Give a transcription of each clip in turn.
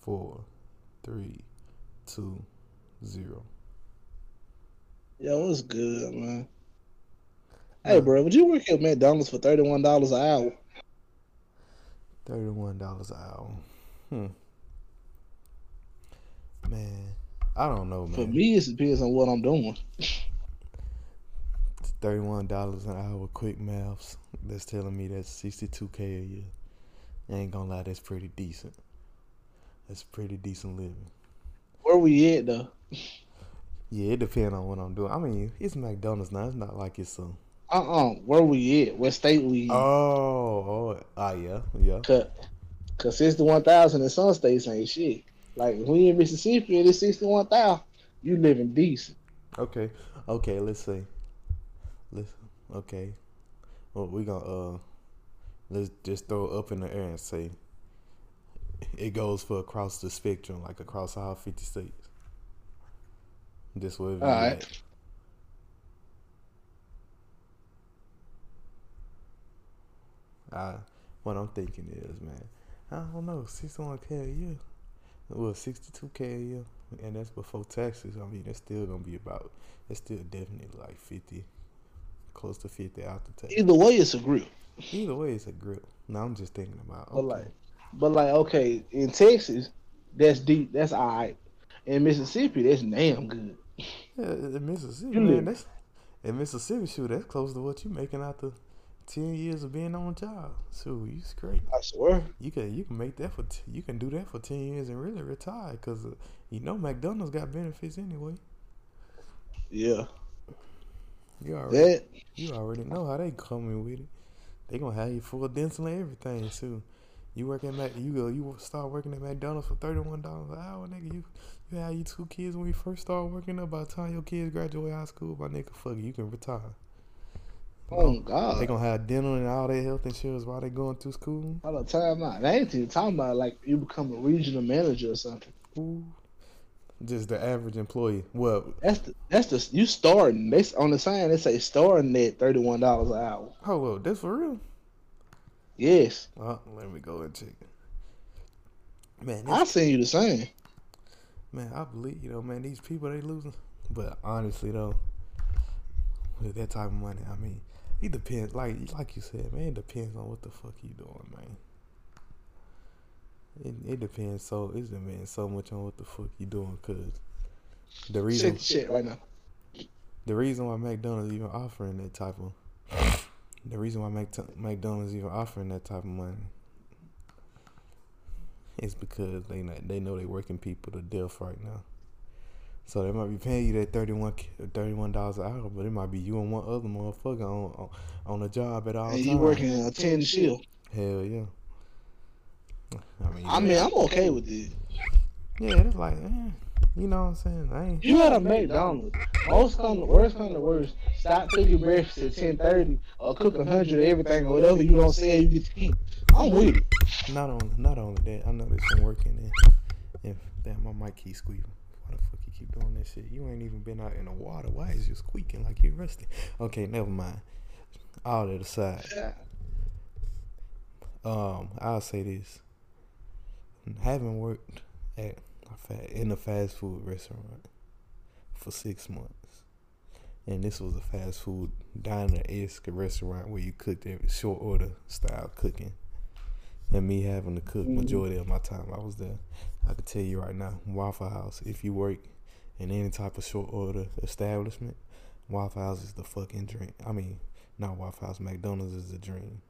four, three, two, zero. Yo, what's good, man? Hey, bro, would you work at McDonald's for thirty one dollars an hour? Thirty-one dollars an hour. Hmm. Man, I don't know, man. For me, it depends on what I'm doing. Thirty-one dollars an hour. Quick maths. That's telling me that's sixty-two k a year. I ain't gonna lie, that's pretty decent. That's pretty decent living. Where we at though? Yeah, it depends on what I'm doing. I mean, it's McDonald's now. It's not like it's a. Uh uh Where we at? What state we in? Oh, oh, ah, yeah, yeah. Cause, Cause sixty one thousand in some states ain't shit. Like we in Mississippi and it's sixty one thousand, you living decent. Okay, okay. Let's see. Let's okay. Well, we gonna uh, let's just throw up in the air and say it goes for across the spectrum, like across all fifty states. This way. All right. Uh, what I'm thinking is, man, I don't know, 61k a year. Well, 62k a year, and that's before taxes. I mean, that's still gonna be about. It's still definitely like 50, close to 50 after tax. Either way, it's a grip. Either way, it's a grip. Now I'm just thinking about. Okay. But like, but like, okay, in Texas, that's deep. That's all right. In Mississippi, that's damn good. yeah, in Mississippi, You man, that's in Mississippi. Shoot, that's close to what you making after ten years of being on the job. So you straight. I swear. You can you can make that for t- you can do that for ten years and really retire because uh, you know McDonald's got benefits anyway. Yeah. You already That you already know how they coming with it. They gonna have you full of dental and everything too. You work at Mac, you go you start working at McDonald's for thirty one dollars an hour, nigga. You you have you two kids when you first start working up. By the time your kids graduate high school, my nigga, fuck it, you can retire. oh god. They gonna have dental and all their health insurance while they going through school. All the time out. They ain't even talking about like you become a regional manager or something. Ooh. Just the average employee. Well, That's the that's the you starting. They on the sign they say starting at thirty one dollars an hour. Oh up, that's for real. Yes, Well, let me go and check it. Man, I seen you the same. man, I believe you know, man, these people they losing. But honestly though, with that type of money, I mean, it depends. Like like you said, man, it depends on what the fuck you doing, man. It, it depends so it depends so much on what the fuck you doing, cause the reason the shit right now. the reason why McDonald's even offering that type of the reason why Mc- McDonald's even offering that type of money is because they know, they know they working people to death right now. So they might be paying you that 31 dollars an hour, but it might be you and one other motherfucker on on, on the job at all And you working a ten shift. Hell yeah. I mean, I mean, I'm okay with it. yeah, it's like, eh, you know what I'm saying? I ain't. You got a McDonald's. Most come the worst come the worst. Stop cooking breakfast at ten thirty or cook a hundred of everything or whatever you don't say you get to eat. I'm with it. Not only, not only that, I know this been working. And if damn, my mic keep squeaking. Why the fuck you keep doing that shit? You ain't even been out in the water. Why is you squeaking like you're rusty? Okay, never mind. All that aside, um, I'll say this: having worked at fa- in a fast food restaurant for six months, and this was a fast food diner esque restaurant where you cooked every short order style cooking and me having to cook Mhm. majority of my time I was there. I can tell you right now, Waffle House, if you work in any type of short order establishment, Waffle House is the fucking dream. I mean, not Waffle House, McDonald's is the dream.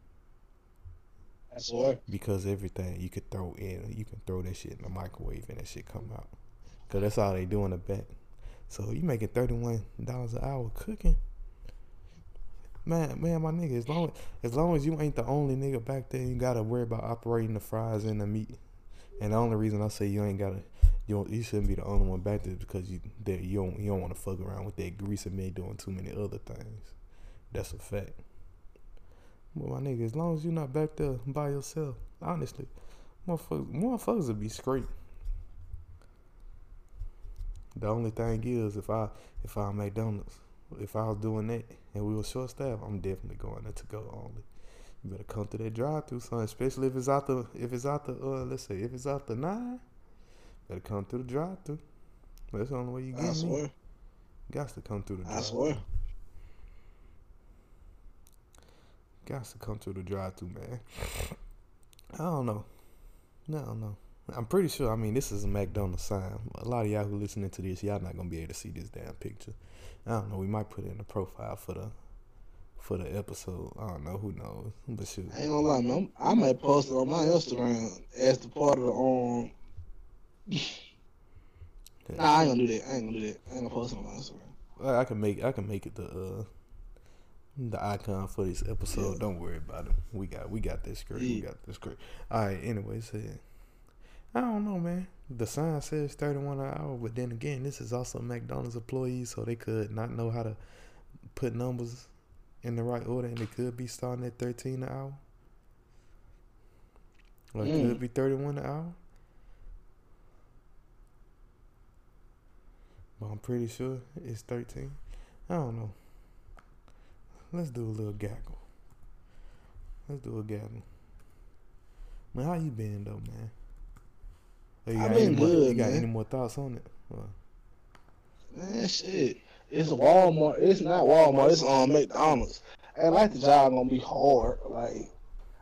Because everything you could throw in, you can throw that shit in the microwave and that shit come out. Cause that's all they do in the back. So you making thirty one dollars an hour cooking. Man, man, my nigga, as long as long as you ain't the only nigga back there, you gotta worry about operating the fries and the meat. And the only reason I say you ain't gotta, you you shouldn't be the only one back there because you that you don't you don't want to fuck around with that grease and me doing too many other things. That's a fact. But my nigga, as long as you're not back there by yourself, honestly, motherfuckers, motherfuckers would be straight. The only thing is, if I if I McDonald's, if I was doing that and we were short staffed, I'm definitely going there to go only. You better come to that drive through, son. Especially if it's out the if it's out the uh let's say if it's out the nine, Better come through the drive-through. That's the only way you get I me. Got to come through the I drive. swear. Got to come through the drive-through, man. I don't know. No, I don't know. I'm pretty sure. I mean, this is a McDonald's sign. A lot of y'all who listening to this, y'all not gonna be able to see this damn picture. I don't know. We might put it in the profile for the for the episode. I don't know. Who knows? But shoot. I ain't gonna lie, man. I might post it on my Instagram as the part of the um. Nah, I ain't gonna do that. I ain't gonna do that. I ain't gonna post it on my Instagram. I I can make I can make it the uh the icon for this episode. Yeah. Don't worry about it. We got we got this great. We got this great. All right. Anyways, yeah. I don't know, man. The sign says thirty one an hour, but then again, this is also McDonald's employees, so they could not know how to put numbers in the right order, and they could be starting at thirteen an hour. Or it Mm. could be thirty one an hour. But I'm pretty sure it's 13. I don't know. Let's do a little gaggle. Let's do a gaggle. Man, how you been though, man? Oh, I been any more, good, You got man. any more thoughts on it? Uh, Man, shit. It's Walmart. It's not Walmart. It's um McDonald's. And like the job gonna be hard. Like,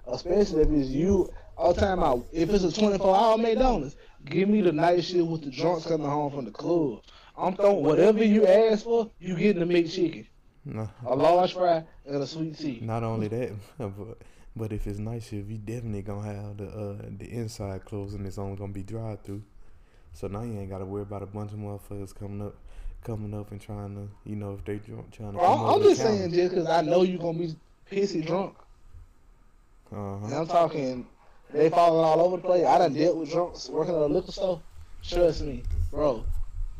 especially if it's you. All the time out. If it's a 24 hour McDonald's, give me the night shift with the drunks coming home from the club. I'm throwing whatever you ask for. You getting the McChicken, no, a large fry, and a sweet tea. not only that, but but if it's night shift, you definitely gonna have the uh, the inside closed and it's only gonna be drive through. So now you ain't gotta worry about a bunch of motherfuckers coming up, coming up and trying to, you know, if they drunk, trying to. Bro, I'm, just saying, just because I know you gonna be pissy drunk. Uh-huh. I'm talking, they falling all over the place. I done dealt with drunks working at a liquor store. Trust me, bro.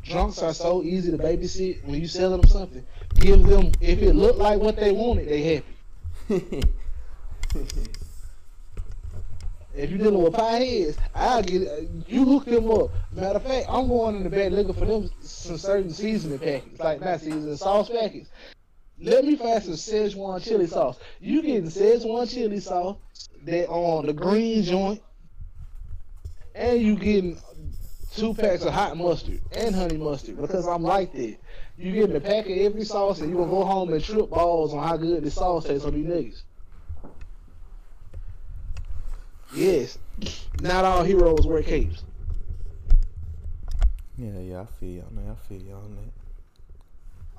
Drunks are so easy to babysit when you sell them something. Give them, if it looked like what they wanted, they happy. If you dealing with pie heads, I'll get it. You hook them up. Matter of fact, I'm going in the back looking for them some certain seasoning packets, like not seasoning sauce packets. Let me find some Szechuan chili sauce. You getting Szechuan chili sauce that on the green joint, and you getting two packs of hot mustard and honey mustard because I'm like that. You getting a pack of every sauce, and you gonna go home and trip balls on how good the sauce tastes on these niggas. Yes, not all heroes wear capes. Yeah, yeah, I feel you on that. I feel on that.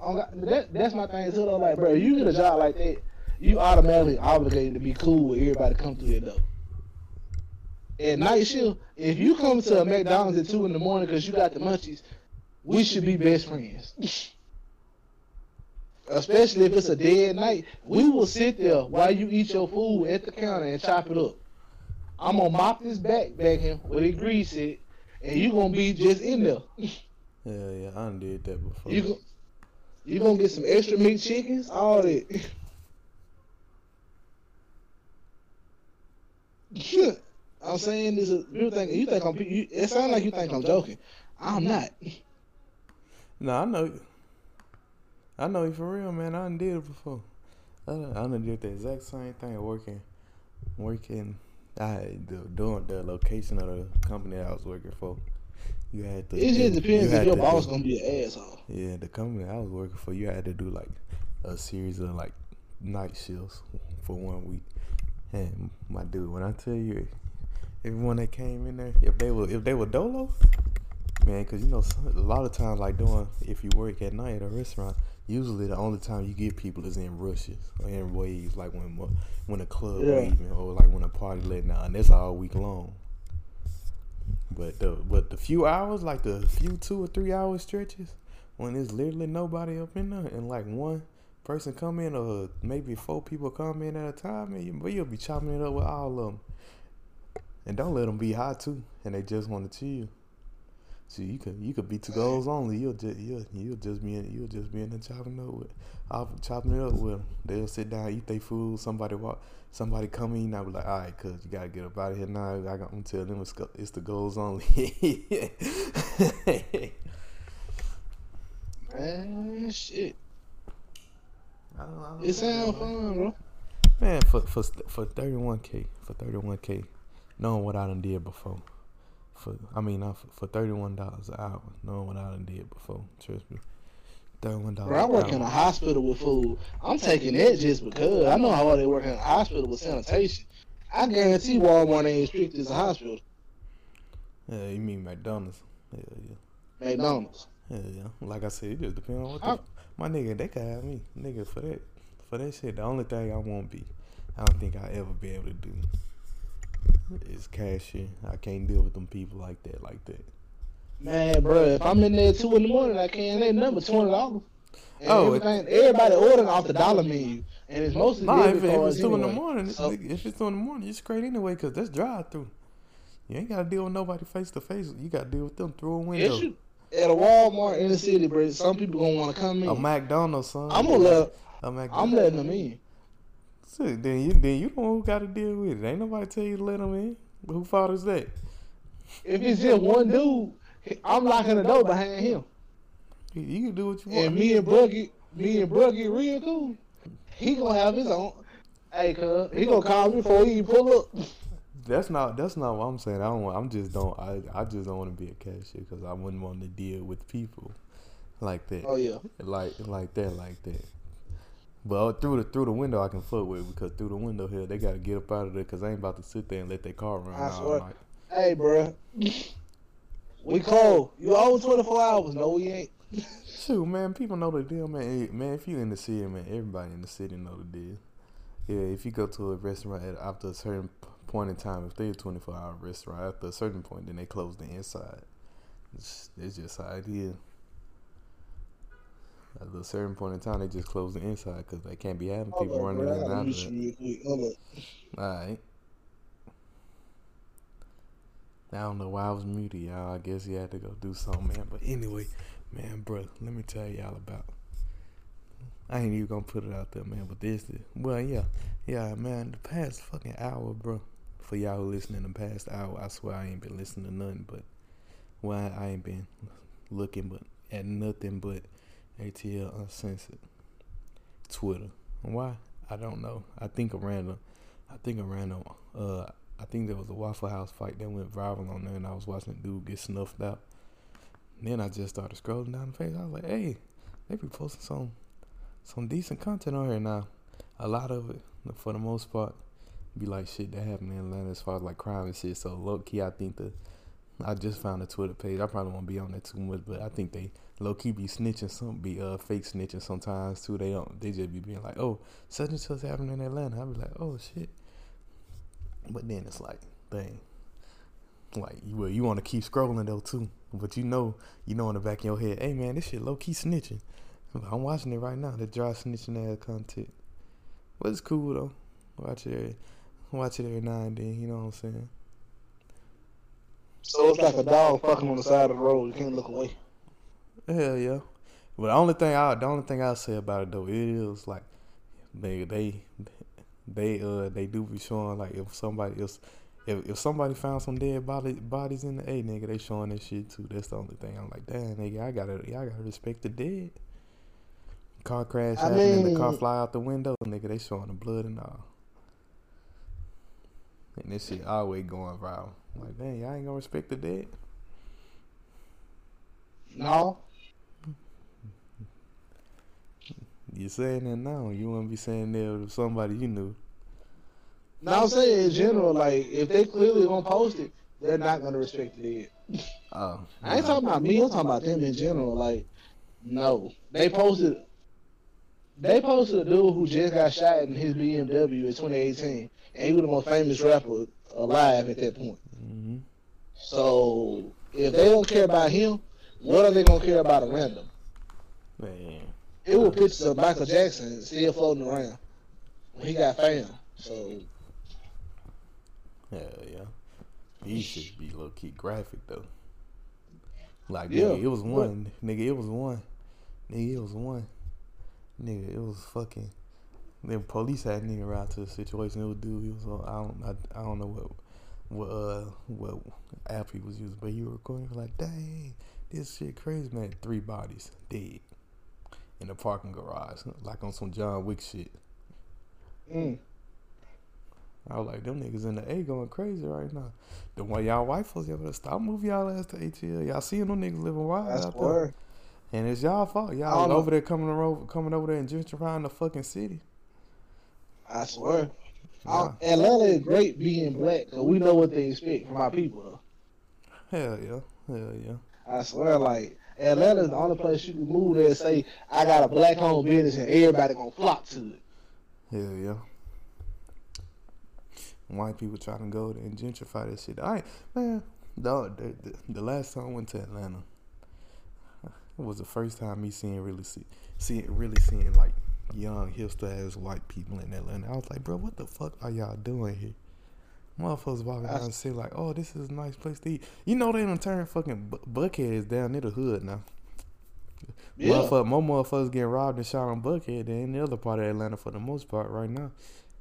Oh, that, that's my thing too. Though, like, bro, you get a job like that, you automatically obligated to be cool with everybody come through that door. At night shift, if you come to a McDonald's at two in the morning because you got the munchies, we should be best friends. Especially if it's a dead night, we will sit there while you eat your food at the counter and chop it up. I'm gonna mop this back back here where they grease it, and you gonna be just in there. Yeah, yeah, I did that before. You go, you gonna get some extra meat chickens, all that. I'm saying this. Is, you think you think I'm? You, it sounds like you think I'm joking. I'm not. No, I know. you. I know you for real, man. I done did it before. I done, I done did the exact same thing working, working. I do- doing the location of the company I was working for. You had to. It just you depends if your boss do- gonna be an asshole. Yeah, the company I was working for, you had to do like a series of like night shifts for one week. And my dude, when I tell you, everyone that came in there, if they were if they were dolo, man, because you know a lot of times like doing if you work at night at a restaurant, usually the only time you get people is in rushes or in waves, like when when a club Yeah. leaving or like when a party letting out, and that's all week long. But the but the few hours, like the few two or three hour stretches, when there's literally nobody up in there, and like one person come in or maybe four people come in at a time, and you, but you'll be chopping it up with all of them. And don't let them be hot too, and they just want to chill. So you could you could be two goals only. You'll just you'll, you'll just be in, you'll just be in there chopping it up with, I'll chopping it up with them. They'll sit down, eat their food. Somebody walk, somebody come in, I'll be like, all right, cuz you gotta get up out of here now. I got to tell them it's, it's the goals only. Man, shit. I don't- I don't It sounds fun, bro. Man, for for for thirty one k, for thirty one k, knowing what I done did before, For I mean, for, thirty one dollars an hour. Knowing what I done did before, trust me. Thirty one dollars. Bro, I work in a hospital with food. I'm taking that just because I know how hard they work in a hospital with sanitation. I guarantee Walmart ain't as strict as a hospital. Yeah, you mean McDonald's? Yeah, yeah. McDonald's. Yeah, yeah. Like I said, it just depends on what the, my nigga. They could have me, nigga, for that. For that shit, the only thing I won't be, I don't think I'll ever be able to do, is cashier. I can't deal with them people like that, like that. Man, bro, if I'm in there two in the morning, I can't. They number twenty dollars. Oh, it- everybody ordering off the dollar menu, and it's mostly Nah, if, if it's two in the morning, So- if it's two in the morning, you straight anyway, cause that's drive through. You ain't gotta deal with nobody face to face. You gotta deal with them through a window. You, at a Walmart in the city, bro, some people gonna want to come in. A McDonald's, son. I'm gonna let. I'm letting them in. Shit, then you then you the one who got to deal with it. Ain't nobody tell you to let them in. Who fault is that? If it's just one dude, I'm locking the door behind him. You, can do what you want. And me and get, me and get real cool. He gonna have his own. Hey, cuz, he gonna call me before he pull up. That's not that's not what I'm saying. I don't want. I'm just don't. I I just don't want to be a cashier because I wouldn't want to deal with people like that. Oh yeah. like like that, like that. But uh, through the through the window, I can fuck with because through the window here, they gotta get up out of there because I ain't about to sit there and let their car run I all swear. night. Hey, bro. We cold. You owe 24 hours. No, we ain't. Shoot, man, people know the deal, man. Man, if you in the city, man, everybody in the city know the deal. Yeah, if you go to a restaurant at, after a certain point in time, if they're a 24 hour restaurant, after a certain point, then they close the inside. It's, it's just how it is. At a certain point in time, they just close the inside because they can't be having people up, running bro. In and out of mute there. you real quick. Hold up. Alright. I don't know why I was muted, y'all. I guess he had to go do something, man. But anyway, man, bro, let me tell y'all about. I ain't even gonna put it out there, man. But this, is, well, yeah, yeah, man. The past fucking hour, bro. For y'all who listening, the past hour, I swear I ain't been listening to nothing. But well, I ain't been looking, but at nothing but ATL uncensored, Twitter. Why? I don't know. I think a random. I think a random. Uh, I think there was a Waffle House fight that went viral on there, and I was watching the dude get snuffed out. And then I just started scrolling down the page. I was like, "Hey, they be posting some, some decent content on here now. A lot of it, for the most part, be like shit that happened in Atlanta as far as like crime and shit. So low key, I think the, I just found a Twitter page. I probably won't be on there too much, but I think they low key be snitching some, be uh fake snitching sometimes too. They don't, they just be being like, oh, such and such happened in Atlanta. I be like, oh shit. But then it's like, dang. Like, you- well, you want to keep scrolling though too, but you know, you know in the back of your head, hey man, this shit low key snitching. I'm watching it right now. The dry snitching ass content, but it's cool though. Watch it, every, watch it every now and then. You know what I'm saying? So it's like a dog fucking on the side of the road. You can't look away. Hell yeah. But the only thing I, the only thing I say about it though, is like, they, they, they, uh, they do be showing like if somebody else. If, if somebody found some dead body, bodies in the A nigga, they showing this shit too. That's the only thing. I'm like, damn nigga, I gotta, I gotta respect the dead. Car crash I happened and the car fly out the window, nigga. They showing the blood and all. And this shit always going viral. I'm like, man, y'all ain't gonna respect the dead. No. You're saying that now? You wouldn't be saying that with somebody you knew. No, I'm saying in general, like if they clearly gonna post it, they're not gonna respect it. Oh, I ain't talking about me. I'm talking about them in general. Like, no, they posted. They posted a dude who just got shot in his BMW in 2018, and he was the most famous rapper alive at that point. hmm So if they don't care about him, what are they gonna care about a random? man. It was pictures of Michael Jackson still floating around when he got found. So Hell yeah. He should be low key graphic though. Like Yeah, nigga, it was one. Nigga, it was one. Nigga, it was one. Nigga, it was fucking. The police hadn't even arrived to the situation. It was dude. He was on. I don't. I, I don't know what. What uh what app he was using, but he was recording he was like, dang, this shit crazy, man. Three bodies dead in the parking garage, like on some John Wick shit. mm, I was like, them niggas in the A going crazy right now. The one y'all white folks, y'all better stop moving y'all ass to ATL. Y'all seeing them niggas living wild That's out there. word. And it's y'all fault. Y'all don't know. over there coming over, coming over there and gentrifying the fucking city. I swear. Yeah. I- Atlanta is great being black because we know what they expect from our people. Though. Hell yeah. Hell yeah. I swear, like Atlanta is the only place you can move there and say I got a black owned business and everybody gonna flock to it. Hell yeah. White people trying to go there and gentrify that shit. I ain't, man, dog, the, the, the last time I went to Atlanta, it was the first time me seeing really see, seeing really seeing like young hipster ass white people in Atlanta. I was like, bro, what the fuck are y'all doing here? Motherfuckers walking around and say like, oh, this is a nice place to eat. You know they done turn fucking bu- Buckhead down near the hood now. Yeah. Motherfucker, more motherfuckers getting robbed and shot on Buckhead than any other part of Atlanta for the most part right now.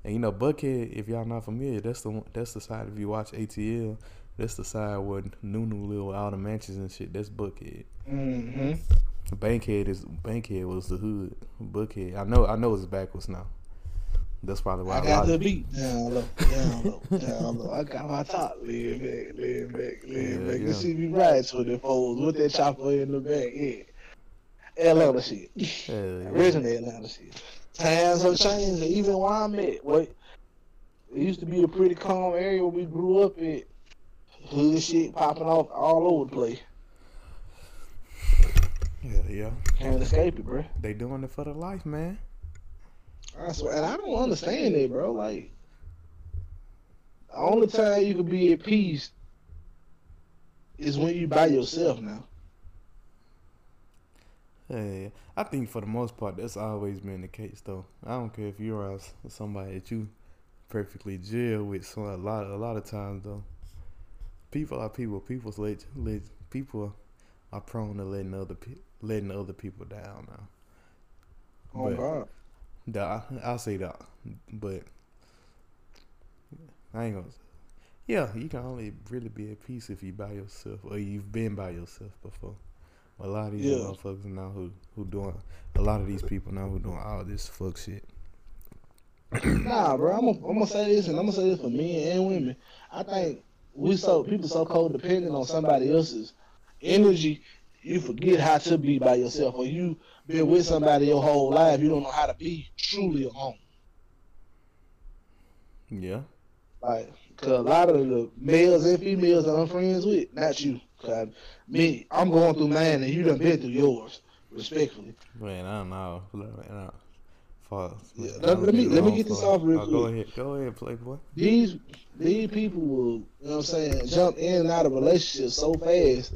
And you know Buckhead, if y'all not familiar, that's the that's the side if you watch ATL, that's the side where New New live with all the mansions and shit. That's Buckhead. Mm-hmm. Bankhead is Bankhead was the hood. Buckhead, I know I know it's backwards now. That's probably why I a got the beat down low, down low, down low. I got my top lean back, lean back, lean Yeah, back. yeah. You see me ride the foes with that chopper in the back. Yeah, Atlanta shit. Hell yeah. Original Atlanta shit. Times have changed, even where I'm at, wait, it used to be a pretty calm area where we grew up at. Hood shit popping off all over the place. Yeah, yeah. Can't escape it, bro. They doing it for the life, man. I swear, and I don't understand it, bro. Like, the only time you can be at peace is when you by yourself now. Yeah, I think for the most part that's always been the case though. I don't care if you're around somebody that you perfectly jail with. So a lot, a lot of times though, people are people. People's let, let people are prone to letting other pe- letting other people down now. Oh But- God. I'll say that, but I ain't gonna. Yeah, you can only really be at peace if you by yourself or you've been by yourself before. A lot of these Yeah. motherfuckers now who who doing a lot of these people now who doing all this fuck shit. Nah, bro. I'm gonna I'm gonna say this, and I'm gonna say this for men and women. I think we so people so codependent on somebody else's energy, you forget how to be by yourself, or you been with somebody your whole life, you don't know how to be truly alone. Yeah, Like, cause a lot of the males and females that I'm friends with, not you. Cause me, I'm going through mine, and you done been through yours, respectfully. man, I don't know. Man, for, Yeah, let- let me- let me get this off real oh, Go ahead, go ahead, playboy. These these people will, you know what I'm saying, jump in and out of relationships so fast.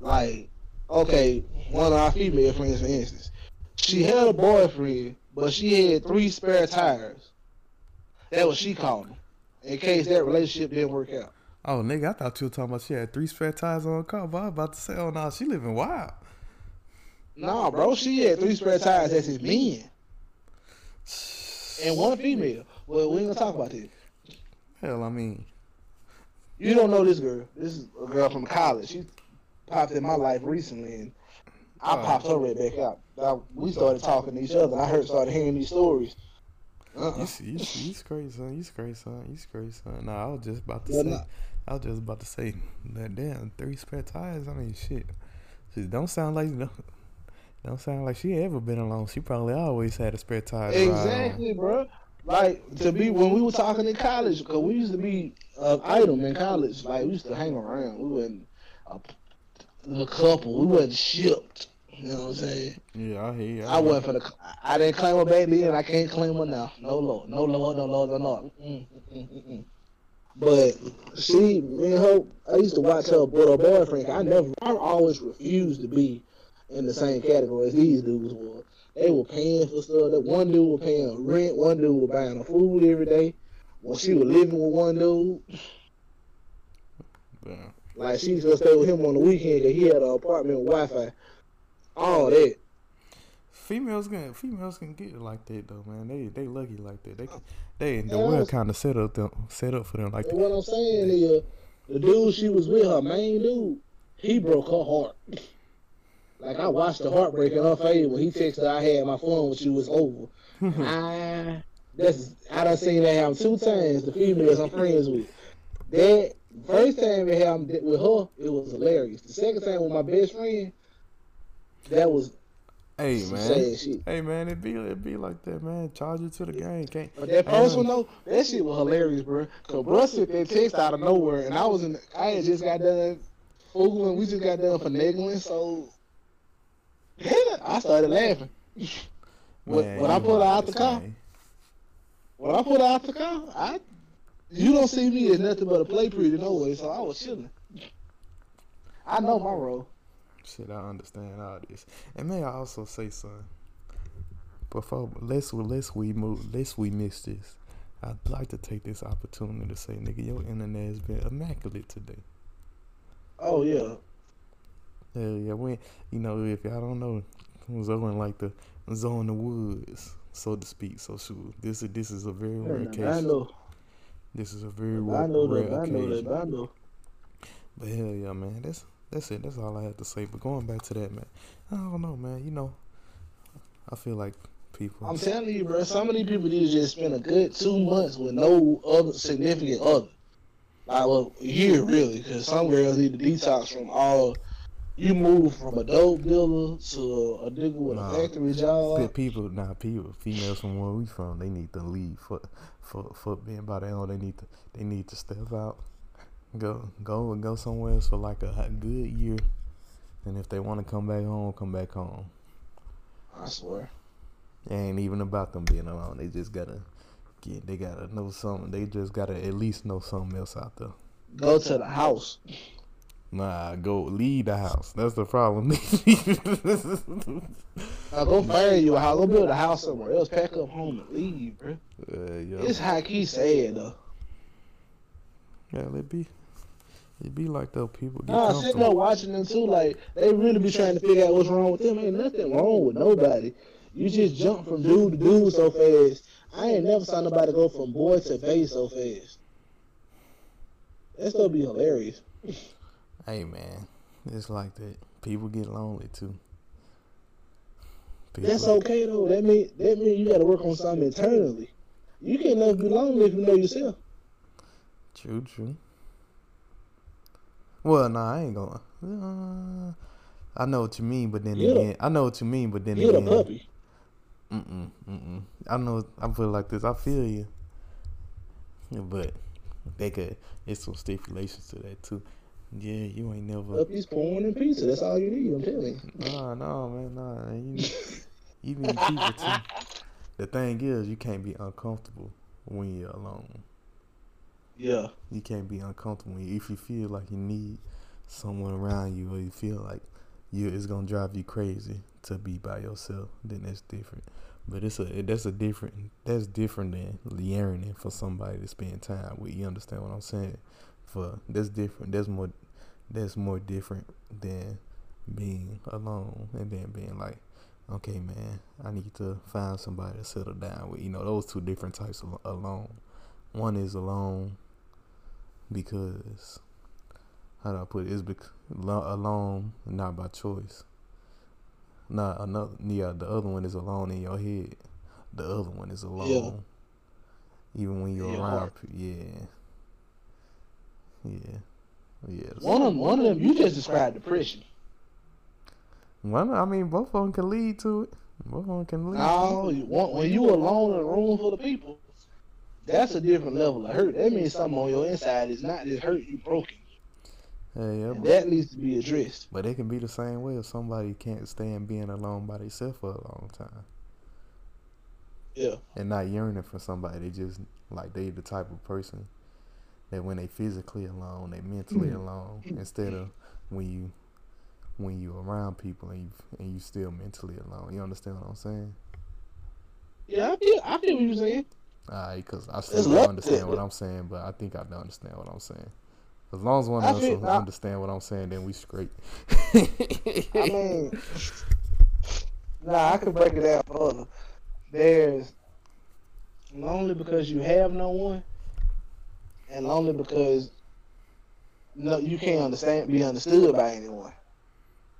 Like, okay, one of our female friends, for instance, she had a boyfriend, but she had three spare tires. That was she called them, in case that relationship didn't work out. Oh, nigga, I thought you were talking about she had three spare tires on her car, but I was about to say, oh, no, she living wild. Nah, bro, she had three spare tires. That's his men. And one female. Well, we ain't gonna talk about this. Hell, I mean, You don't know this girl. This is a girl from college. She popped in my life recently, and I Oh. popped her right back out. Now, we started talking to each other, and I heard started hearing these stories. Uh-uh. You, you straight, son. You straight, son. You straight, son. Nah, I was just about to say. nah. I was just about to say that. Damn, three spare tires. I mean, shit. She don't sound like don't, don't sound like she ever been alone. She probably always had a spare tire. to ride on. Exactly, bro. Like to be when we were talking in college, because we used to be uh, item in college. Like we used to hang around. We wasn't a, a couple. We wasn't shipped. You know what I'm saying? Yeah, I hear you. I wasn't for the. I didn't claim her back then. I can't claim her now. No lord, no lord, no lord, no lord. Mm, mm, mm. But she, me and her, I used to watch her with her boyfriend. I never, I always refused to be in the same category as these dudes were. They were paying for stuff. That one dude was paying rent. One dude was buying her food every day. When she was living with one dude, Yeah. Like she used to stay with him on the weekend because he had an apartment with Wi-Fi. All that. Females can females can get it like that though, man. They they lucky like that. They they the world kind of set up them set up for them like that. what I'm saying is, the dude she was with, her main dude, he broke her heart. Like I watched the heartbreak in her face when he texted "I had my phone with you. It's over." I That's I done seen that happen two times. The females I'm friends with. That first time it happened with her, it was hilarious. The second time with my best friend, that was Hey man. Hey man, it be it be like that, man. Charge it to the game. Can't But that I first one though, that shit was hilarious, bro. Cause bro sent that text out of nowhere, and I was in. I had just got done fooling. We just got done finagling, so I started laughing. When, Man, when I you put out the car, when I put her out the car, I you don't see me as nothing but a play pretty no way, so I was chilling. I know my role. Shit, I understand all this. And may I also say something? Before let's let's we move let's we miss this. I'd like to take this opportunity to say, nigga, your internet has been immaculate today. Oh yeah, Hell yeah, we you know, if y'all don't know, Zoe like the Zoe in the woods, so to speak. So shoot, this is this is a very rare I case. know, This is a very I know rare that, I know that, I know. But hell yeah, man, that's that's it. That's all I have to say. But going back to that, man, I don't know, man. You know, I feel like people. I'm telling you, bro. So many people need to just spend a good two months with no other significant other. Like well, a year really, because some girls need to detox from all. You move from a dope dealer to a nigga with Nah. a factory job. people, nah, people, females from where we from, they need to leave for for for being by their own. They need to they need to step out, go go and go somewhere else for like a good year, and if they want to come back home, come back home. I swear. It ain't even about them being alone. They just gotta get. They gotta know something. They just gotta at least know something else out there. Go to the house. Nah, go leave the house. That's the problem. Now go find you a house. Go build a house somewhere else. Pack up home and leave, bro. uh, yeah. It's high key sad though. Yeah, it be it be like though people get Nah, sitting there watching them too, like they really be trying to figure out what's wrong with them. Ain't nothing wrong with nobody. You just jump from dude to dude so fast. I ain't never saw nobody go from boy to bae so fast. That stuff be hilarious. Hey man, it's like that. People get lonely too. People, That's okay though. That mean that mean you got to work on something internally. You can't never be lonely if you know yourself. True, true. Well, nah, I ain't gonna. Uh, I know what you mean, but then You the- again, I know what you mean, but then You the again, puppy. Mm-mm, mm-mm. I know. I feel like this. I feel you. But they could. It's some stipulations to that too. Yeah, you ain't never. Puppy's porn and pizza. That's all you need. I'm telling you. Nah, no, man, nah. You need, you need people too. The thing is, you can't be uncomfortable when you're alone. Yeah. You can't be uncomfortable if you feel like you need someone around you, or you feel like you it's gonna drive you crazy to be by yourself. Then that's different. But it's a that's a different that's different than yearning for somebody to spend time with. You understand what I'm saying? For that's different. That's more that's more different than being alone and then being like, okay, man, I need to find somebody to settle down with. You know, those two different types of alone. One is alone because how do I put it? It's bec- alone, not by choice. Not another. Yeah, the other one is alone in your head. The other one is alone. Even when you're your around, yeah, yeah, yeah. One of them, one of them, you just described depression. One, I mean, both of them can lead to it. Both of them can lead. No, you want, when you alone in a room full of people, that's a different level of hurt. That means something on your inside is not just hurt, you broken. Yeah, yeah, And that needs to be addressed. but it can be the same way if somebody can't stand being alone by themselves for a long time. Yeah. and not yearning for somebody. They just like they the type of person that when they physically alone, they mentally mm. alone. Instead of when you when you around people and you and you still mentally alone. You understand what I'm saying? Yeah, I feel, I feel what you're saying. Alright, because I still don't understand what I'm saying, but I think I don't understand what I'm saying. As long as one of us feel- will I- understand what I'm saying, then we straight. I mean, nah, I could break it down further. There's lonely because you have no one, and lonely because no, you can't understand, be understood by anyone.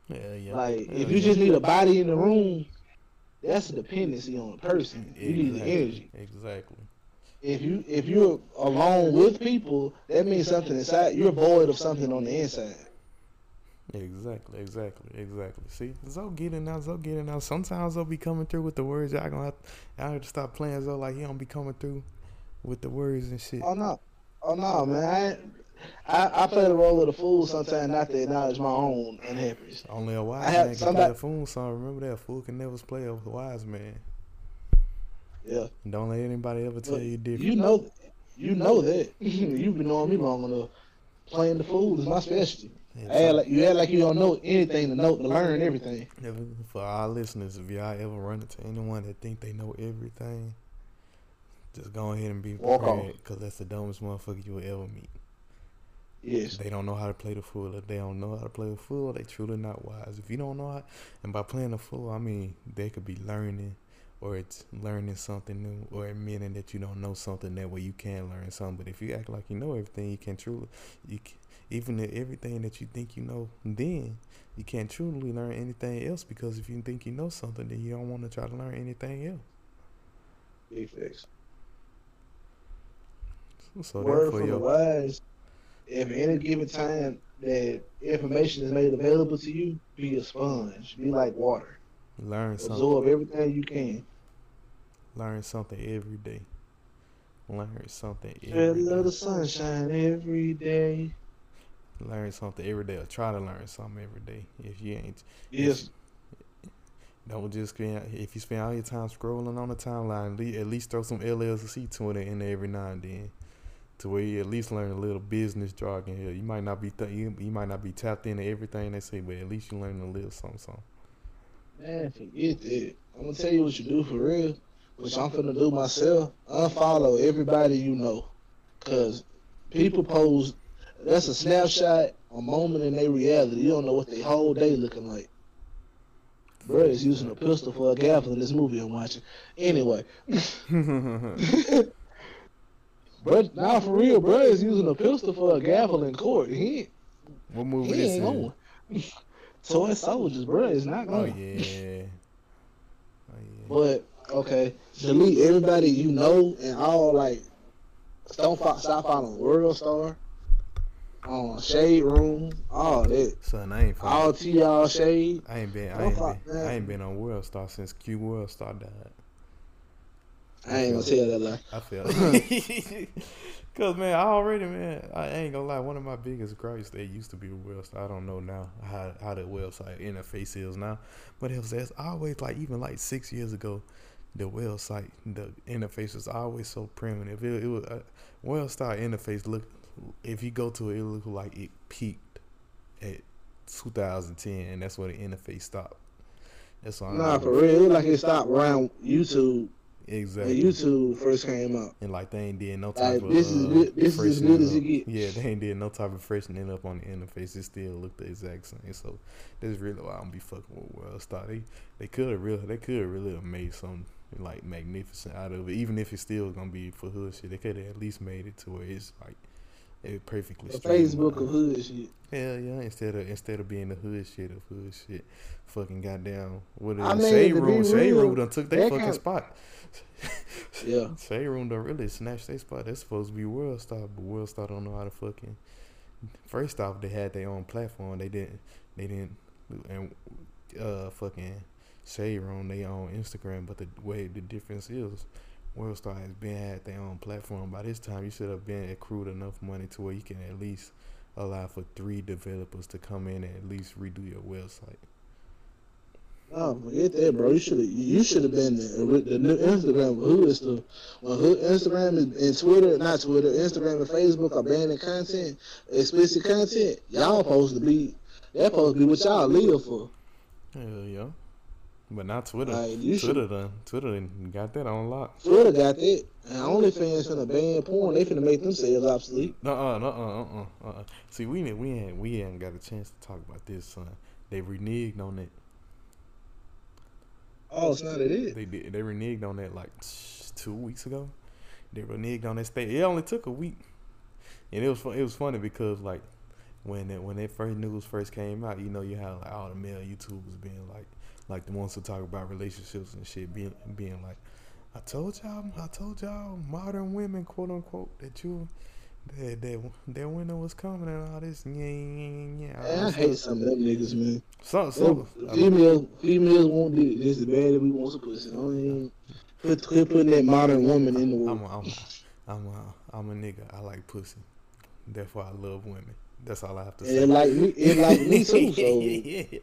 yeah, yeah. Like if you just need a body in the room, that's a dependency on a person. You need the energy. Exactly. If you if you're alone with people, that means something inside. You're void of something on the inside. Exactly, exactly, exactly. See, Zoe getting now, Zoe getting out. Sometimes Zoe be coming through with the words. Y'all gonna have, y'all have to stop playing Zoe like he don't be coming through with the words and shit. Oh no, oh no, man. I, I, I play the role of the fool sometimes, not to acknowledge my own unhappiness. Only a wise man can somebody- play a fool song. Remember that a fool can never play a wise man. Yeah, Don't let anybody ever tell Look, you different. you know, you know that. You've been knowing me long enough. Playing the fool is my specialty. Act like, you act like you don't know anything to know to learn everything. For our listeners, if y'all ever run into anyone that think they know everything, just go ahead and be Walk prepared, cause that's the dumbest motherfucker you will ever meet. Yes. They don't know how to play the fool. If they don't know how to play the fool, they truly not wise. If you don't know how, and by playing the fool, I mean they could be learning, or it's learning something new, or admitting that you don't know something. That way you can learn something. But if you act like you know everything, you can truly, you can, even if everything that you think you know, then you can't truly learn anything else because if you think you know something, then you don't want to try to learn anything else. Big. So Word from the wise. If at any given time that information is made available to you, be a sponge. Be like water. learn something. Absorb everything you can. Learn something every day. Learn something every day. sunshine every day. Learn something every day, or try to learn something every day. If you ain't, Yes. don't just spend. If you spend all your time scrolling on the timeline, at least, throw some LLC to it in there every now and then, to where you at least learn a little business jargon here. You might not be th- you, you might not be tapped into everything they say, but at least you learn a little something. something. Man, forget that. I'm gonna tell you what you do for real, which I'm finna do myself. Unfollow everybody you know, cause people pose. That's a snapshot, a moment in their reality. You don't know what their whole day looking like. Bro is using a pistol for a gavel in this movie I'm watching. Anyway, bro, now for real, bro is using a pistol for a gavel in court. He, what movie he this ain't going. Toy soldiers, bro, is not going. Oh going. yeah. Oh yeah. But okay, delete everybody you know and all like. Don't fo- stop following World Star, um, Shade Room, all that, Son, I ain't. all Fucking, T y'all Shade. I ain't been. I Don't ain't been. I ain't been on World Star since Q World Star died. I ain't gonna tell that lie. I feel. Cause man, I already man, I ain't gonna lie. One of my biggest gripes they used to be the website. I don't know now how how the website interface is now, but it was as always like even like six years ago, the website the interface was always so primitive. It, it was uh, World Star interface look. If you go to it, it look like it peaked at 2010, and that's where the interface stopped. That's all. Nah, for real, it look like it stopped around YouTube Exactly. when YouTube first came out. And like they ain't did no type Like, of this is uh, this is as good as it get. Yeah, they ain't did no type of freshening up on the interface. It still looked the exact same. So that's really why I don't be fucking with World Star. They they could have really they could have really have made something like magnificent out of it. Even if it's still gonna be for hood shit, they could have at least made it to where it's like it perfectly. The. Facebook of hood shit. Hell yeah! Instead of instead of being the hood shit of hood shit, fucking goddamn what is I it? mean, Shade Room? Shade Room done took their that fucking kind- spot. Yeah. Shade Room done really snatched their spot. That's supposed to be World Star, but World Star don't know how to fucking. First off, they had their own platform. They didn't. They didn't. And uh, fucking Shade Room, they own Instagram. But the way the difference is, World Star has been had their own platform. By this time, you should have been accrued enough money to where you can at least allow for three developers to come in and at least redo your website. No, forget that, bro. You should have you should have been the, the new Instagram Who is the well, who Instagram and, and Twitter, not Twitter, Instagram and Facebook are banning content, explicit content. Y'all supposed to be that supposed to be what y'all live for. Hell yeah. But not Twitter. Like, you should- Twitter done. Twitter done got that on lock. Twitter got that, and OnlyFans finna ban porn. They finna make themselves obsolete. Uh uh uh uh uh uh. See, we ain't we ain't we ain't got a chance to talk about this, son. They reneged on that. Oh, it's not it is. They did. They reneged on that like two weeks ago. They reneged on that state. It only took a week, and it was it was funny because like when it, when that first news first came out, you know, you had like all the male YouTubers being like, like the ones who talk about relationships and shit, being being like, I told y'all, I told y'all, modern women, quote unquote, that you. That, that that winter was coming and all this. Yeah, yeah, yeah. Man, I hate some of them niggas, man. So, so Them females, females won't do it just as bad as we want some pussy. Don't even put, quit putting that modern woman in the I'm world. a, I'm, I'm a, I'm a nigga. I like pussy. Therefore, I love women. That's all I have to say. And like me, and like me too. So yeah.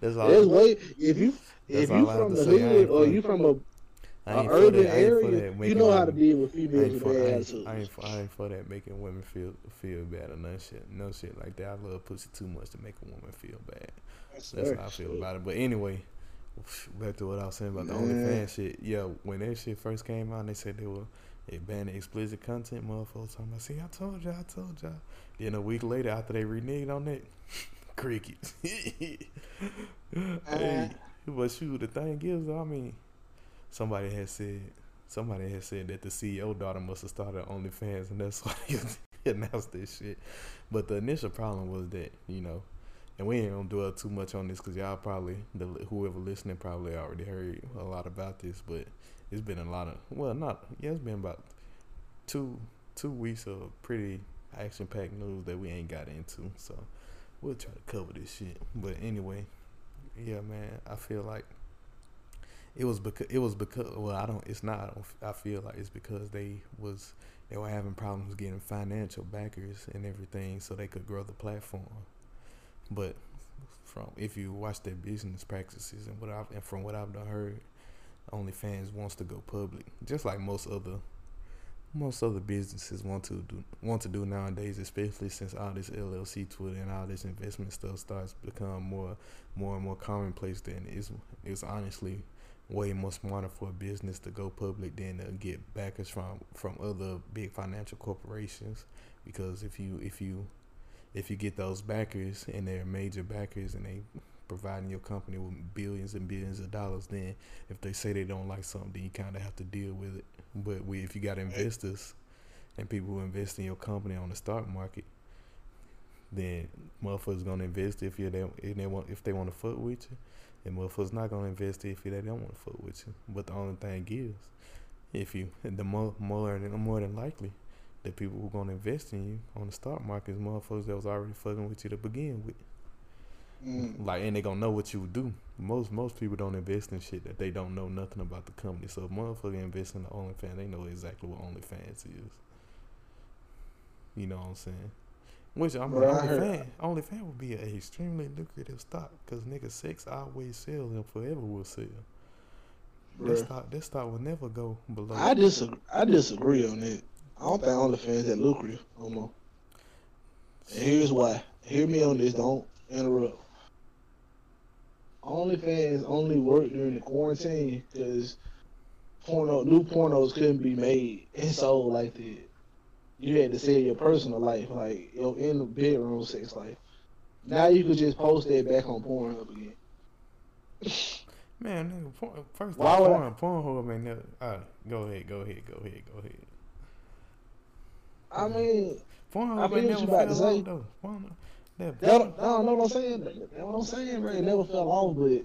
That's all. That's way if you if you I from the hood or you from a, I ain't for urban that. I ain't for area, you know how to deal with females with I, bad ain't, attitudes. I, ain't for, I ain't for that making women feel feel bad or none shit, no shit like that. I love pussy too much to make a woman feel bad. That's how I feel about it. But anyway, back to what I was saying about the Man. OnlyFans shit. Yeah, when that shit first came out, they said they were they banned the explicit content. Motherfuckers talking about, see, I told y'all, I told y'all. Then a week later, after they reneged on it, crickets. hey, but shoot, the thing is, I mean, somebody had said somebody had said that the CEO daughter must have started OnlyFans, and that's why he announced this shit. But the initial problem was that you know, and we ain't gonna dwell too much on this because y'all probably the whoever listening probably already heard a lot about this. But it's been a lot of well, not yeah, it's been about two two weeks of pretty action packed news that we ain't got into. So we'll try to cover this shit. But anyway, yeah, man, I feel like it was because it was because well I don't it's not I, don't, I feel like it's because they was they were having problems getting financial backers and everything so they could grow the platform. But from if you watch their business practices and what I've and from what I've heard OnlyFans wants to go public just like most other most other businesses want to do want to do nowadays especially since all this LLC Twitter and all this investment stuff starts become more more and more commonplace then it's it's honestly way more smarter for a business to go public than to get backers from from other big financial corporations. Because if you if you if you get those backers and they're major backers and they providing your company with billions and billions of dollars then if they say they don't like something then you kind of have to deal with it. But we, if you got investors and people who invest in your company on the stock market then motherfuckers gonna invest if you they if they want if they want to fuck with you and motherfuckers not gonna invest if they don't want to fuck with you. But the only thing is, if you the more more than more than likely, the people who gonna invest in you on the stock market is motherfuckers that was already fucking with you to begin with. Mm. Like, and they gonna know what you do. Most most people don't invest in shit that they don't know nothing about the company. So if motherfucker invest in the OnlyFans, they know exactly what OnlyFans is. You know what I'm saying? Which I'm I heard- OnlyFans, OnlyFans would be an extremely lucrative stock because nigga sex always sells and forever will sell. That Bruh. stock, that stock will never go below. I disagree. I disagree on that. I don't think OnlyFans that lucrative no more. And here's why. Hear me on this. Don't interrupt. OnlyFans only worked during the quarantine because porno, new pornos couldn't be made and sold like that. You had to sell your personal life, like your in the bedroom sex life. Now you could just post that back on Pornhub again. Man, nigga, porn, first Why off, would porn, Pornhub ain't never. Uh, go ahead, go ahead, go ahead, go ahead. I mean, Pornhub I feel ain't what never you about to fell off say. though. Pornhub, that, That, no, no, what I'm saying. That's what I'm saying, bro. It never fell off, but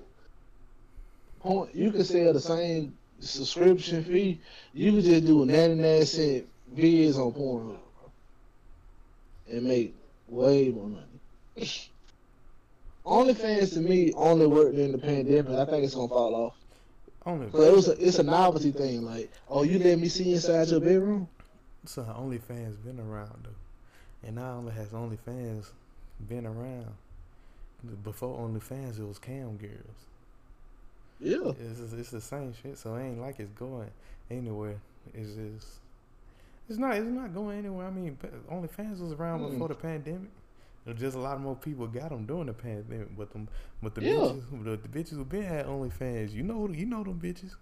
porn, you could sell the same subscription fee. You could just do a 99 cent vids on Pornhub and make way more money. OnlyFans to me only worked during the pandemic. I think it's gonna fall off. only. Cause it was a, it's a novelty thing. Like, oh, you let me see inside your bedroom? So OnlyFans been around though, and not only has OnlyFans been around, before OnlyFans it was cam girls. Yeah. It's it's the same shit. So it ain't like it's going anywhere. It's just it's not it's not going anywhere. I mean, OnlyFans was around Mm. before the pandemic. Just a lot more people got them during the pandemic, but them but the Yeah. bitches the, the bitches who been had OnlyFans, you know you know them bitches.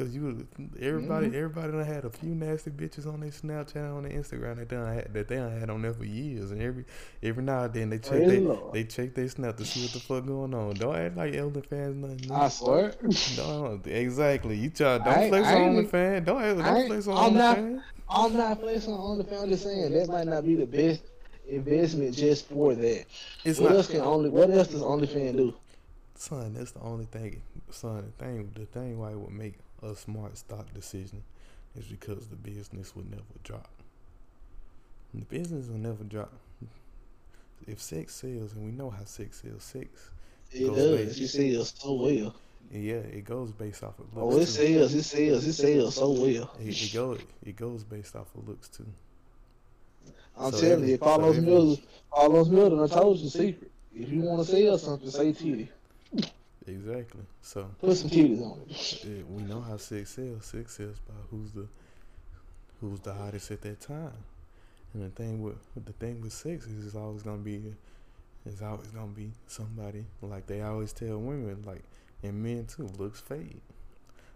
Cause you, everybody, Mhm. everybody done had a few nasty bitches on their Snapchat, on their Instagram that they done had, that they done had on there for years, and every every now and then they check Praise they Lord. they check their snap to see what the fuck going on. Don't act like Elder fans nothing. I swear. Don't exactly. You try don't I flex I on ain't- OnlyFans. Don't I don't flex on I'm not- OnlyFans. I'm not flexing on OnlyFans. I'm just saying that might not be the best investment just for that. It's what not. else can only? What else does OnlyFans do? Son, that's the only thing. Son, the thing, the thing why it would make a smart stock decision is because the business will never drop. The business will never drop. If sex sells, and we know how sex sells, sex, It Goes does. back. It sells so well. yeah, it goes based off of looks. Oh, it too. sells. It sells. It sells so well. It, it goes, it goes based off of looks too. I'm So telling you, so Carlos every- Miller, Carlos Miller, I told you the secret. If you want to sell something, say titty. Exactly. So Put some titties on it. it, we know how sex sells. Sex sells by who's the who's the hottest at that time. And the thing with the thing with sex is it's always gonna be it's always gonna be somebody like they always tell women like and men too looks fade.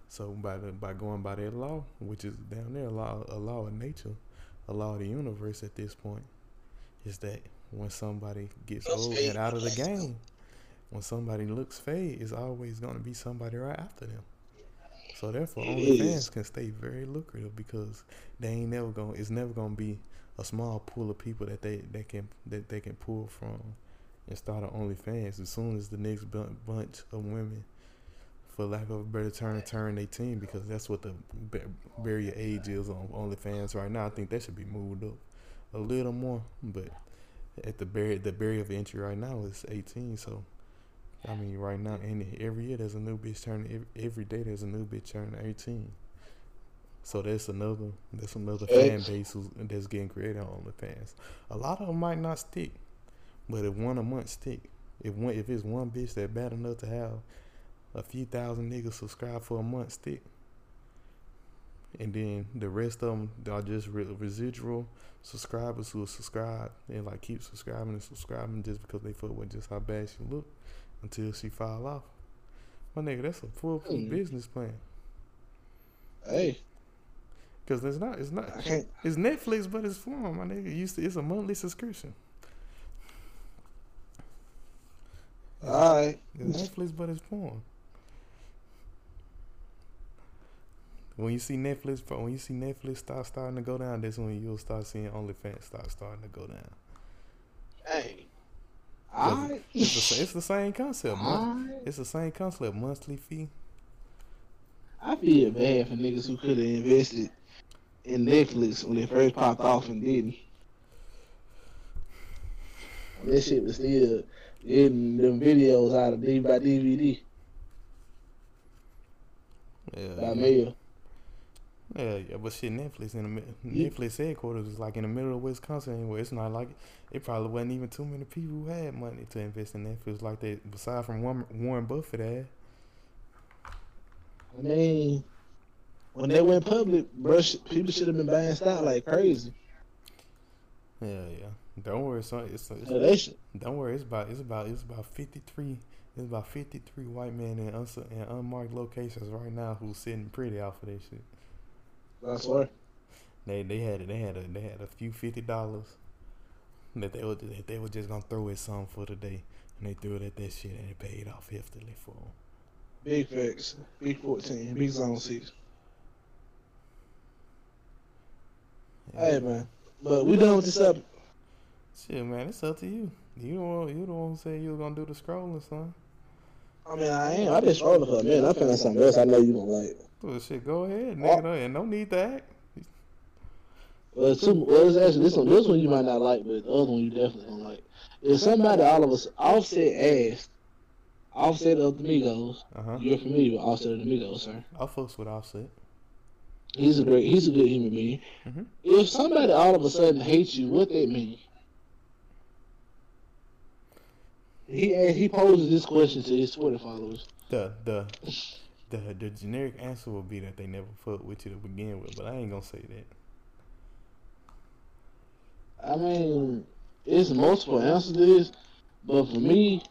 So by the by going by that law, which is down there a law a law of nature, a law of the universe at this point, is that when somebody gets Looks old fade. and out of the game, when somebody looks fade, it's always gonna be somebody right after them. So therefore, OnlyFans can stay very lucrative because they ain't never gonna. It's never gonna be a small pool of people that they they can that they can pull from and start an OnlyFans. As soon as the next bunch of women, for lack of a better term, turn team because that's what the ba- barrier age is on OnlyFans right now. I think that should be moved up a little more, but at the barrier the barrier of entry right now is 18. So I mean, right now, and every year there's a new bitch turning. Every, every day there's a new bitch turning 18. So that's another that's another fan base who's, that's getting created on OnlyFans. A lot of them might not stick, but if one a month stick, if one if it's one bitch that bad enough to have a few thousand niggas subscribe for a month stick, and then the rest of them are just re- residual subscribers who will subscribe and like keep subscribing and subscribing just because they fuck with just how bad she look until she fall off. My nigga, that's a foolproof Hmm. business plan. Hey, Cause it's not, it's not, it's Netflix, but it's form, my nigga. used to, it's a monthly subscription. All right. It's Netflix, but it's porn. When you see Netflix, when you see Netflix start starting to go down, that's when you'll start seeing OnlyFans start starting to go down. Hey. Right. It's the, it's the same concept. Right. it's the same concept. Monthly fee. I feel bad for niggas who could have invested in Netflix when it first popped off and didn't. That shit was still getting them videos out of D by DVD Yeah, by mail. Yeah, yeah. But shit, Netflix in the Yeah. Netflix headquarters is like in the middle of Wisconsin. Anyway, it's not like it probably wasn't even too many people who had money to invest in Netflix like that. Besides from Warren, Warren Buffett had. I mean, when they went public, bro, people should have been buying stock like crazy. Yeah, yeah. Don't worry, son. It's, it's they should. Don't worry, it's about it's about it's about fifty three it's about fifty three white men in, uns- in unmarked locations right now who's sitting pretty off of that shit. I swear. They they had they had a they had a few fifty dollars that they were that they were just gonna throw at some for the day, and they threw it at that shit and it paid off heftily for them. Big facts. Big 14. Big zone 6. Hey, man. But we done with this up. Shit, man, it's up to you. You don't. you the one who said you were gonna do the scrolling, son. I mean, I ain't. I just rolled her, man. I found something else I know you don't like. Well, shit, go ahead, nigga. No, and no need to act. Well, two, well, it's actually this one. This one you might not like, but the other one you definitely don't like. If somebody all of us Offset asked, Offset of the Migos. Uh huh. You're familiar with Offset of the Migos, sir? I fucks with Offset. He's a great. He's a good human being. Mhm. If somebody all of a sudden hates you, what that mean? He he poses this question to his Twitter followers. The the the the generic answer will be that they never fuck with you to begin with, but I ain't gonna say that. I mean, it's multiple answers to this, but for me,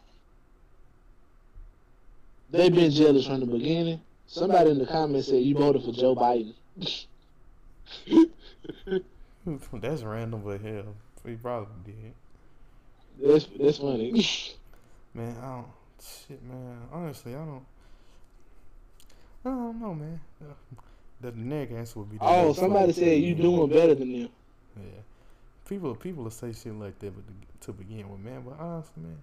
they've been jealous from the beginning. Somebody in the comments said you voted for Joe Biden. That's random, but hell, he probably did. That's that's funny. Man, I don't. Shit, man. Honestly, I don't. I don't know, man. The generic answer would be. oh, somebody you said you doing better than them. Yeah, People, people will say shit like that, but to, to begin with, man. But honestly, man,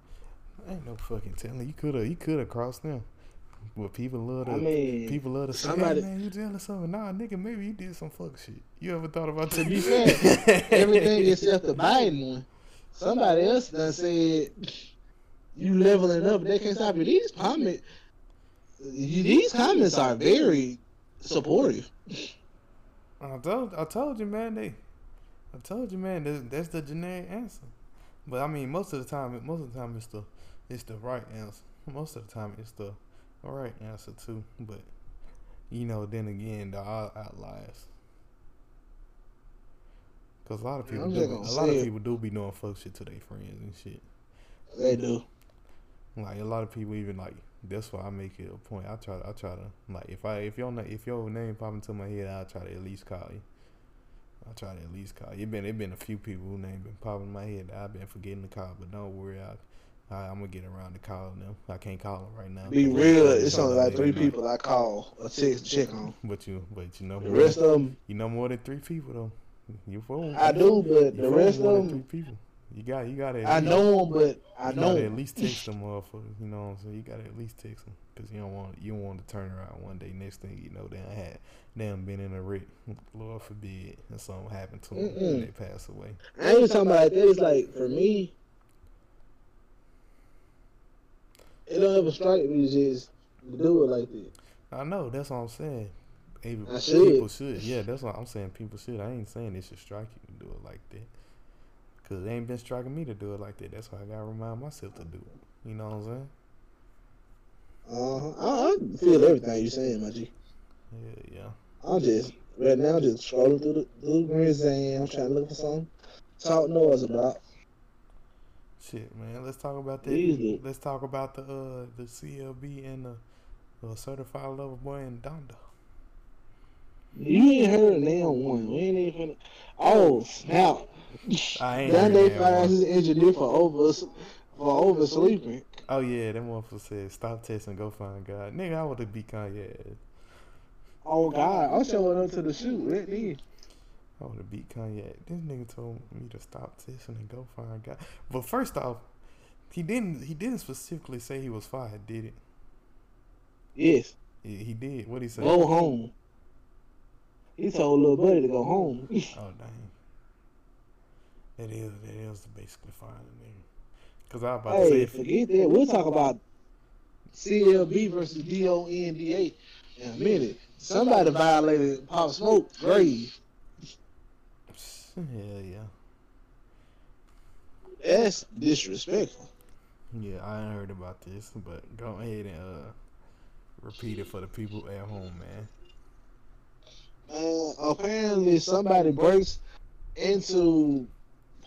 ain't no fucking telling. You could have, you could have crossed them. But people love to, I mean, people love to say, somebody- hey, man, you jealous of it? Nah, nigga, maybe you did some fuck shit. You ever thought about To that? be fair, everything except the Biden one. Somebody else done said you leveling up, they can't stop you. These comments, these comments are very supportive. I told, I told you, man. They, I told you, man. That, that's the generic answer. But I mean, most of the time, most of the time, it's the, it's the right answer. Most of the time, it's the right answer too. But you know, then again, there are outliers. Cause a lot of people, do, a lot of people do be doing fuck shit to their friends and shit. They do. Like a lot of people even like that's why I make it a point. I try to I try to like if I if your if your name pop into my head, I try to at least call you. I try to at least call you. It been it been a few people who name been popping in my head that I've been forgetting to call, but don't worry, I, I I'm gonna get around to calling them. I can't call them right now. Be real, it's only like three people I call or text check on. But you but you know The rest than, of them, you know more than three people though. You fool. I do, but the rest of them, three people. You got you got to. I know them, but I You know gotta at least text them motherfuckers. You know what I'm saying? You gotta at least text them because you don't want you don't want to turn around one day. Next thing you know, they done had done been in a wreck. Lord forbid, and something happened to them Mm-mm. and they pass away. I ain't talking about that. It's like for me, it don't ever strike me to just do it like that. I know that's what I'm saying. I should. People should. Yeah, that's what I'm saying. People should. I ain't saying it should strike you to do it like that. Cause it ain't been striking me to do it like that. That's why I gotta remind myself to do it. You know what I'm saying? Uh-huh. I, I feel everything you're saying, my G. Yeah, yeah. I'm just right now just scrolling through the through the Green I'm trying to look for something talk noise about. Shit, man. Let's talk about that. Easy. Let's talk about the uh the CLB and the uh, certified lover boy and Donda. You ain't heard of damn one. We ain't even. Oh snap! I ain't Then they that fired his engineer for over for oversleeping. Oh yeah, that motherfucker said stop testing, go find God. Nigga, I would have beat Kanye. Oh God! I'm showing up to the shoot. Right there. I would have beat Kanye. This nigga told me to stop testing and go find God. But first off, he didn't. He didn't specifically say he was fired, did it? Yes. He, he did. What he say? Go home. He told little buddy to go home. Oh dang. That is that is basically firing the nigga. Cause I was about to say hey, if forget that. We'll talk about CLB versus DONDA in a minute. Somebody violated Pop Smoke grave. Hell yeah. That's disrespectful. Yeah, I ain't heard about this, but go ahead and uh repeat it for the people at home, man. Uh, apparently, somebody breaks into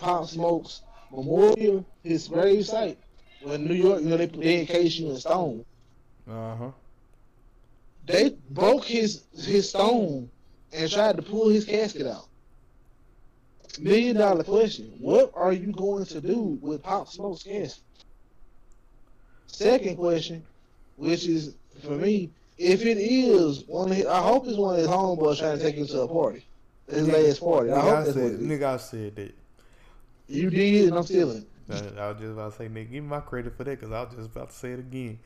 Pop Smoke's memorial, his grave site. Well, in New York, you know, they, they encase you in stone. Uh huh. They broke his his stone and tried to pull his casket out. Million dollar question: What are you going to do with Pop Smoke's casket? Second question, which is for me, if it is one, of his, I hope it's one of his homeboys trying to take him to a party, his last party. I Nigga, hope I said, nigga, I said that. You did, and I'm stealing. Uh, I was just about to say, nigga, give me my credit for that, cause I was just about to say it again.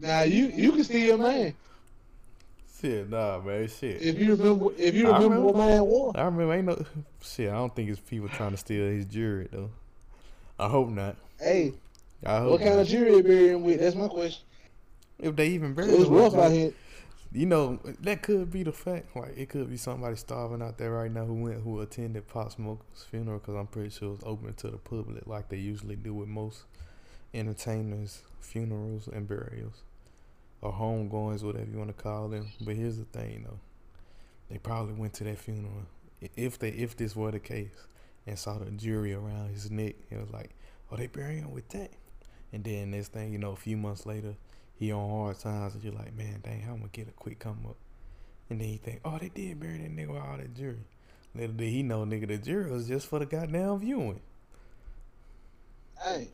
Now you you can steal your man shit, nah, man, shit. if you remember if you remember remember. what man was. I remember, ain't no shit. I don't think it's people trying to steal his jewelry though. I hope not. Hey, I hope what kind of jury they bury him with? That's my question. if they even bury It's him rough out here. You know, that could be the fact. Like, it could be somebody starving out there right now who went, who attended Pop Smoke's funeral because I'm pretty sure it's open to the public like they usually do with most entertainers' funerals and burials or homegoings, whatever you want to call them. But here's the thing, though. They probably went to that funeral. If they, if this were the case, and saw the jury around his neck, it was like, oh, they burying him with that. And then next thing you know, a few months later, he on hard times, and you're like, man, dang, how I'm gonna get a quick come up. And then you think, oh, they did bury that nigga with all that jury. Little did he know, nigga, the jury was just for the goddamn viewing. Hey,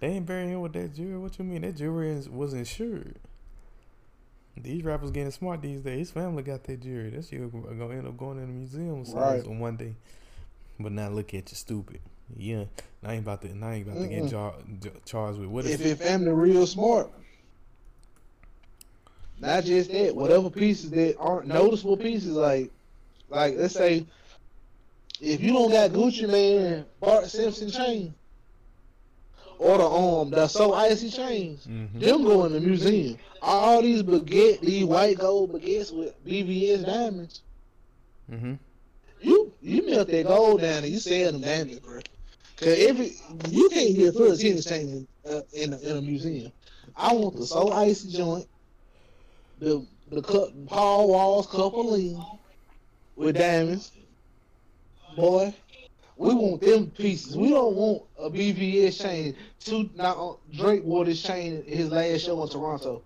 They ain't burying him with that jury. What you mean? That jury is, was insured. These rappers getting smart these days. His family got that jewelry. That shit gonna end up going in the museum Right. one day. But now look at you, stupid. Yeah, I ain't about to. I ain't about to get Mm-mm. jar, j- charged with what If if your family real smart, not just that, whatever pieces that aren't noticeable pieces, like, like let's say, if you don't got Gucci Mane, Bart Simpson chain, or the um the so icy chains, Mhm. them go in the museum. All these baguette, these white gold baguettes with VVS diamonds, Mhm. you you melt that gold down and you sell them diamonds, bro. Cause every you can't get full tennis chain in, uh, in, a, in a museum. I want the so icy joint, the the cup Paul Wall's couple lean with diamonds. Boy, we want them pieces. We don't want a VVS chain. Two now Drake wore this chain his last show in Toronto.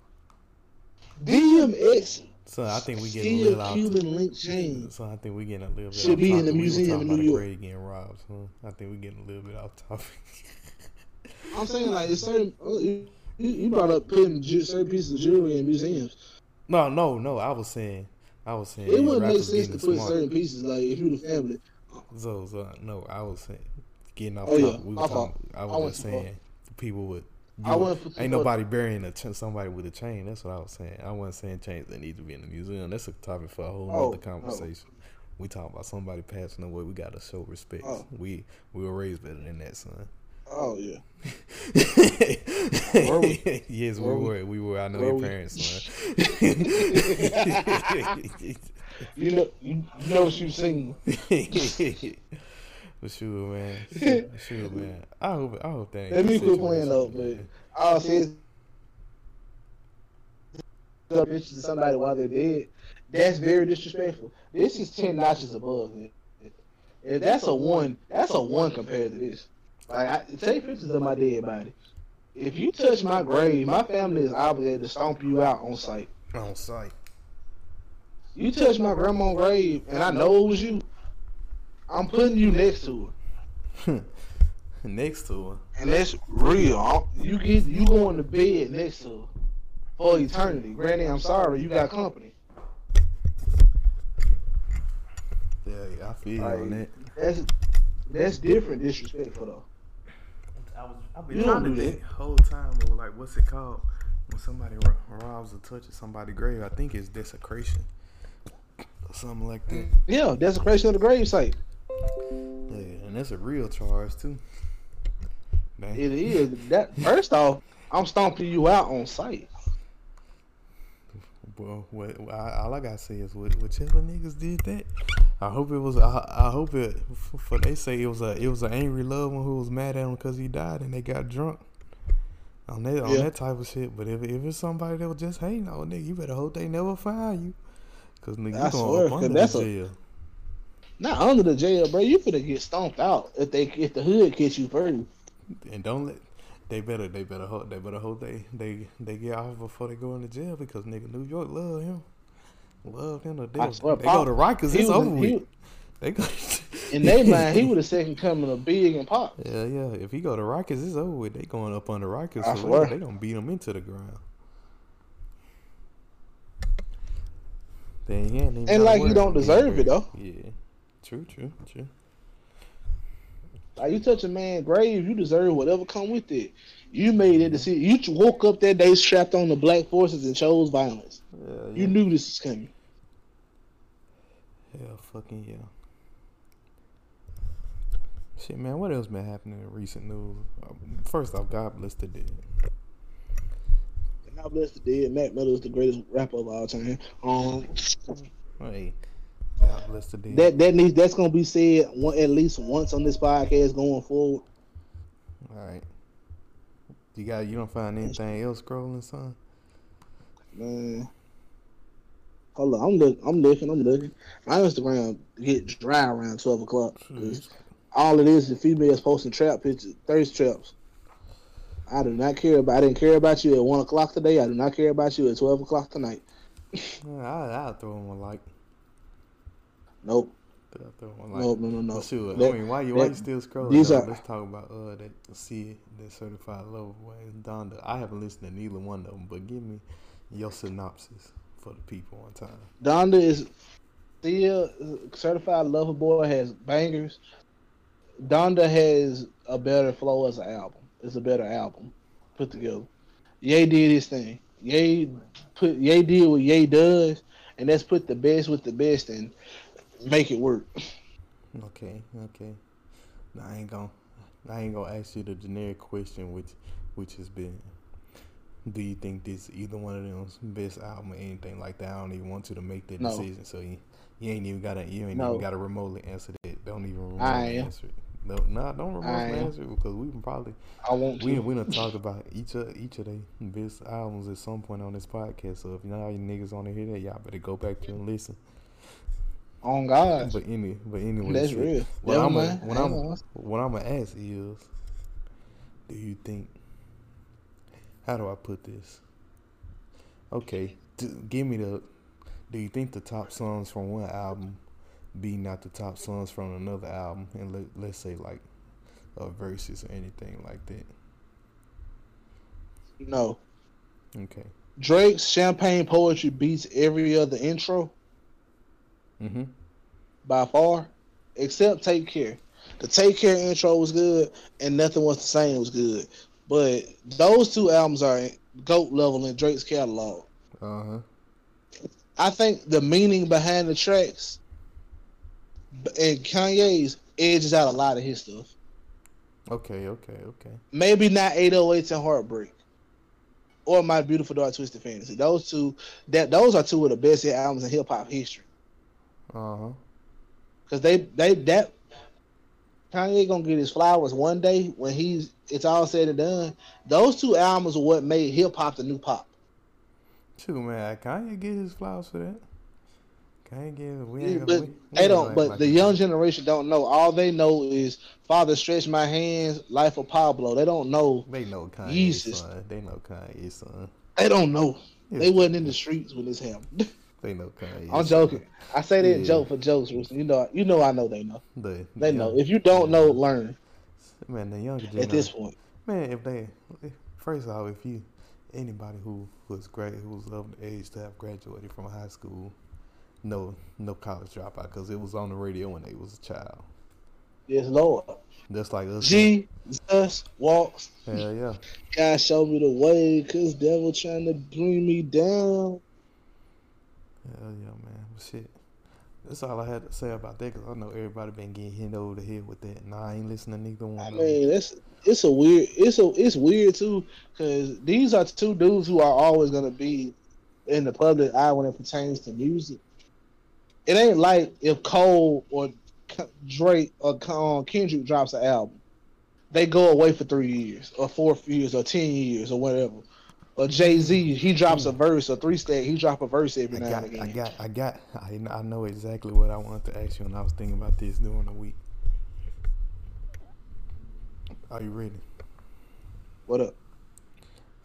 DMX So I think we getting a little off. Cuban link chain. So I think we getting a little bit. Should off be in topic. the We were museum in New the York. getting robbed. So I think we getting a little bit off topic. I'm saying like it's certain. uh, You, you brought up putting certain pieces of jewelry in museums. No, no, no. I was saying, I was saying It wouldn't make sense to put certain pieces like if you the family. So, so no, I was saying getting off Oh, yeah. We fault. talking, I I was went just saying people would. I went for ain't nobody burying a ch- somebody with a chain. That's what I was saying. I wasn't saying chains that need to be in the museum. That's a topic for a whole Oh, other oh. conversation. We talk about somebody passing away. We gotta show respect. Oh. We we were raised better than that, son. Oh yeah. Were we? yes, Were we we? were. We were. I know your parents. You know you, know what you seen. For sure, man. For sure, man. I hope. I hope that. Let me quit playing though, but all says up pictures of somebody while they're dead. That's very disrespectful. This is ten notches above it. If that's a one, that's a one compared to this. Like, I, take pictures of my dead body. If you touch my grave, my family is obligated to stomp you out on sight. On site. You touch my grandma's grave, and I know it was you. I'm putting you next to her, Next to her. and that's real. You get you going to bed next to her for eternity. Granny, I'm sorry, you got company. Yeah, yeah, I feel you Like, on that. That's that's different, disrespectful though. I was. I've been You trying to do think whole time of like what's it called when somebody ro- robs or touches somebody's grave. I think it's desecration, or something like that. Yeah, desecration of the grave site. Yeah, and that's a real charge too. Dang. It is that. First off, I'm stomping you out on site. Well, what, I, all I gotta say is, what, whichever niggas did that, I hope it was. I, I hope it. For, they say it was a it was an angry loved one who was mad at him because he died and they got drunk. On that on that type of shit. But if if it's somebody that was just hating on nigga, you better hope they never find you. Cause nigga, I you swear, 'cause that's the a- jail. Not under the jail, bro. You finna get stomped out if they if the hood catch you first. And don't let they better they better hope they better hope they they they get off before they go into jail because nigga New York love him. Love him to death. They Pop, go to Rikers, it's over he- with. They go In their mind, he was the second coming of Big and Pop. Yeah, yeah. If he go to Rikers, it's over with. They going up under Rikers. I So swear. they, they gonna beat him into the ground. They ain't, he even And like you don't deserve it though. Yeah, true, true, true. Like you touch a man's grave, you deserve whatever come with it. You made it to see. You woke up that day strapped on the black forces and chose violence. Yeah, yeah. You knew this was coming. Hell, fucking yeah. Shit, man. What else been happening in recent news? Um, First off, God bless the dead. God bless the dead. Mac Miller is the greatest rapper of all time. Um, Hey, God bless the dead. that that needs that's gonna be said one, at least once on this podcast going forward. All right. You got you don't find anything else scrolling, son? Man, hold on, I'm look, I'm looking, I'm looking. My Instagram get dry around twelve o'clock. all it is is females posting trap pictures, thirst traps. I do not care about. I didn't care about you at one o'clock today. I do not care about you at twelve o'clock tonight. Yeah, I I'll throw him a like. Nope, I'll throw him a like. nope, no, no, no. Well, sure. That- I mean, why you why you still scrolling? these though? are- Let's talk about uh that C that certified lover boy and Donda. I haven't listened to neither one of them, but give me Your synopsis for the people on time. Donda is still certified lover boy has bangers. Donda has a better flow as an album. It's a better album put together. Ye did his thing. Ye put Ye did what Ye does, and that's put the best with the best and make it work. Okay, okay. Now, I ain't gonna I ain't gonna ask you the generic question which which has been do you think this either one of them's best album or anything like that? I don't even want you to make that No. decision. So you, you ain't even gotta you ain't No. even gotta remotely answer that. Don't even remotely I answer it. No, nah, don't remotely answer it because we can probably I want to. we we done talk about each of each of the best albums at some point on this podcast. So if y'all you niggas want to hear that, y'all better go back to and listen. On God. But any but anyway, That's shit. real. What I'm a, what I'm what I'm gonna ask is, do you think? How do I put this? Okay, give me the. Do you think the top songs from one album be not the top songs from another album, and let, let's say like, uh, verses or anything like that? No. Okay. Drake's Champagne Poetry beats every other intro Mhm. by far, except Take Care. The Take Care intro was good, and Nothing Was the Same was good. But those two albums are GOAT level in Drake's catalog. Uh huh. I think the meaning behind the tracks and Kanye's edges out a lot of his stuff. Okay. Okay. Okay. Maybe not 808s and Heartbreak. Or My Beautiful Dark Twisted Fantasy. Those two that those are two of the best hit albums in hip hop history. Uh huh. Cause they they that Kanye gonna get his flowers one day when he's it's all said and done. Those two albums are what made hip hop the new pop. Too man, Kanye get his flowers for that. Kanye get. We ain't but gonna, we, we They don't. But like the young generation don't know. All they know is Father Stretch My Hands, Life of Pablo. They don't know. They know Kanye Jesus. son. They know Kanye son. They don't know. Yeah, They wasn't in the streets when this happened. They know Kanye. I'm joking. I say that Yeah. joke for jokes. You know. You know. I know they know. The, They the know. young- If you don't know, learn man, the younger at this point. Man, if they if, first off, if you anybody who was great, who was of the age to have graduated from high school, no no college dropout because it was on the radio when they was a child. Yes, Lord. Just like us. Jesus walks. Hell yeah. God show me the way, cause devil trying to bring me down. Hell yeah, man. But shit. That's all I had to say about that because I know everybody been getting hit over the head with that. Nah, I ain't listening to neither one I mean, it's it's a weird, it's a it's weird too, cause these are two dudes who are always gonna be in the public eye when it pertains to music. It ain't like if Cole or Drake or um, Kendrick drops an album, they go away for three years or four years or ten years or whatever. Or Jay Z, he drops a verse or three stack, he drop a verse every I now got, and I got, I got, I, I know exactly what I wanted to ask you, and I was thinking about this during the week. Are you ready? What up?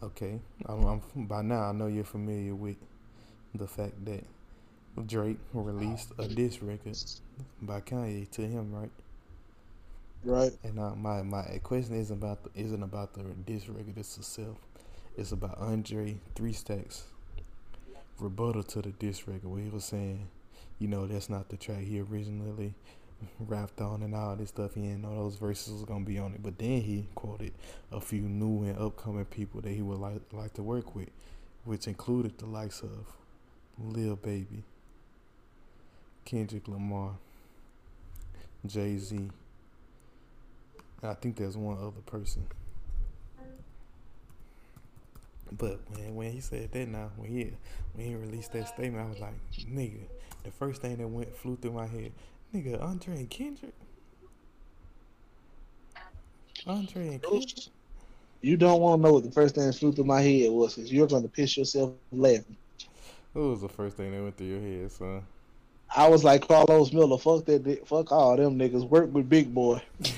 Okay, I'm, I'm by now. I know you're familiar with the fact that Drake released a diss record by Kanye to him, right? Right? And uh, my my question isn't about the, isn't about the diss record itself. It's about Andre Three Stacks rebuttal to the diss record where he was saying, you know, that's not the track he originally rapped on and all this stuff. He didn't know those verses was gonna be on it. But then he quoted a few new and upcoming people that he would like like to work with, which included the likes of Lil Baby, Kendrick Lamar, Jay Z. I think there's one other person. But when when he said that now, when he when he released that statement, I was like, nigga, the first thing that went flew through my head, nigga, Andre and Kendrick. Andre and Kendrick. You don't want to know what the first thing that flew through my head was, because you're going to piss yourself laughing. What was the first thing that went through your head, son? I was like Carlos Miller, fuck that, fuck all them niggas. Work with Big Boi. he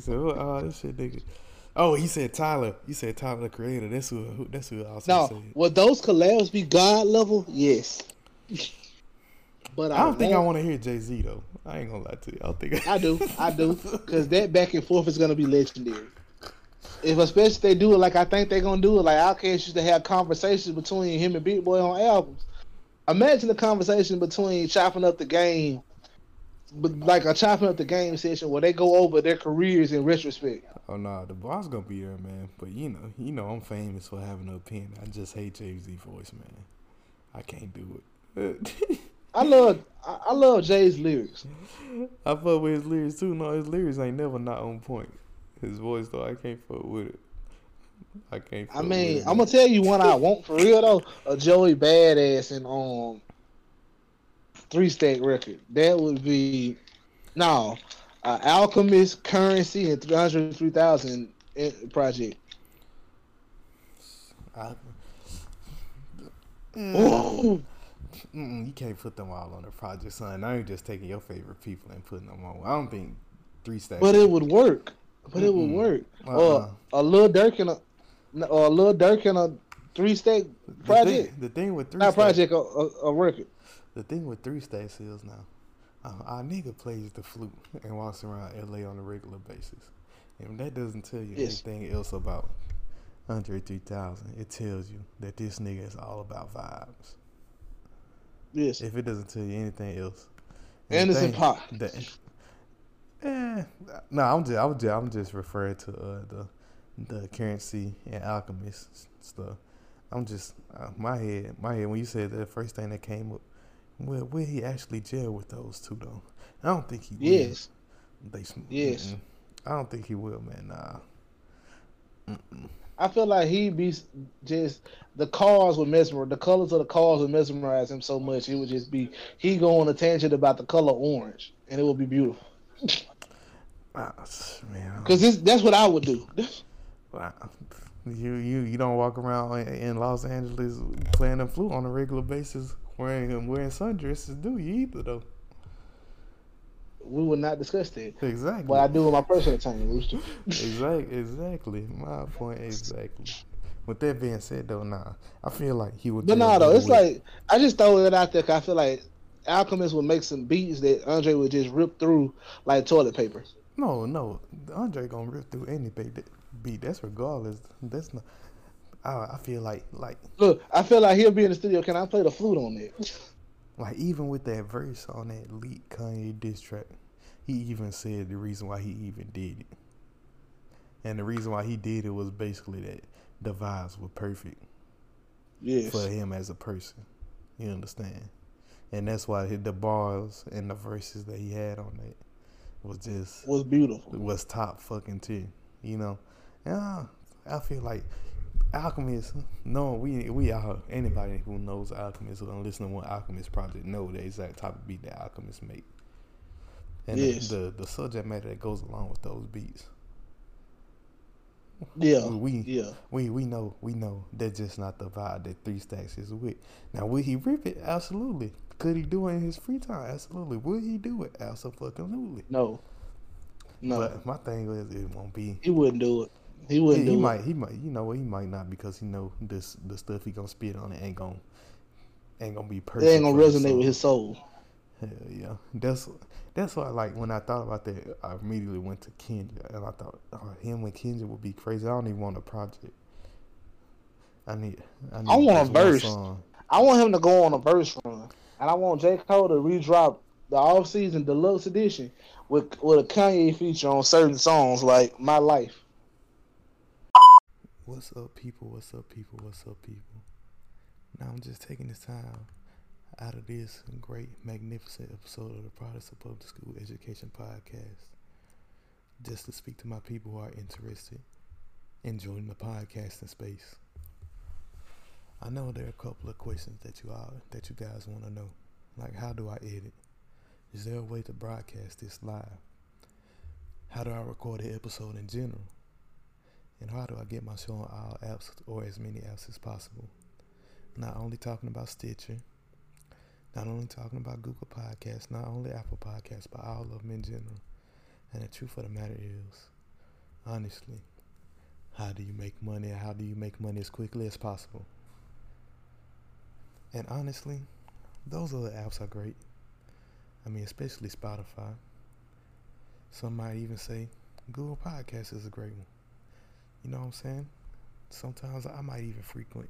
said, "Oh, this shit, nigga." Oh, he said Tyler. You said Tyler the Creator. That's who. who that's who I also No, said. would those collabs be God level? Yes. But I I, don't think I want to hear Jay Z though. I ain't gonna lie to you. I don't think I do, I do, because that back and forth is gonna be legendary. If especially if they do it like I think they're gonna do it, like Outkast used to have conversations between him and Big Boi on albums. Imagine the conversation between chopping up the game, but like a chopping up the game session where they go over their careers in retrospect. Oh no, the boss gonna be there, man. But you know, you know, I'm famous for having an opinion. I just hate Jay Z voice, man. I can't do it. I love, I, I love Jay's lyrics. I fuck with his lyrics too. No, his lyrics ain't never not on point. His voice though, I can't fuck with it. I can't. Fuck I mean, I'm gonna tell you one I want for real though. A Joey Badass and um three stack record. That would be no uh, Alchemist Currency and 303,000 project. I, Mm-mm, you can't put them all on the project, son. I ain't just taking your favorite people and putting them on. I don't think three stacks. But it would work. But it would work. Uh-uh. Or a Lil Durk and a or a Lil Durk and a three stack The project. thing, the thing with three Not stacks, project, a, a, a record. the thing with three stacks is now, uh, our nigga plays the flute and walks around LA on a regular basis, and that doesn't tell you Yes. anything else about Andre 3000. It tells you that this nigga is all about vibes. Yes. If it doesn't tell you anything else, Anderson thing- Paak. Eh, no, I'm just, I'm just, I'm just referring to uh, the the currency and alchemist stuff. I'm just uh, my head, my head. When you said that, the first thing that came up, well, will he actually jail with those two though? I don't think he will. Yes. They, sm- Yes. mm-mm. I don't think he will, man. Nah. Mm-mm. I feel like he'd be just the cars would mesmerize the colors of the cars would mesmerize him so much. It would just be he go on a tangent about the color orange, and it would be beautiful. Ah, s- man. Because that's what I would do. Wow. You you you don't walk around in, Los Angeles playing the flute on a regular basis wearing wearing sundresses, do you either though? We would not discuss that. Exactly. But I do with my personal time, Rooster. exactly. Exactly. My point exactly. With that being said, though, nah, I feel like he would. But nah, though, it's like I just throw it out there cause I feel like Alchemist would make some beats that Andre would just rip through like toilet paper. no, no. Andre gonna rip through any beat. That, beat. That's regardless. That's not. I, I feel like like Look, I feel like he'll be in the studio. Can I play the flute on that? like even with that verse on that leak Kanye diss track, he even said the reason why he even did it, and the reason why he did it was basically that the vibes were perfect. Yes. for him as a person. You understand? And that's why the bars and the verses that he had on it was just Was beautiful. It was top fucking tier. You know? Yeah, I feel like Alchemist. No, we we all anybody who knows Alchemist don't listen to one Alchemist project know the exact type of beat that Alchemist make. And Yes. the, the the subject matter that goes along with those beats. Yeah. We Yeah. we we know we know that's just not the vibe that Three Stacks is with. Now would he rip it? Absolutely. Could he do it in his free time? Absolutely. Would he do it? Absolutely. No. No. But my thing is it won't be. he wouldn't do it. He He, wouldn't he do might he might you know what he might not because he know this the stuff he gonna spit on it ain't gonna ain't gonna be perfect. It ain't gonna resonate with his soul. Hell yeah. That's that's why like when I thought about that, I immediately went to Kendrick and I thought oh, him and Kendrick would be crazy. I don't even want a project. I need I, need I want a verse. I want him to go on a verse run, and I want J Cole to redrop the off season deluxe edition with with a Kanye feature on certain songs like My Life. What's up, people? What's up, people? What's up, people? Now I'm just taking this time out of this great, magnificent episode of the Products of Public School Education Podcast just to speak to my people who are interested in joining the podcasting space. I know there are a couple of questions that you all that you guys want to know, like how do I edit? Is there a way to broadcast this live? How do I record an episode in general? And how do I get my show on all apps or as many apps as possible? Not only talking about Stitcher, not only talking about Google Podcasts, not only Apple Podcasts, but all of them in general. And the truth of the matter is, honestly, how do you make money? How do you make money as quickly as possible? And honestly, those other apps are great. I mean, especially Spotify. Some might even say Google Podcasts is a great one. You know what I'm saying? Sometimes I might even frequent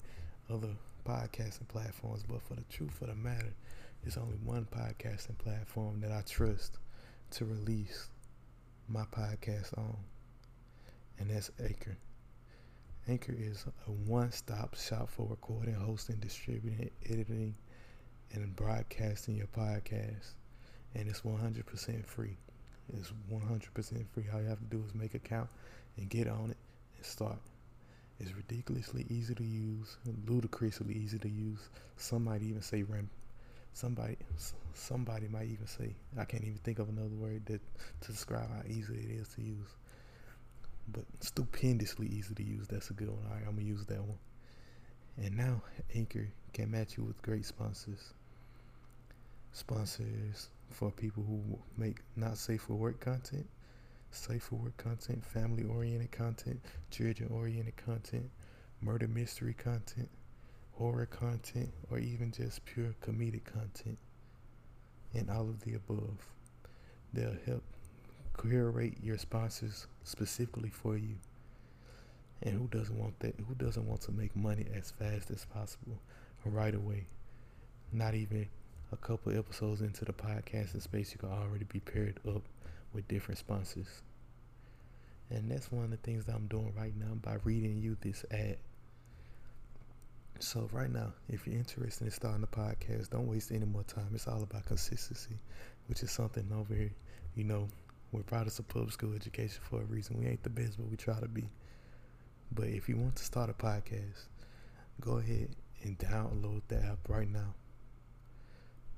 other podcasting platforms, but for the truth of the matter, there's only one podcasting platform that I trust to release my podcast on, and that's Anchor. Anchor is a one stop shop for recording, hosting, distributing, editing, and broadcasting your podcast. And it's 100% free. It's 100% free. All you have to do is make an account and get on it and start. It's ridiculously easy to use, ludicrously easy to use. Some might even say ram. Somebody, somebody might even say I can't even think of another word that to describe how easy it is to use. But stupendously easy to use. That's a good one. All right, I'm gonna use that one. And now Anchor can match you with great sponsors. Sponsors for people who make not safe for work content, safe for work content, family oriented content, children oriented content, murder mystery content, horror content, or even just pure comedic content, and all of the above. They'll help curate your sponsors specifically for you. And who doesn't want that? Who doesn't want to make money as fast as possible, right away? Not even a couple episodes into the podcasting space, you can already be paired up with different sponsors. And that's one of the things that I'm doing right now by reading you this ad. So right now, if you're interested in starting a podcast, don't waste any more time. It's all about consistency, which is something over here. You know, we're proud of public school education for a reason. We ain't the best, but we try to be. But if you want to start a podcast, go ahead and download the app right now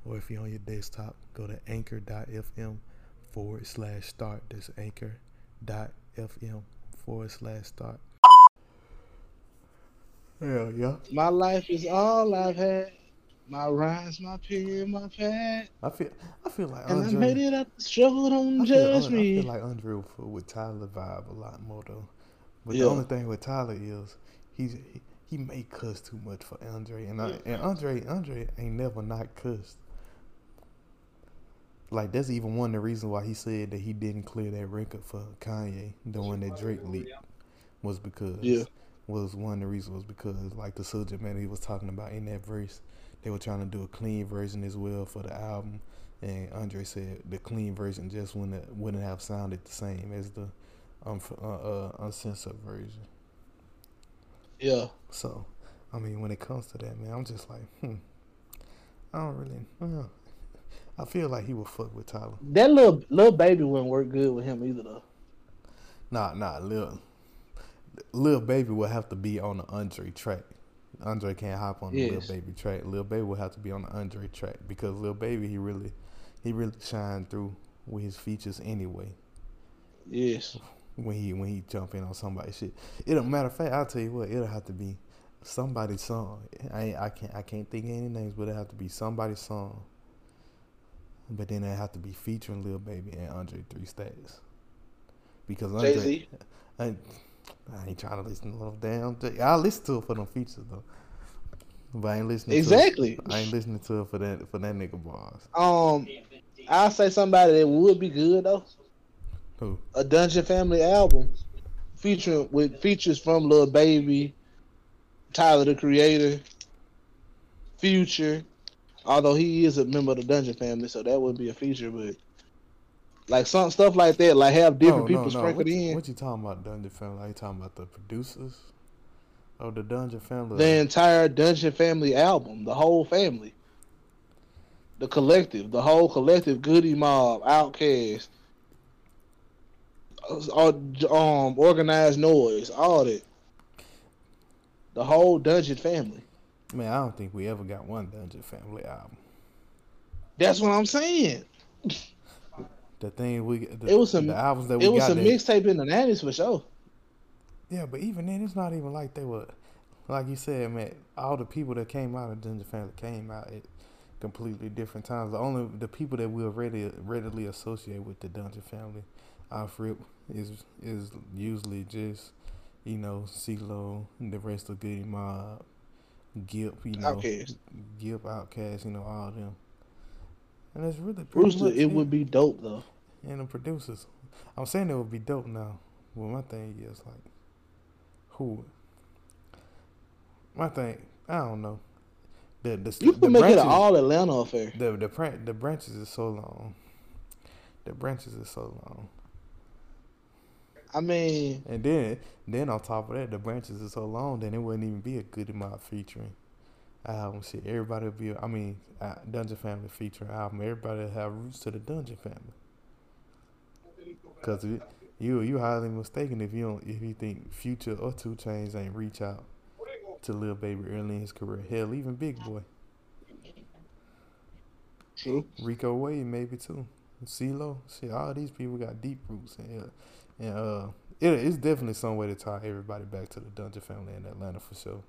or if you're on your desktop, go to anchor.fm forward slash start. That's anchor.fm forward slash start. Hell yeah. My life is all I've had. My rhymes, my pen, my pad. I feel, feel like and Andre. I made it up. Struggle, don't I judge feel, me. I feel like Andre with, with Tyler vibe a lot more though. But Yeah. the only thing with Tyler is he's he, he may cuss too much for Andre, and I, and Andre Andre ain't never not cussed. Like that's even one of the reasons why he said that he didn't clear that record for Kanye, the one that Drake leaked, was because Yeah. was one of the reasons was because like the subject matter he was talking about in that verse, they were trying to do a clean version as well for the album, and Andre said the clean version just wouldn't wouldn't have sounded the same as the um uh, uh, uncensored version. Yeah. So, I mean, when it comes to that, man, I'm just like, hmm, I don't really. Uh, I feel like he would fuck with Tyler. That little little baby wouldn't work good with him either though. Nah, nah, little lil baby will have to be on the Andre track. Andre can't hop on the Yes. lil baby track. Little baby will have to be on the Andre track because little baby he really, he really shined through with his features anyway. Yes. When he when he jump in on somebody's shit, it'll matter of fact. I'll tell you what, it'll have to be somebody's song. I I can't I can't think of any names, but it'll have to be somebody's song. But then it have to be featuring Lil Baby and Andre Three Stacks. Because Andre, Jay Z. I, I ain't trying to listen to no damn. I listen to it for them features though, but I ain't listening. Exactly. To it, I ain't listening to it for that for that nigga bars. Um, I'll say somebody that would be good though. Who? A Dungeon Family album featuring with features from Lil Baby, Tyler the Creator, Future. Although he is a member of the Dungeon Family, so that would be a feature. But like some stuff like that, like have different No, people no, no. sprinkled you- in. what you talking about, Dungeon Family? Are you talking about the producers of the Dungeon Family? the entire Dungeon Family album, the whole family, the collective, the whole collective, Goodie Mob, OutKast, um Organized Noize, all that. The whole Dungeon family. Man, I don't think we ever got one Dungeon Family album. That's what I'm saying. The thing we the, It was some- the albums that we It was got. a mixtape in the nineties for sure. Yeah, but even then, it's not even like they were, like you said, man. All the people that came out of Dungeon Family came out at completely different times. The only the people that we'll readily readily associate with the Dungeon Family, off rip, is is usually just you know CeeLo, and the rest of Goodie Mob, Gipp, you know, Outkast. Gipp, OutKast, you know, all them. And it's really pretty Brewster, much it would be dope though. and the producers. I'm saying it would be dope now. Well, my thing is like, who? My thing, I don't know. The the You the can make it an all Atlanta affair. the the the branches is so long. The branches is so long, I mean, and then then on top of that, the branches is so long. Then it wouldn't even be a Goodie Mob featuring album. Shit, everybody would be. I mean, uh, Dungeon Family featuring album. Everybody would have roots to the Dungeon Family. Cause it, you you highly mistaken if you don't if you think Future or 2 Chainz ain't reach out to Lil Baby early in his career. Hell, even Big Boi, true. Rico Wade maybe too. CeeLo, shit, all these people got deep roots and and uh, it, it's definitely some way to tie everybody back to the Dungeon Family in Atlanta for sure.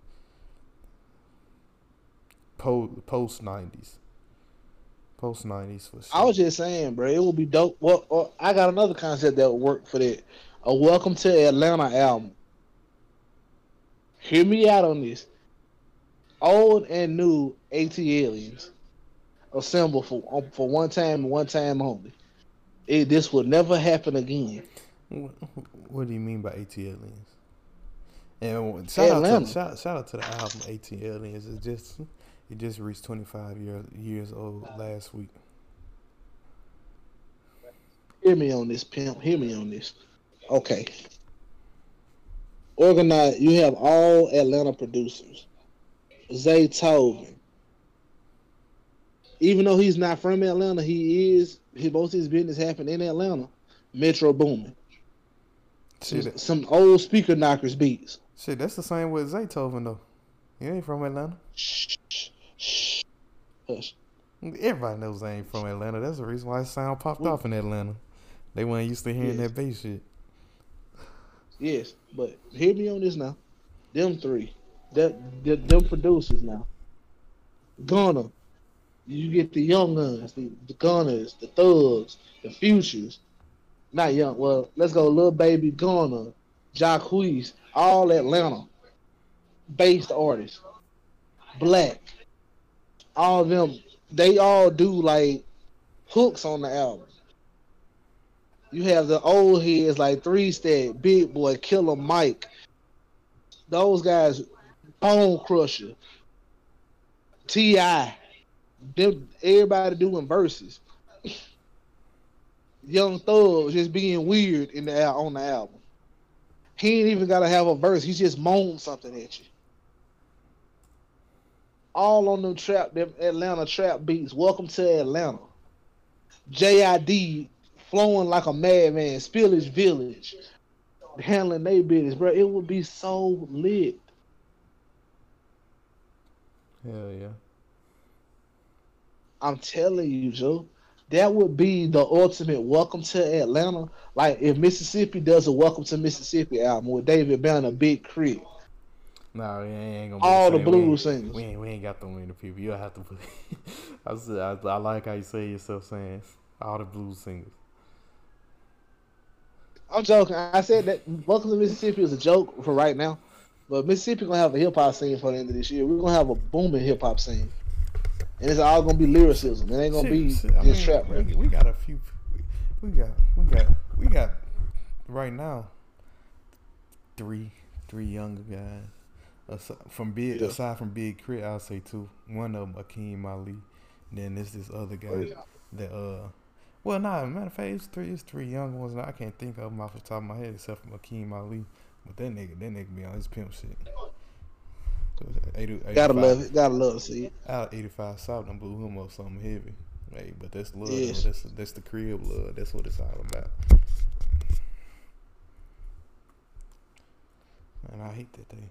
Post post nineties, post nineties for sure. I was just saying, bro, it would be dope. Well, well, I got another concept that would work for that. A Welcome to Atlanta album. Hear me out on this. Old and new ATLiens assemble for for one time and one time only. It, this will never happen again. What, what do you mean by ATLiens? And shout out, to, shout, shout out to the album ATLiens. It just it just reached twenty five years years old last week. Hear me on this, pimp. Hear me on this. Okay. Organize. You have all Atlanta producers. Zaytoven. Even though he's not from Atlanta, he is. He most of his business happened in Atlanta. Metro Boomin. Shit, Some, that- some old Speaker Knockerz beats. shit, that's the same with Zaytoven though. He ain't from Atlanta. Shh, shh, shh. Hush. Everybody knows they ain't from Atlanta. That's the reason why his sound popped Well- off in Atlanta. They weren't used to hearing Yes. that bass shit. Yes, but hear me on this now. Them three, that the, them producers now. Gunna, you get the young guns, the, the Gunners, the Thugs, the Futures. Not young. Well, let's go. Little baby Gunna, Jacquees, all Atlanta based artists, black. All of them, they all do like hooks on the album. You have the old heads like Three Stack, Big Boi, Killer Mike. Those guys, Bone Crusher, T.I., them everybody doing verses. Young Thug just being weird in the on the album. He ain't even gotta have a verse. He just moaned something at you. All on them trap, them Atlanta trap beats. Welcome to Atlanta. JID flowing like a madman, Spillage Village, handling their business, bro. It would be so lit. Hell yeah. I'm telling you, Joe. That would be the ultimate welcome to Atlanta. Like if Mississippi does a welcome to Mississippi album with David Banner, Big K.R.I.T., Nah, we ain't gonna. Be all the. We blues singers. We ain't, we ain't got them many people. You'll have to put. I, said, I, I like how you say yourself saying all the blues singers. I'm joking. I said that welcome to Mississippi is a joke for right now. But Mississippi gonna have a hip hop scene for the end of this year. We're gonna have a booming hip hop scene. And it's all gonna be lyricism. It ain't gonna be shit, just mean, trap rap. we, we got a few. We got we got we got right now three three younger guys. Aside from big Yeah. aside from Big K.R.I.T., I'll say two. One of them Akeem Ali. Then there's this other guy Oh, yeah. that uh. Well, nah. Matter of fact, it's three. It's three young ones. And I can't think of them off the top of my head except for Akeem Ali. But that nigga, that nigga be on his pimp shit. 80, Gotta love it. Gotta love to see it. out 85 South and blew him up something heavy. Hey, but that's love. Yes. That's that's the crib love. That's what it's all about. And I hate that they.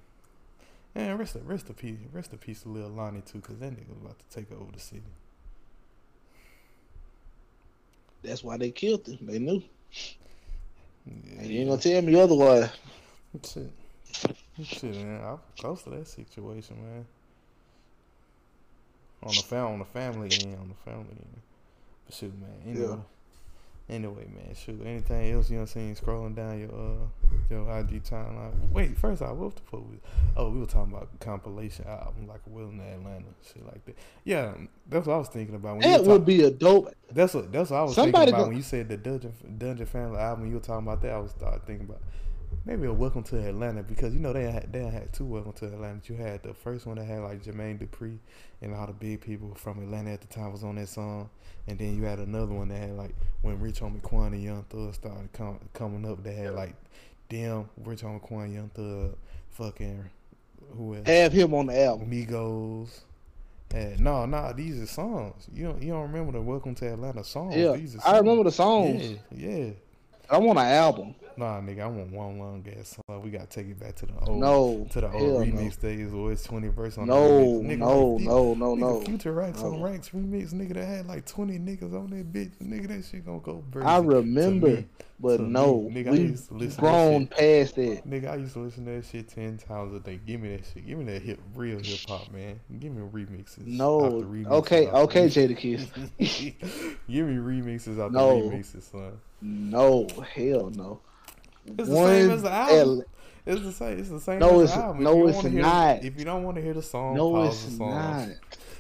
And rest of rest of peace, rest of peace to Lil Lonnie too, cause that nigga was about to take over the city. That's why they killed him. They knew. Yeah, And you ain't gonna tell me otherwise. Shit, shit, man. I'm close to that situation, man. On the fam, on the family end, on the family end. But shoot, man. Anyway, Anyway, man, shoot. Anything else you know? Seen scrolling down your uh your IG timeline. Wait, first off, what the fuck? Was, oh, we were talking about compilation album like a Will in Atlanta, shit like that. Yeah, that's what I was thinking about. When That would talk, be a dope. that's what that's what I was Somebody thinking about go- when you said the Dungeon Dungeon Family album. You were talking about that. I was thinking about maybe a Welcome to Atlanta because you know they had they had two Welcome to Atlanta. You had the first one that had like Jermaine Dupri and all the big people from Atlanta at the time was on that song, and then you had another one that had like when Rich Homie Quan and Young Thug started com- coming up. They had like damn Rich Homie Quan, Young Thug, fucking who else? Have him on the album. Migos. Had, no, no, these are songs. You don't, you don't remember the Welcome to Atlanta songs? Yeah, these are I remember the songs. Yeah, yeah. I want an album. Nah, nigga, I want one long ass song. Uh, we gotta take it back to the old, No, to the old no. remix days where it's twenty verse on No, the remix. Nigga, no, like, no, no, nigga, no. Future Racks on No. Racks remix, nigga, that had like twenty niggas on that bitch. Nigga, that shit gonna go. I remember, me. but to me, no, nigga, we've used to listen to that grown past that. Nigga, I used to listen to that shit ten times a day. Give me that shit. Give me that hip, real hip hop, man. Give me remixes. No, remixes, okay, okay. Jadakiss. Give me remixes out No. the remixes, son. No, hell no. It's the same as the album. L- It's the same. It's the same. No, as it's- album. no, it's hear not. The, if you don't want to hear the song, no, pause it's the song. not.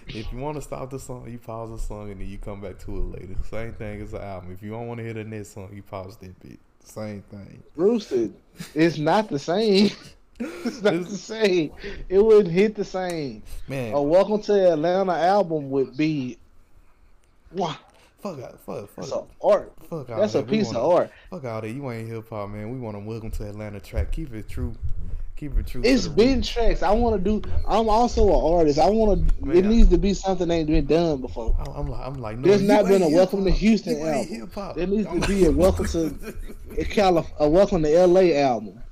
If you want to stop the song, you pause the song and then you come back to it later. Same thing as the album. If you don't want to hear the next song, you pause that bit. Same thing. Roosted. It's not the same. it's not the same. It wouldn't hit the same. Man, A Welcome to Atlanta album would be. Wow, fuck out, fuck, that's fuck, a art. fuck out. That's a piece wanna- of art. Fuck out there. You ain't hip hop, man. We want to welcome to Atlanta track. Keep it true. Keep it true. It's been tracks. I want to do. I'm also an artist. I want to. It needs to be something that ain't been done before. I'm- I'm like, I'm like, no. There's not been a Welcome to. Houston You album. There needs to be a Welcome to- A Calif- a Welcome to LA album.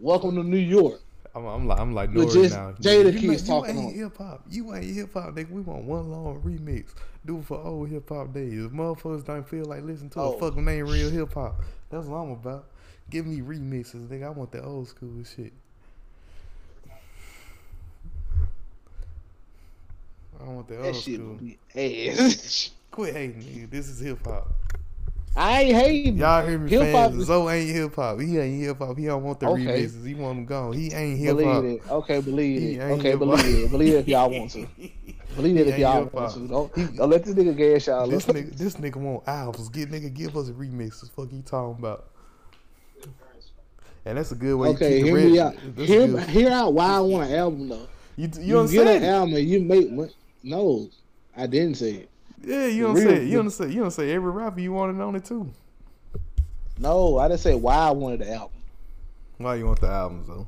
Welcome to New York. I'm, I'm like, I'm like, Nore just now. Jada you, keeps know, talking you ain't hip hop. You ain't hip hop, nigga. We want one long remix. Do it for old hip hop days. Motherfuckers don't feel like listening to Oh. a fucking ain't real hip hop. That's what I'm about. Give me remixes, nigga. I want that old school shit. I want that, That old shit school. would be ass. Quit hating, nigga. This is hip hop. I ain't hating. Y'all hear me, Hip hop fans? is- Zoe ain't hip hop. He ain't hip hop. He don't want the Okay. remixes. He want them gone. He ain't hip hop. Believe it. Okay, believe He it. Okay, hip-hop. believe it. Believe it if y'all want to. Believe it if y'all want to. Don't, don't let this nigga gas y'all This up. nigga, this nigga want albums. Get nigga, give us remixes. Fuck you talking about? And that's a good way. Okay, hear me out. Hear, good. hear out why I want an album though. You, you, You, you get an album and you make money. No, I didn't say it. Yeah, you don't Real say. You don't say. You don't say every rapper you want it on it too. No, I didn't say why I wanted the album. Why you want the albums though?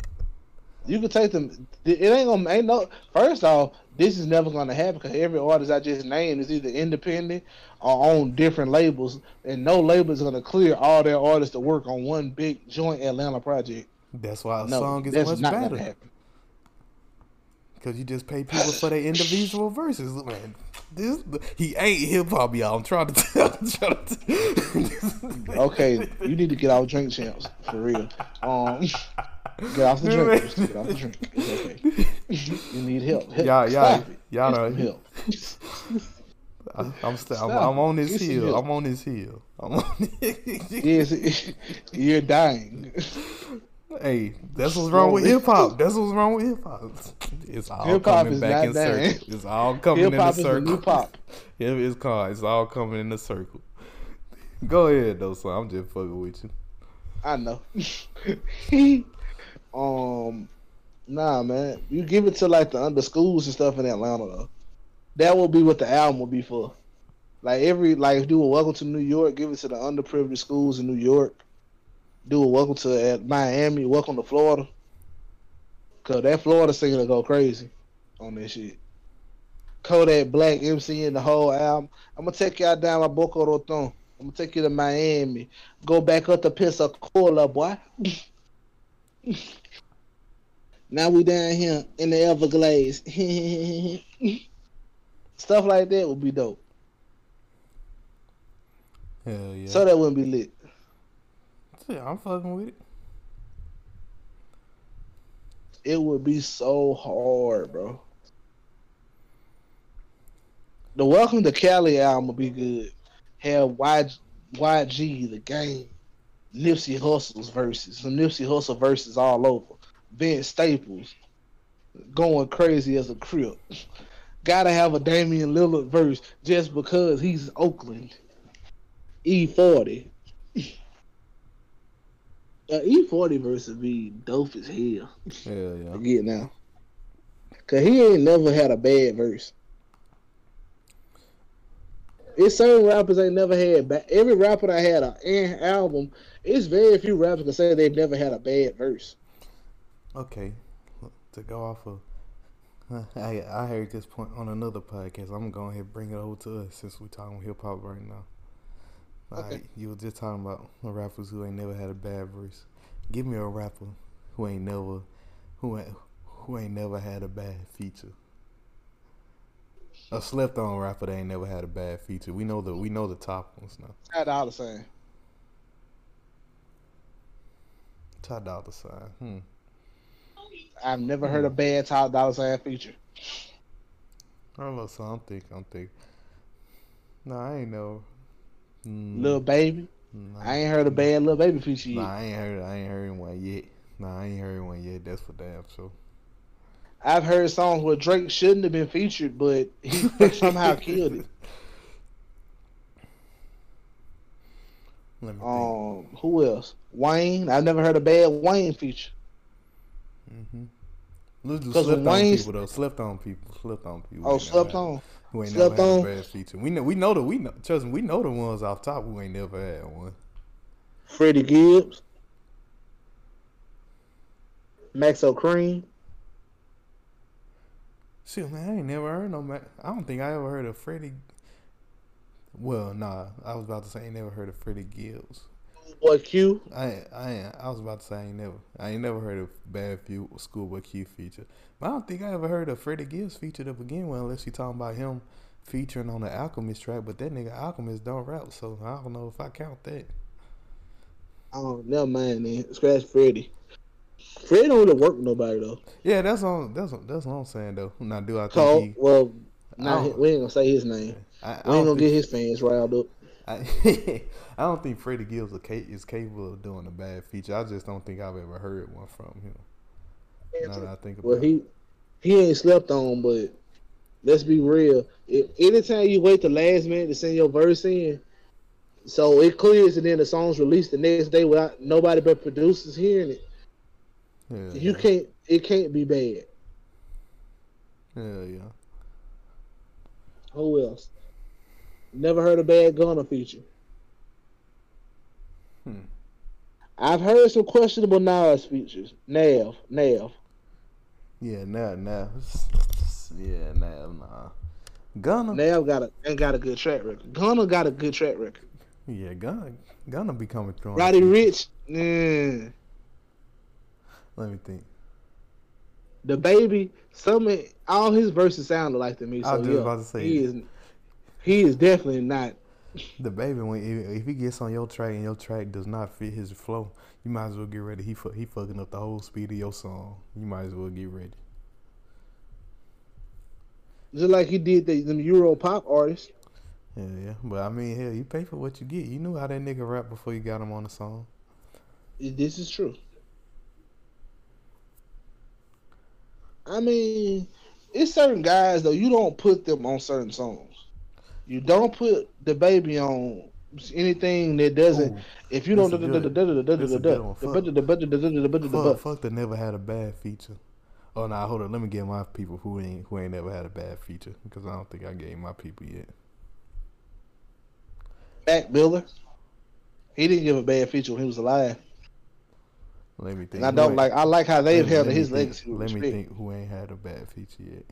You can take them. It ain't gonna. Ain't no. First off, this is never gonna happen because every artist I just named is either independent or on different labels, and no label is gonna clear all their artists to work on one big joint Atlanta project. That's why a No, song is that's much not gonna better. happen. Cause you just pay people for their individual verses. Man, this he ain't hip hop, y'all. I'm trying to tell. Trying to tell. Okay, you need to get off drink champs for real. Um, get off the drink. Just Get off the drink. It's okay. You need help. help. Y'all, Stop it. know. help. I, I'm, st- I'm, I'm on this hill. I'm on this hill. I'm on. Yes, you're dying. hey, that's what's wrong with hip hop. That's what's wrong with hip hop. It's all Hip hop coming back in dying. circle. It's all coming Hip in a hop circle. pop. Yeah, it's called. It's all coming in a circle. Go ahead though, son. I'm just fucking with you. I know. Um, nah, man. You give it to like the under schools and stuff in Atlanta though. That will be what the album will be for. Like every like do a welcome to New York, give it to the underprivileged schools in New York. Do a welcome to uh, Miami, welcome to Florida. Cause that Florida singer will go crazy on this shit. Kodak Black MC in the whole album. I'm gonna take y'all down my Boca Raton. I'm gonna take you to Miami. Go back up to Pensacola, boy. now we down here in the Everglades. Stuff like that would be dope. Hell yeah. So that wouldn't be lit. yeah, I'm fucking with it. It would be so hard, bro. The Welcome to Cali album would be good. Have Y YG, the game, Nipsey Hussle's verses, some Nipsey Hussle verses all over. Vince Staples going crazy as a crip. Gotta have a Damian Lillard verse just because he's Oakland. E40. Uh, E40 verse would be dope as hell. Hell yeah. I get now. Cause he ain't never had a bad verse. It's certain rappers ain't never had bad. Every rapper that had an album, it's very few rappers can say they've never had a bad verse. Okay, to go off of, I I heard this point on another podcast. I'm gonna go ahead and bring it over to us since we're talking hip hop right now. Okay. You were just talking about rappers who ain't never had a bad verse. Give me a rapper who ain't never, who ain't, who ain't never had a bad feature. A slept on rapper that ain't never had a bad feature. We know the we know the top ones now. Ty Dolla Sign. Ty Dolla Sign. Hmm. I've never heard a bad top dollar Sign feature. I don't know. So I'm thinking. I'm thinking. No, I ain't know. Mm, Lil Baby. nah. I ain't heard a bad little Baby feature yet. Nah, I ain't heard. I ain't heard one yet. Nah, I ain't heard one yet. That's for damn sure. I've heard songs where Drake shouldn't have been featured, but he somehow killed it. Let me think. Um, who else? Wayne. I've never heard a bad Wayne feature. Mm-hmm. Let's do 'Cause slept on people though. Slept on people. Slept on people. Oh, Ain't slept had- on. Who ain't Slept never on. had a bad feature. We know. We know the. We know. Trust me. We know the ones off top who ain't never had one. Freddie Gibbs. Maxo Kream. Shit, man, I ain't never heard no. Ma- I don't think I ever heard of Freddie. Well, nah. I was about to say I ain't never heard of Freddie Gibbs. Boy Q. I I I was about to say I ain't never I ain't never heard of Bad Few Schoolboy Q feature. But I don't think I ever heard of Freddie Gibbs feature to begin with unless you talking about him featuring on the Alchemist track. But that nigga Alchemist don't rap, so I don't know if I count that. Oh, never mind, man. Scratch Freddie. Freddie don't really work with nobody though. Yeah, that's all that's that's what I'm saying though. Now do I think So, he well, I not, we ain't gonna say his name. I, I We ain't gonna get his fans riled up. I, I don't think Freddie Gibbs is capable of doing a bad feature. I just don't think I've ever heard one from him. Now that I think about Well, he he ain't slept on, but let's be real. If, anytime you wait the last minute to send your verse in, so it clears and then the song's released the next day without nobody but producers hearing it, Yeah, you can't. It can't be bad. Yeah, yeah. Who else? Never heard a bad Gunna feature. Hmm. I've heard some questionable Nas features. Nav, Nav. Yeah, now, now, yeah, now, nah. Gunna, Nav got a ain't got a good track record. Gunna got a good track record. yeah, Gunna, Gunna be coming through. Roddy. Rich, mm, Let me think. DaBaby, some all his verses sounded like to me. So I was yeah, about to say he is he is definitely not. DaBaby, when if, if he gets on your track and your track does not fit his flow, you might as well get ready. He fu- he fucking up the whole speed of your song. You might as well get ready. Just like he did the them Euro pop artists. Yeah, yeah. But I mean, hell, you pay for what you get. You knew how that nigga rap before you got him on the song. This is true. I mean, it's certain guys though. You don't put them on certain songs. You don't put DaBaby on anything that doesn't. Ooh, If you don't, this a good- this a good one. Fuck, fuck that never had a bad feature. Oh nah, hold on. Let me get my people who ain't who ain't never had a bad feature because I don't think I gave my people yet. Mac Miller, he didn't give a bad feature when he was alive. Let me think. And I don't like. I like how they've me- handled his think- legacy. With Let me respect. think who ain't had a bad feature yet.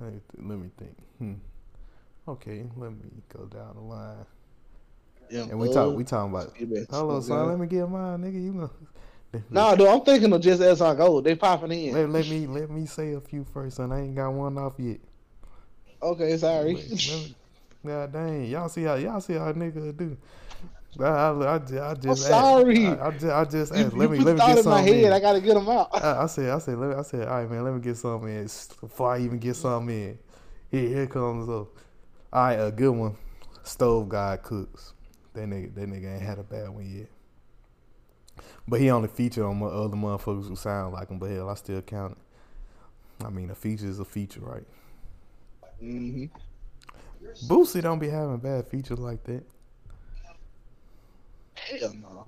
Let me, th- let me think. Hmm. Okay, let me go down the line. Yeah, And we uh, talk. We talking about. you on, slow son. Let me get mine, nigga. You know. No, dude, I'm thinking of just as I go. They popping in. Let, let me let me say a few first, son. I ain't got one off yet. Okay, sorry. Let me- God dang, y'all see how y'all see how nigga do. I, I, I, just- I just asked. sorry. I, I just I just asked. you Let me put let me get something head. in. I gotta get them out. I, I said I said let me, I said all right man let me get something in before I even get something in. Here here comes up. All right, a good one. Stove God Cooks. That nigga, that nigga ain't had a bad one yet. But he only featured on my other motherfuckers who sound like him. But hell, I still count it. I mean, a feature is a feature, right? hmm Boosie don't be having bad features like that. Hell no.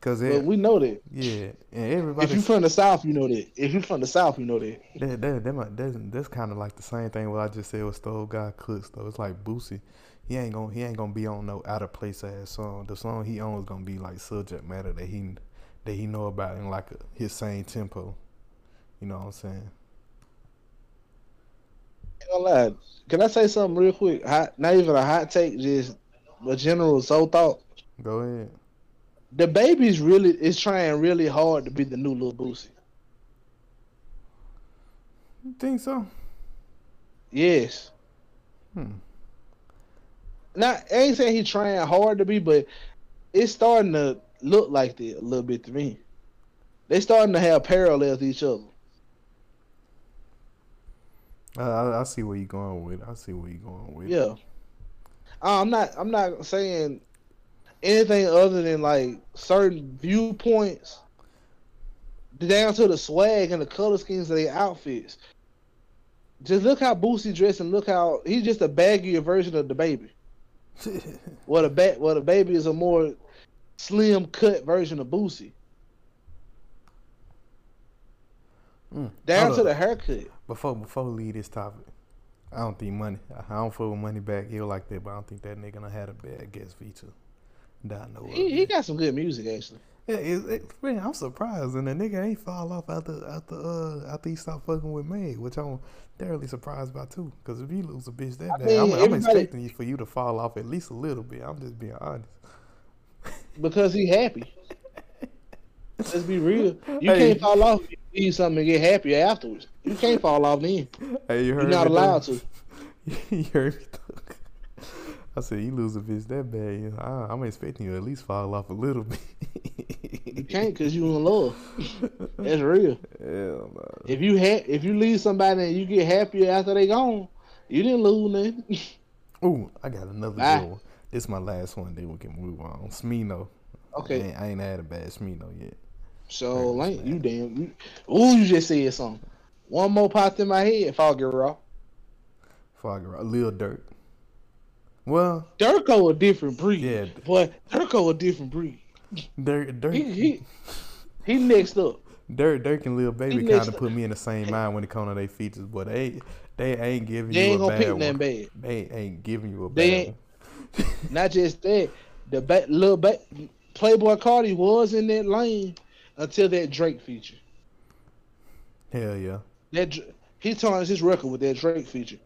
Cause But it, we know that. yeah, and everybody. If everybody you from the South, you know that. If you from the South, you know that. That, that, that might, that's that's kind of like the same thing what I just said with Stove God Cooks though. It's like Boosie, he ain't gonna he ain't gonna be on no out of place ass song. The song he owns gonna be like subject matter that he that he know about in like a, his same tempo. You know what I'm saying? Gonna lie. Can I say something real quick? Hot, not even a hot take, just a general so thought. Go ahead. DaBaby's really is trying really hard to be the new little Boosie. You think so? Yes. Hmm. Not I ain't saying he's trying hard to be, but it's starting to look like that a little bit to me. They starting to have parallels to each other. I, I, I see where you're going with. I see where you're going with. Yeah. Uh, I'm not I'm not saying anything other than like certain viewpoints down to the swag and the color schemes of their outfits. Just look how Boosie dressed and look how he's just a baggier version of DaBaby. Well the ba- well DaBaby is a more slim cut version of Boosie. Mm. Down to the haircut. Before before we leave this topic, I don't think money. I don't with money back here like that, but I don't think that nigga done had a bad guest feature. I know. He, he got some good music actually. Yeah, it, it, man, I'm surprised, and the nigga ain't fall off after after uh after he stopped fucking with Meg, which I'm thoroughly surprised by too. Because if you lose a bitch that I bad, mean, I'm, I'm expecting you for you to fall off at least a little bit. I'm just being honest. Because he happy. Let's be real. You Hey. can't fall off if you need something to get happy afterwards. You can't fall off then. Hey, you heard You're not me, though? allowed to. you heard me. though? I said you lose a bitch that bad, you know, I, I'm expecting you to at least fall off a little bit. You can't because you in love. That's real. Hell no. If you ha- if you leave somebody and you get happier after they gone, you didn't lose nothing. Ooh, I got another Bye. good one. This is my last one. Then we can move on. Smino. I Okay, ain't, I ain't had a bad Smino yet. so ain't you damn. You, ooh, you just said something. One more popped in my head. If I get raw, a Lil Durk. Well, Durko a different breed. Yeah. boy, Durko a different breed. Durk, Durk, He he he next up. Durk, Durk and Lil Baby kind of put me in the same mind when it comes to their features, but they they ain't giving They you ain't a gonna bad pick one. bad. They ain't giving you a They bad one. Not just that, the ba- little ba- Playboi Carti was in that lane until that Drake feature. Hell yeah, That he tarnished his record with that Drake feature.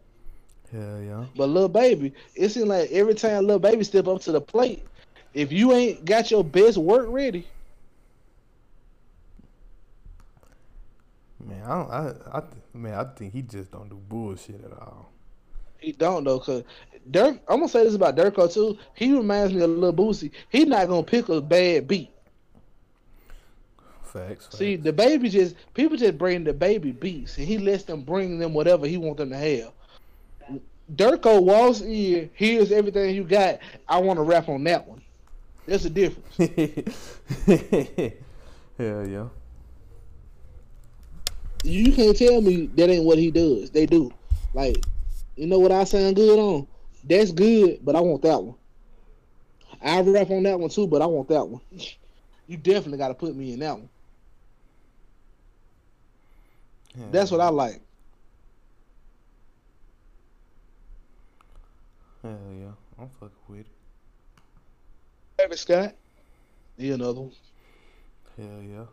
Hell yeah. But little Baby, it seems like every time little Baby step up to the plate, if you ain't got your best work ready, Man, I don't, I, I, man, I think he just don't do bullshit at all. he don't though. Cause Durk, I'm gonna say this about Durko too. He reminds me of Lil Boosie. He not gonna pick a bad beat. Facts. facts. See, DaBaby just people just bring DaBaby beats, and he lets them bring them whatever he want them to have. Durko walks in, hears everything you got. I want to rap on that one. There's a difference. hell yeah. You can't tell me that ain't what he does. They do. Like, you know what I sound good on? That's good, but I want that one. I rap on that one too, but I want that one. You definitely got to put me in that one. Hell That's what I like. Hell yeah, I'm fucking with it. Travis Scott. He another one. Hell yeah.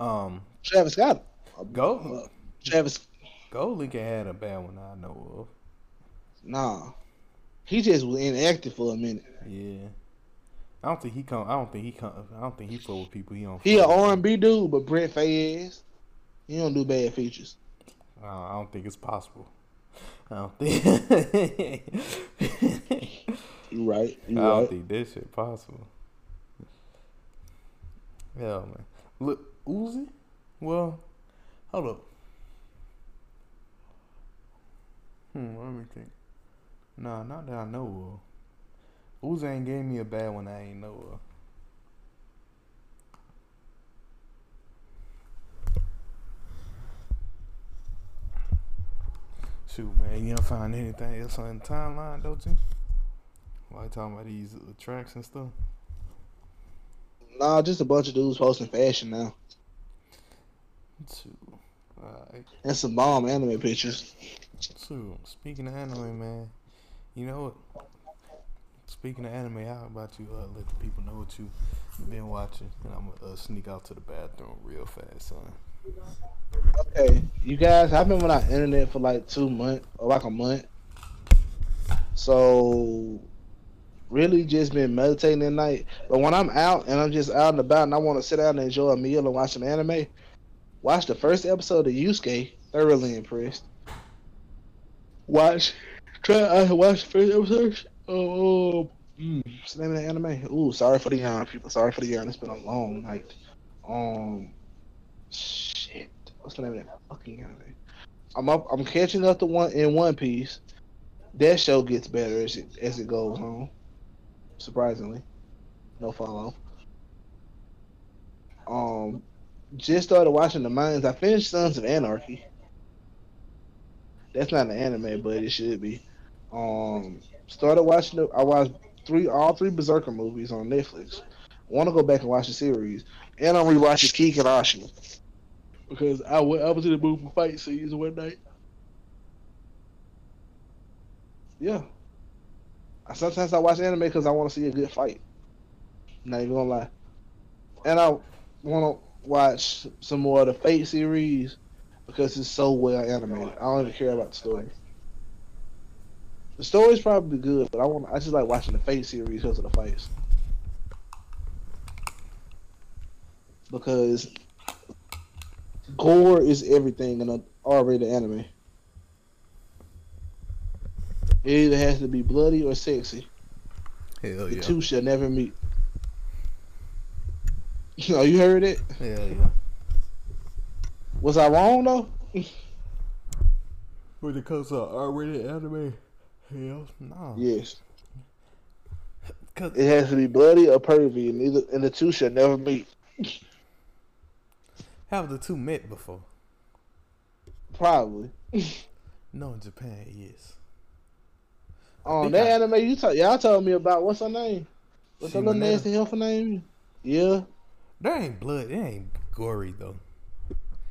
Um, Travis Scott. Go, Uh, Travis. Goldie can had a bad one I know of. Nah. He just was inactive for a minute. Yeah. I don't think he come. I don't think he come. I don't think he fuck with people. He don't. He a fuck with. R and B dude, but Brent Faiyaz, he don't do bad features. I don't think it's possible. I don't think. You right. I don't right. think that shit possible. Yeah, man. Look, Uzi. Well, hold up. Hmm. Let me think. Nah, not that I know of. Uzi ain't gave me a bad one I ain't know of. Shoot, man, you don't find anything else on the timeline, don't you? Why you talking about these uh, tracks and stuff? Nah, just a bunch of dudes posting fashion now. Shoot. Alright. And some bomb anime pictures. So, speaking of anime, man, you know what? Speaking of anime, how about you uh, let the people know what you've been watching? And I'm gonna uh, sneak out to the bathroom real fast, son. Okay, you guys, I've been without internet for like two months, or like a month. So, really just been meditating at night. But when I'm out and I'm just out and about and I want to sit down and enjoy a meal and watch some anime, watch the first episode of Yasuke. Thoroughly impressed. Watch, try. I watch the first episode. Oh, mm, what's the name of the anime? Ooh, sorry for the yawn, people. Sorry for the yawn. It's been a long night. Um. What's the name of that fucking anime? I'm up. I'm catching up to one in One Piece. That show gets better as it as it goes on. Surprisingly, no follow. Um, just started watching the Mines. I finished Sons of Anarchy. That's not an anime, but it should be. Um, started watching. The, I watched three, all three Berserker movies on Netflix. Want to go back and watch the series, and I'm rewatching Keegan Ashi because I went, I was in the movie fight season one night. Yeah. I, sometimes I watch anime because I want to see a good fight. Not even gonna lie. And I want to watch some more of the Fate series because it's so well animated. I don't even care about the story. The story's probably good, but I want I just like watching the Fate series because of the fights. Because gore is everything in an R-rated anime. It either has to be bloody or sexy. Hell The yeah. two shall never meet. Oh, you heard it? Hell yeah. Was I wrong though? When it comes to R-rated anime, hell no. Yes. It has to be bloody or pervy, and either and the two shall never meet. Have the two met before? Probably. No, in Japan, yes. Um, think that I- anime you told y'all told me about. What's her name? What's her little nasty heifer name? Yeah, There ain't blood. It ain't gory though.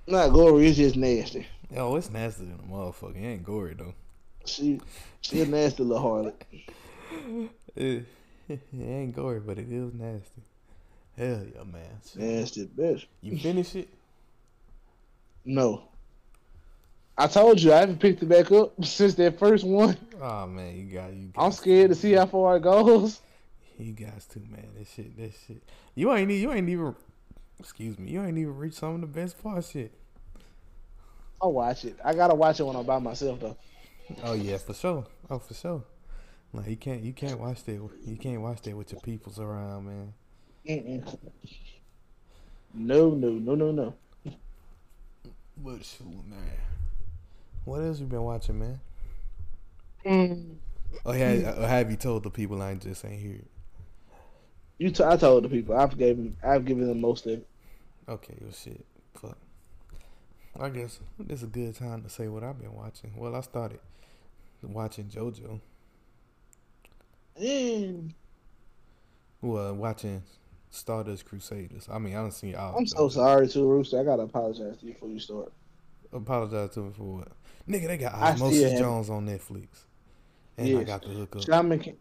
not gory. It's just nasty. Oh, it's nasty than a motherfucker. It ain't gory though. She she a nasty little harlot. It, it ain't gory, but it is nasty. Hell yeah, man. Nasty bitch. You finish it? No. I told you I haven't picked it back up since that first one. Oh man, you got you. I'm scared to see how far it goes. You guys too, man. That shit, that shit. You ain't you ain't even. Excuse me. You ain't even reached some of the best parts yet. I'll watch it. I gotta watch it when I'm by myself though. Oh yeah, for sure. Oh for sure. Like you can't you can't watch that you can't watch that with your peoples around, man. Mm-mm. No, no, no, no, no. But shoot, man. What else you been watching, man? Mm. Or have, or have you told the people I just ain't here? You, t- I told the people. I've given, I've given them most of it. Okay, well shit. Fuck. I guess this is a good time to say what I've been watching. Well, I started watching JoJo. Mm. Well, watching Stardust Crusaders. I mean, I don't see all. I'm so sorry too, Rooster. I gotta apologize to you before you start. Apologize to me for what? Nigga, they got Osmosis Jones on Netflix. And I got the hookup. Shaman King.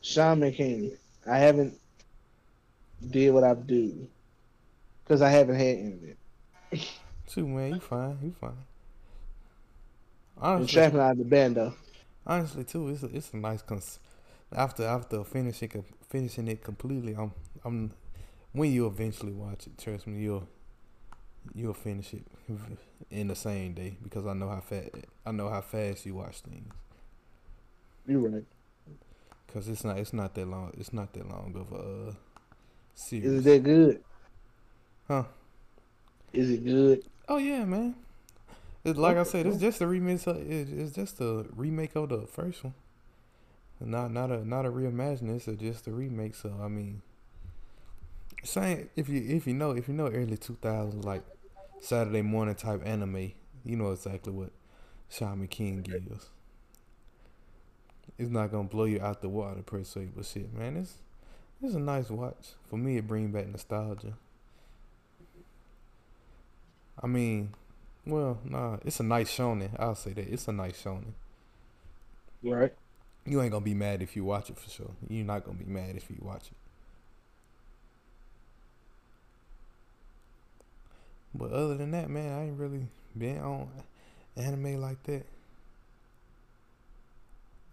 Shaman King. I haven't did what I do because I haven't had internet. Shoot, man, you fine. You fine. I'm Honestly, trapping out of the band though. honestly too, it's a, it's a nice cons- after after finishing finishing it completely. I'm I'm when you eventually watch it, trust me, you'll you'll finish it in the same day because I know how fast I know how fast you watch things. You're right. Cause it's not it's not that long it's not that long of a uh, Is it that good? Huh? Is it good? Oh yeah, man. It's like I said, it's just a remix. Of, it's just a remake of the first one. Not not a not a reimagining. It's a, just a remake. So I mean, same if you if you know if you know early two thousands like Saturday morning type anime, you know exactly what Shaman King gives. It's not gonna blow you out the water per se, but shit, man, it's it's a nice watch. For me, it brings back nostalgia. I mean, well, nah, it's a nice shonen. I'll say that it's a nice shonen. Right. You ain't gonna be mad if you watch it for sure. You're not gonna be mad if you watch it. But other than that, man, I ain't really been on anime like that.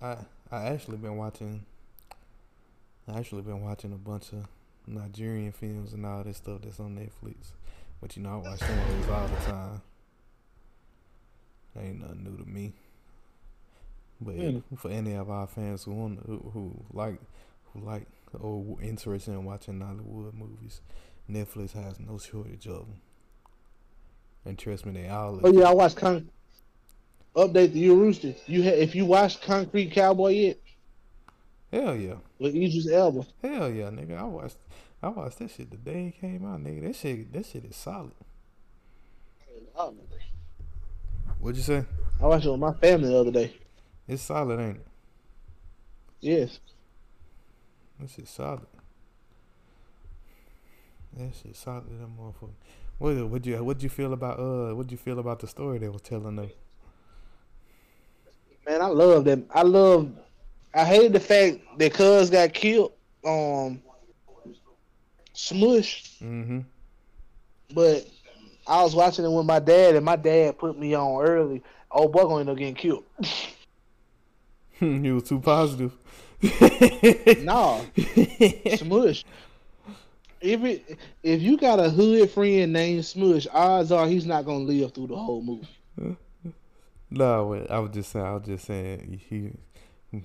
I I actually been watching. I actually been watching a bunch of Nigerian films and all this stuff that's on Netflix. But you know, I watch some of those all the time. Ain't nothing new to me. But for any of our fans who want who, who like who like or interested in watching Nollywood movies, Netflix has no shortage of them. And trust me, they all. Oh yeah, I watched Con. Update the Rooster. You ha- if you watched Concrete Cowboy yet Hell yeah, with Idris Elba, hell yeah, nigga. I watched, I watched that shit the day it came out, nigga. That shit, that shit is solid. What'd you say? I watched it with my family the other day. It's solid, ain't it? Yes. That shit solid. That shit solid, that motherfucker. What what you what you feel about uh what you feel about the story they was telling them? Man, I love them. I love. I hated the fact that Cuz got killed. Um, Smush, Mm-hmm. but I was watching it with my dad, and my dad put me on early. Oh, boy, gonna end up getting killed. he was too positive. nah, Smush. If it, if you got a hood friend named Smush, odds are he's not gonna live through the whole movie. No, I was just saying. I was just saying he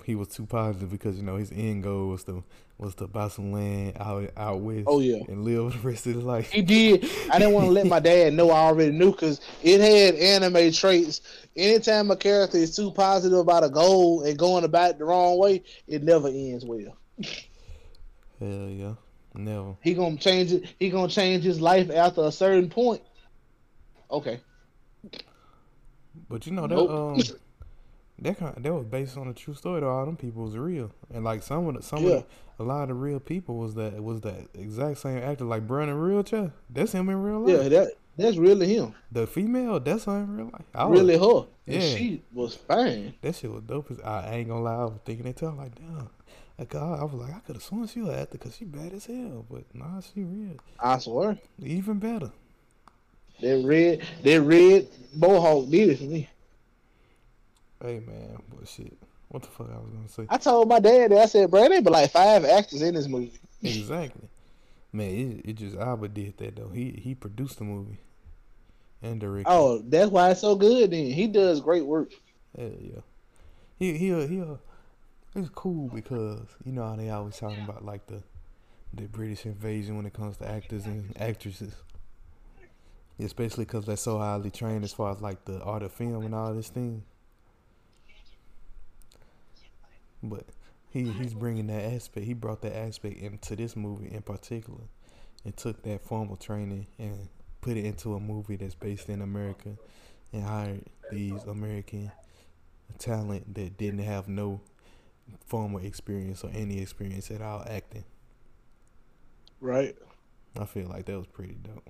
he was too positive because you know his end goal was to was to buy some land out out west. Oh, yeah. and live the rest of his life. He did. I didn't want to let my dad know. I already knew because it had anime traits. Anytime a character is too positive about a goal and going about it the wrong way, it never ends well. Hell yeah, never. He gonna change it. He gonna change his life after a certain point. Okay. But you know that Nope. um that kind that was based on a true story. Though all them people was real, and like some of the some Yeah. of the, a lot of the real people was that was that exact same actor like Brandon Realcher. That's him in real life. Yeah, that that's really him. The female, that's her in real life. I was, Really her. And Yeah. she was fine. That shit was dope. as- I ain't gonna lie, I was thinking that too. I'm like, damn. Like, I, I was like, I could have sworn she was an actor because she bad as hell. But nah, she real. I swear. Even better. That red that red mohawk did it for me. Hey, man. But shit. What the fuck I was gonna say? I told my dad that I said, bro, there be like five actors in this movie. exactly. Man, it, it just Albert did that though. He he produced the movie and directed. Oh, that's why it's so good. Then he does great work. Hell yeah. He he he. It's cool because you know how they always talking about like the the British invasion when it comes to actors and actresses. Especially because they're so highly trained as far as like the art of film and all this thing. But he he's bringing that aspect. He brought that aspect into this movie in particular, and took that formal training and put it into a movie that's based in America, and hired these American talent that didn't have no formal experience or any experience at all acting. Right. I feel like that was pretty dope.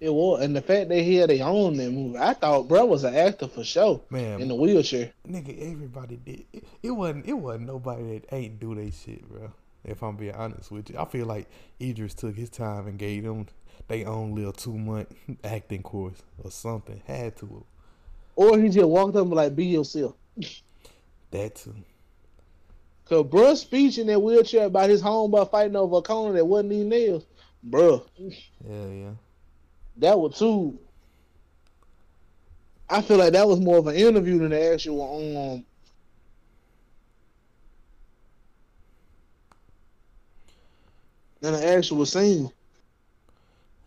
It was, and the fact that he had they own that movie, I thought bro was an actor for sure Man, in the wheelchair. nigga, everybody did. It, it wasn't. It wasn't nobody that ain't do they shit, bro. If I'm being honest with you, I feel like Idris took his time and gave them they own little two month acting course or something. Had to Or he just walked up and like, be yourself. that too. Cause bruh's speech in that wheelchair about his homeboy fighting over a corner that wasn't even nails. Bruh, Yeah, yeah. that was too. I feel like that was more of an interview than the actual um. Than the actual scene.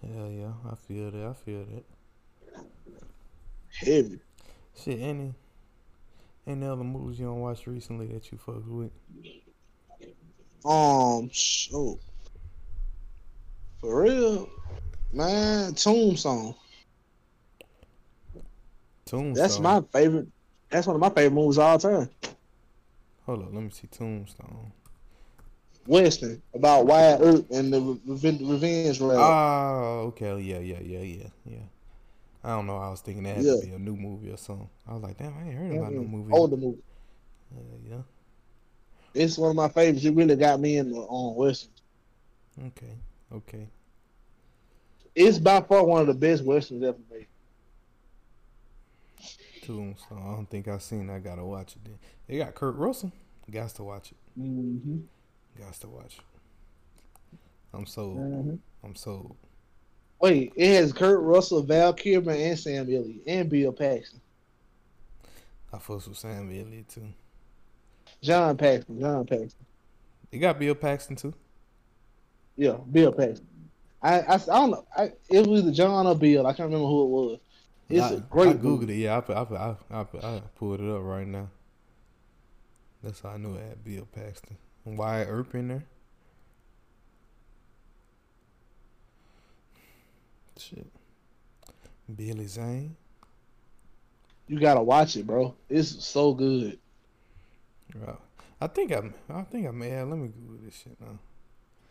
Yeah, yeah. I feel that. I feel that. Heavy. Shit, any Any other movies you don't watch recently that you fucked with? Um, so for real, man, Tombstone. Tombstone. That's my favorite. That's one of my favorite movies of all time. Hold on, let me see Tombstone. Western about Wyatt Earp and the Reven- Revenge Rally. Oh, okay. Yeah, yeah, yeah, yeah, yeah. I don't know. I was thinking that had Yeah. to be a new movie or something. I was like, damn, I ain't heard about no Mhm. movie. Older movie. Uh, yeah. It's one of my favorites. It really got me in the on Western. Okay. Okay. It's by far one of the best westerns ever made. Tombstone. I don't think I've seen. it. I gotta watch it. Then they got Kurt Russell. Got to watch it. Mm-hmm. Got to watch it. I'm sold. Mm-hmm. I'm sold. Wait, it has Kurt Russell, Val Kilmer, and Sam Elliott, and Bill Paxton. I fuss with Sam Elliott too. John Paxton. John Paxton. You got Bill Paxton too. Yeah, Bill Paxton. I, I, I don't know. I, it was either John or Bill. I can't remember who it was. It's I, a great I googled movie. it. Yeah, I I, I, I, I pulled it up right now. That's how I knew it had Bill Paxton. Wyatt Earp in there. Shit. Billy Zane. You gotta watch it, bro. It's so good. Right. I think I, I think I may have. Let me Google this shit now.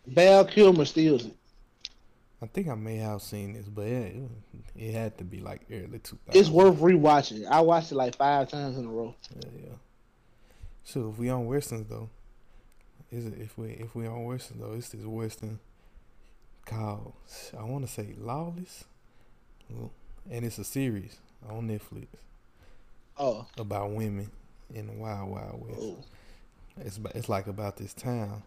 Val Kilmer steals it. I think I may have seen this, but it, it had to be like early 2000s. It's worth rewatching. I watched it like five times in a row. Yeah, yeah. So if we on westerns though, is it if we if we on westerns though, it's this western called I want to say Lawless, and it's a series on Netflix Oh, about women in the wild wild west. oh. It's it's like about this town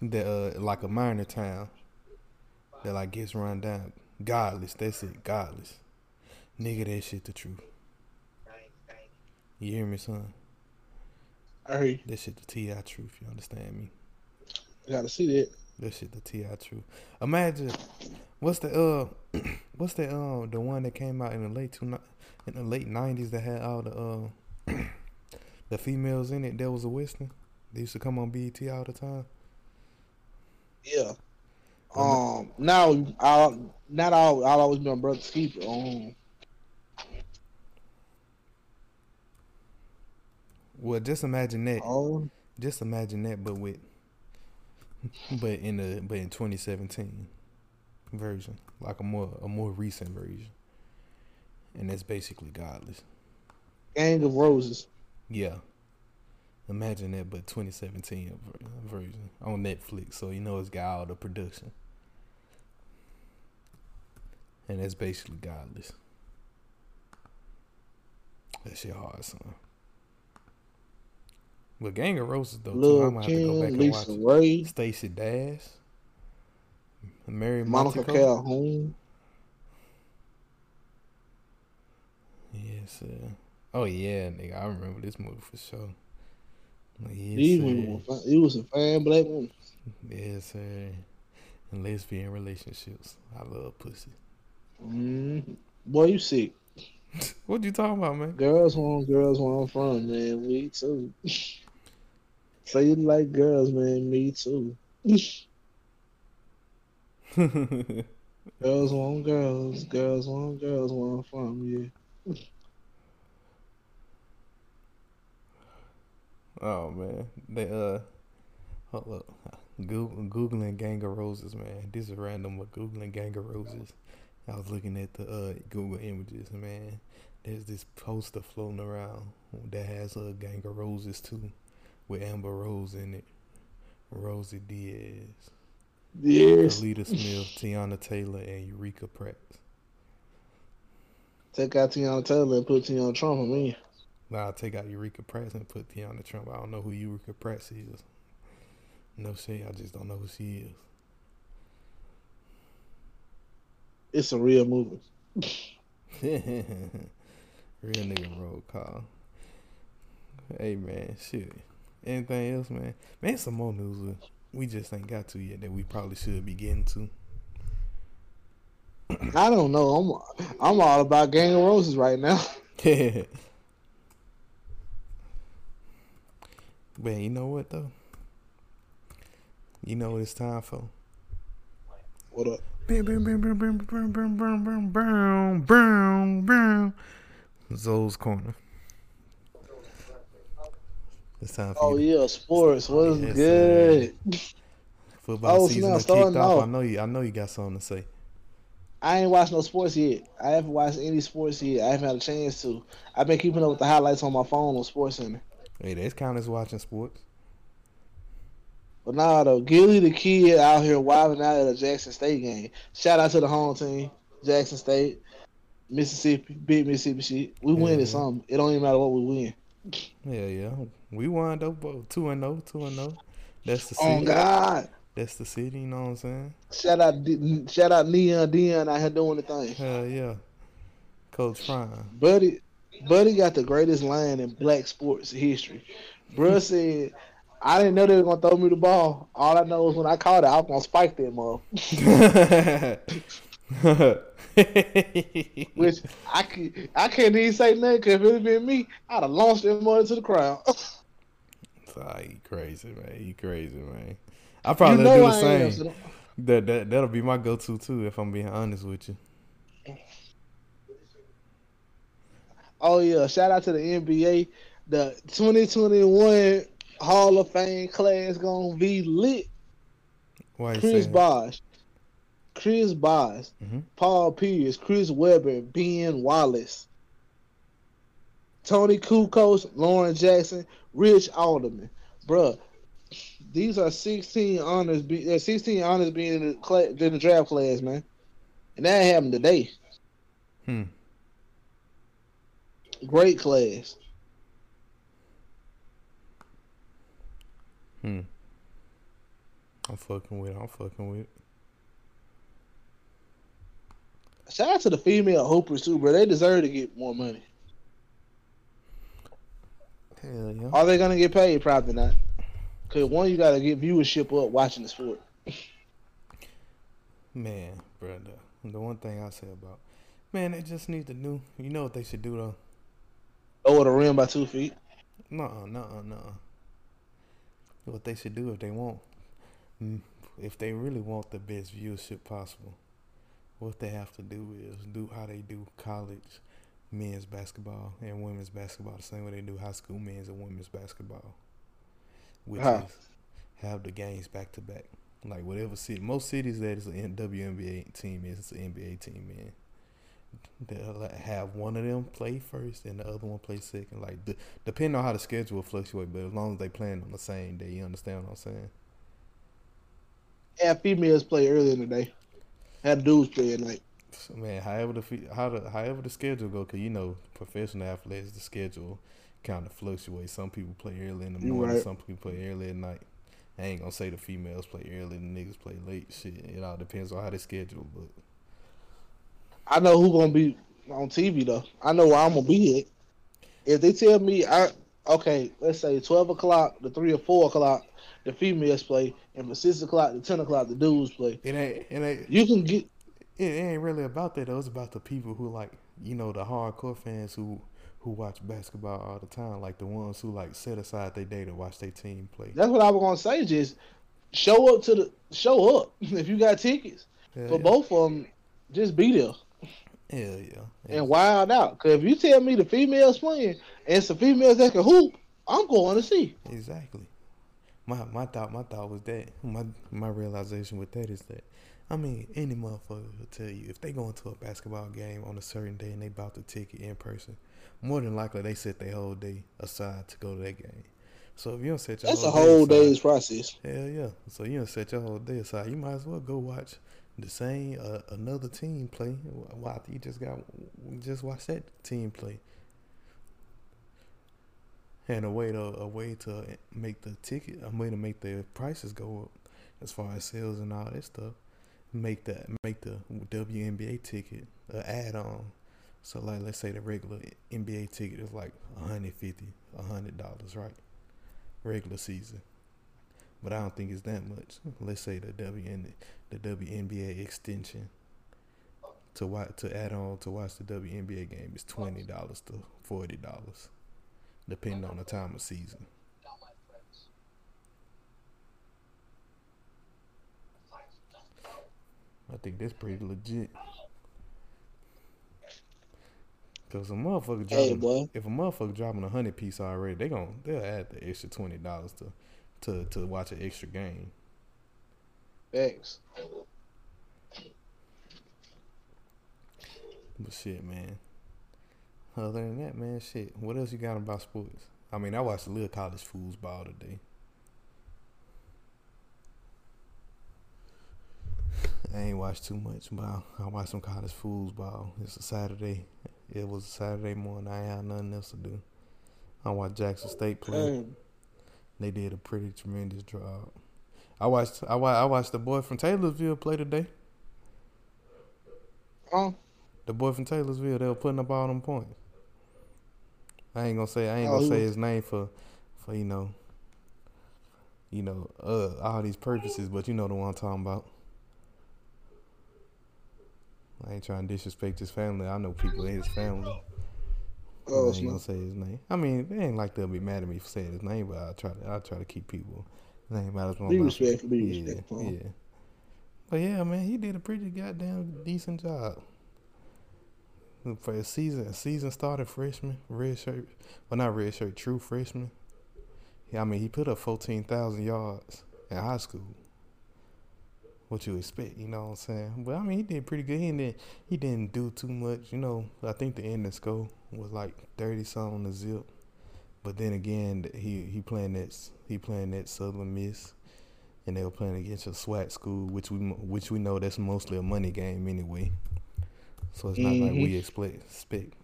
that uh like a minor town that like gets run down. Godless, that's it, godless. Nigga, that shit the truth. You hear me, son? I heard you. That shit the Ti truth. You understand me? Gotta see that. That shit the Ti truth. Imagine what's the uh what's the uh the one that came out in the late two in the late nineties that had all the uh the females in it. That was a western. They used to come on BET all the time. Yeah. Um. Now, I'll not all. I'll always be on Brother's Keeper. Um. Well, just imagine that. Oh. Just imagine that, but with but in the but in 2017 version, like a more a more recent version, and that's basically godless. Gang of Roses. Yeah. Imagine that, but 2017 version on Netflix, so you know it's got all the production, and that's basically godless. That shit hard, son. But Gang of Roses though, too, I'm Lil gonna have to go back Kim, and watch Lisa it. Ray, Stacey Dash, Mary Monica Montego. Calhoun. Yes, sir. Oh yeah, nigga, I remember this movie for sure. Yes, These women were fine. He was a fine black woman. Yes, sir. And lesbian relationships. I love pussy. Mm. Boy, you sick. What you talking about, man? Girls want girls where I'm from, man. We too. Say you like girls, man. Me too. Girls want girls. Girls want girls I'm from. Yeah. oh man, they uh, hold up, Google googling Gang of Roses, man. This is random, but googling Gang of Roses. I was looking at the uh Google images, man. There's this poster floating around that has a Gang of Roses too, with Amber Rose in it, Rosie Diaz, Yes. Alita Smith, Teyana Taylor, and Eureka Pratt. Take out Teyana Taylor and put Tiana Trump on me. Nah, I'll take out Eureka Pratt and put Tiana Trump. I don't know who Eureka Pratt is. No shit, I just don't know who she is. It's a real movie. Real nigga roll call. Hey man, shit. Anything else, man? Man, some more news we- just ain't got to yet that we probably should be getting to. I don't know. I'm I'm all about Gang of Roses right now. Man, you know what though? You know what it's time for? What up? Zoe's corner. It's time for Oh you. yeah, sports. What's Yes, good? Football Oh, season kicked off. I know you. I know you got something to say. I ain't watched no sports yet. I haven't watched any sports yet. I haven't had a chance to. I've been keeping up with the highlights on my phone on Sports Center. Hey, that's kind as watching sports. But now though, Gilly the kid out here wilding out at a Jackson State game. Shout out to the home team, Jackson State, Mississippi, big Mississippi shit. We win Yeah. it something. It don't even matter what we win. Yeah, yeah. We won up uh, two and zero, two and zero. That's the oh, city. Oh. God! That's the city. You know what I'm saying? Shout out, D- shout out Neon Deion out here doing the thing. Hell yeah. Coach Prime. Buddy, Buddy got the greatest line in black sports history. Bruh said, I didn't know they were gonna throw me the ball. All I know is when I caught it, I was gonna spike that mother. Which I can, I can't even say nothing because if it had been me, I'd have launched that mother to the crowd. Ah, you crazy, man. You crazy, man. I probably you know do the I am, same. so- That that that'll be my go-to too, if I'm being honest with you. Oh yeah, shout out to the NBA. The 2021 Hall of Fame class gonna be lit. Why Chris? Bosh, Chris Bosh, Mhm. Paul Pierce, Chris Webber, Ben Wallace, Toni Kukoc, Lauren Jackson, Rick Adelman. Bruh, these are 16 honors. Be, uh, 16 honors being in the, cla in the draft class, man. And that happened today. Hmm. Great class. Hmm. I'm fucking with. it. I'm fucking with. it. Shout out to the female hoopers too, bro. They deserve to get more money. Hell yeah. Are they gonna get paid? Probably not. Cause one, you gotta get viewership up watching the sport. Man, brother. The one thing I say about, man, they just need to do. You know what they should do though? Over the rim by two feet. No, no, nuh-uh. What they should do if they want, mm, if they really want the best viewership possible, what they have to do is do how they do college men's basketball and women's basketball the same way they do high school men's and women's basketball, which How? is have the games back to back. Like whatever city, most cities that is an WNBA team is, it's an NBA team, man. They'll have one of them play first and the other one play second. Like depending on how the schedule will fluctuate, but as long as they playing on the same day, you understand what I'm saying? Yeah, females play earlier in the day. Have dudes play at night. So, man, however the how the however the schedule go, cause you know professional athletes the schedule kind of fluctuates. Some people play early in the morning, right. some people play early at night. I ain't gonna say the females play early the niggas play late. Shit, it all depends on how they schedule. But I know who gonna be on TV though. I know where I'm gonna be at. If they tell me I okay, let's say twelve o'clock to three or four o'clock, the females play, and from six o'clock to ten o'clock the dudes play. it ain't it ain't You can get it ain't really about that though. It's about the people who like you know the hardcore fans who who watch basketball all the time, like the ones who like set aside their day to watch their team play. that's what I was gonna say. Just show up to the show up if you got tickets Hell for yeah. both of them. Just be there Hell yeah. and wild out. Cause if you tell me the females playing and some females that can hoop, I'm going to see. Exactly. My my thought my thought was that my my realization with that is that I mean any motherfucker will tell you if they go into a basketball game on a certain day and they bought the ticket in person, more than likely they set their whole day aside to go to that game. So if you don't set your That's a whole, whole day aside, day's process. Hell yeah. So you don't set your whole day aside. You might as well go watch the same uh, another team play. Why you just got just watch that team play. And a way to a way to make the ticket, a way to make the prices go up, as far as sales and all that stuff. Make the make the WNBA ticket an add on. So like let's say the regular NBA ticket is like 150 hundred dollars, right? Regular season but I don't think it's that much. Let's say the WN the WNBA extension to watch to add on to watch the WNBA game is twenty dollars to forty dollars, depending on the time of season. I think that's pretty legit. Cause a motherfucker dropping, Hey, if a motherfucker dropping a hundred piece already, they gon' they'll add the extra twenty dollars to, to to watch an extra game. Thanks. But shit, man. Other than that, man, shit. What else you got about sports? I mean, I watched a little college foosball today. I ain't watched too much, but I, watched some college fools foosball. It's a Saturday. It was a Saturday morning. I ain't had nothing else to do. I watched Jackson State play. They did a pretty tremendous job. I watched. I watched. I watched the boy from Taylorsville play today. Huh? The boy from Taylorsville, they were putting up all them points. I ain't gonna say I ain't Oh, gonna say his name for for you know you know, uh all these purposes, but you know the one I'm talking about. I ain't trying to disrespect his family. I know people in his family. Oh, I ain't gonna say his name. I mean, they ain't like they'll be mad at me for saying his name, but I try to I try to keep people name out of my Be mouth. respectful. Be Yeah, respectful. yeah. But yeah, man, he did a pretty goddamn decent job. For a season, a season started freshman, red shirt. Well, not red shirt, true freshman. Yeah, I mean, he put up fourteen thousand yards in high school. What you expect, you know what I'm saying? But I mean, he did pretty good. He didn't, he didn't do too much, you know. I think the ending score was like thirty something on the zip. But then again, he he playing that he playing that Southern Miss, and they were playing against a SWAT school, which we which we know that's mostly a money game anyway. So it's not like we mm-hmm. expect expect,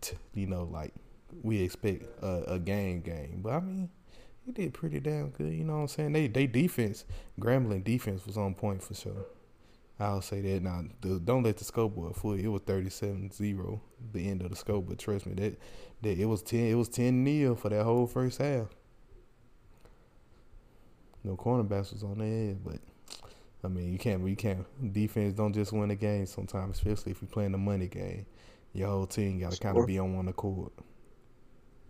t- you know, like we expect a, a game game. But I mean, he did pretty damn good. You know what I'm saying? They they defense, Grambling defense was on point for sure. I'll say that now. The, don't let the scoreboard fool you. It was 37-0, the end of the scope. But trust me, that that it was ten. It was ten nil for that whole first half. No cornerbacks was on their head, but I mean, you can't. You can't. Defense don't just win a game sometimes, especially if you're playing the money game. Your whole team got to kind of be on one accord.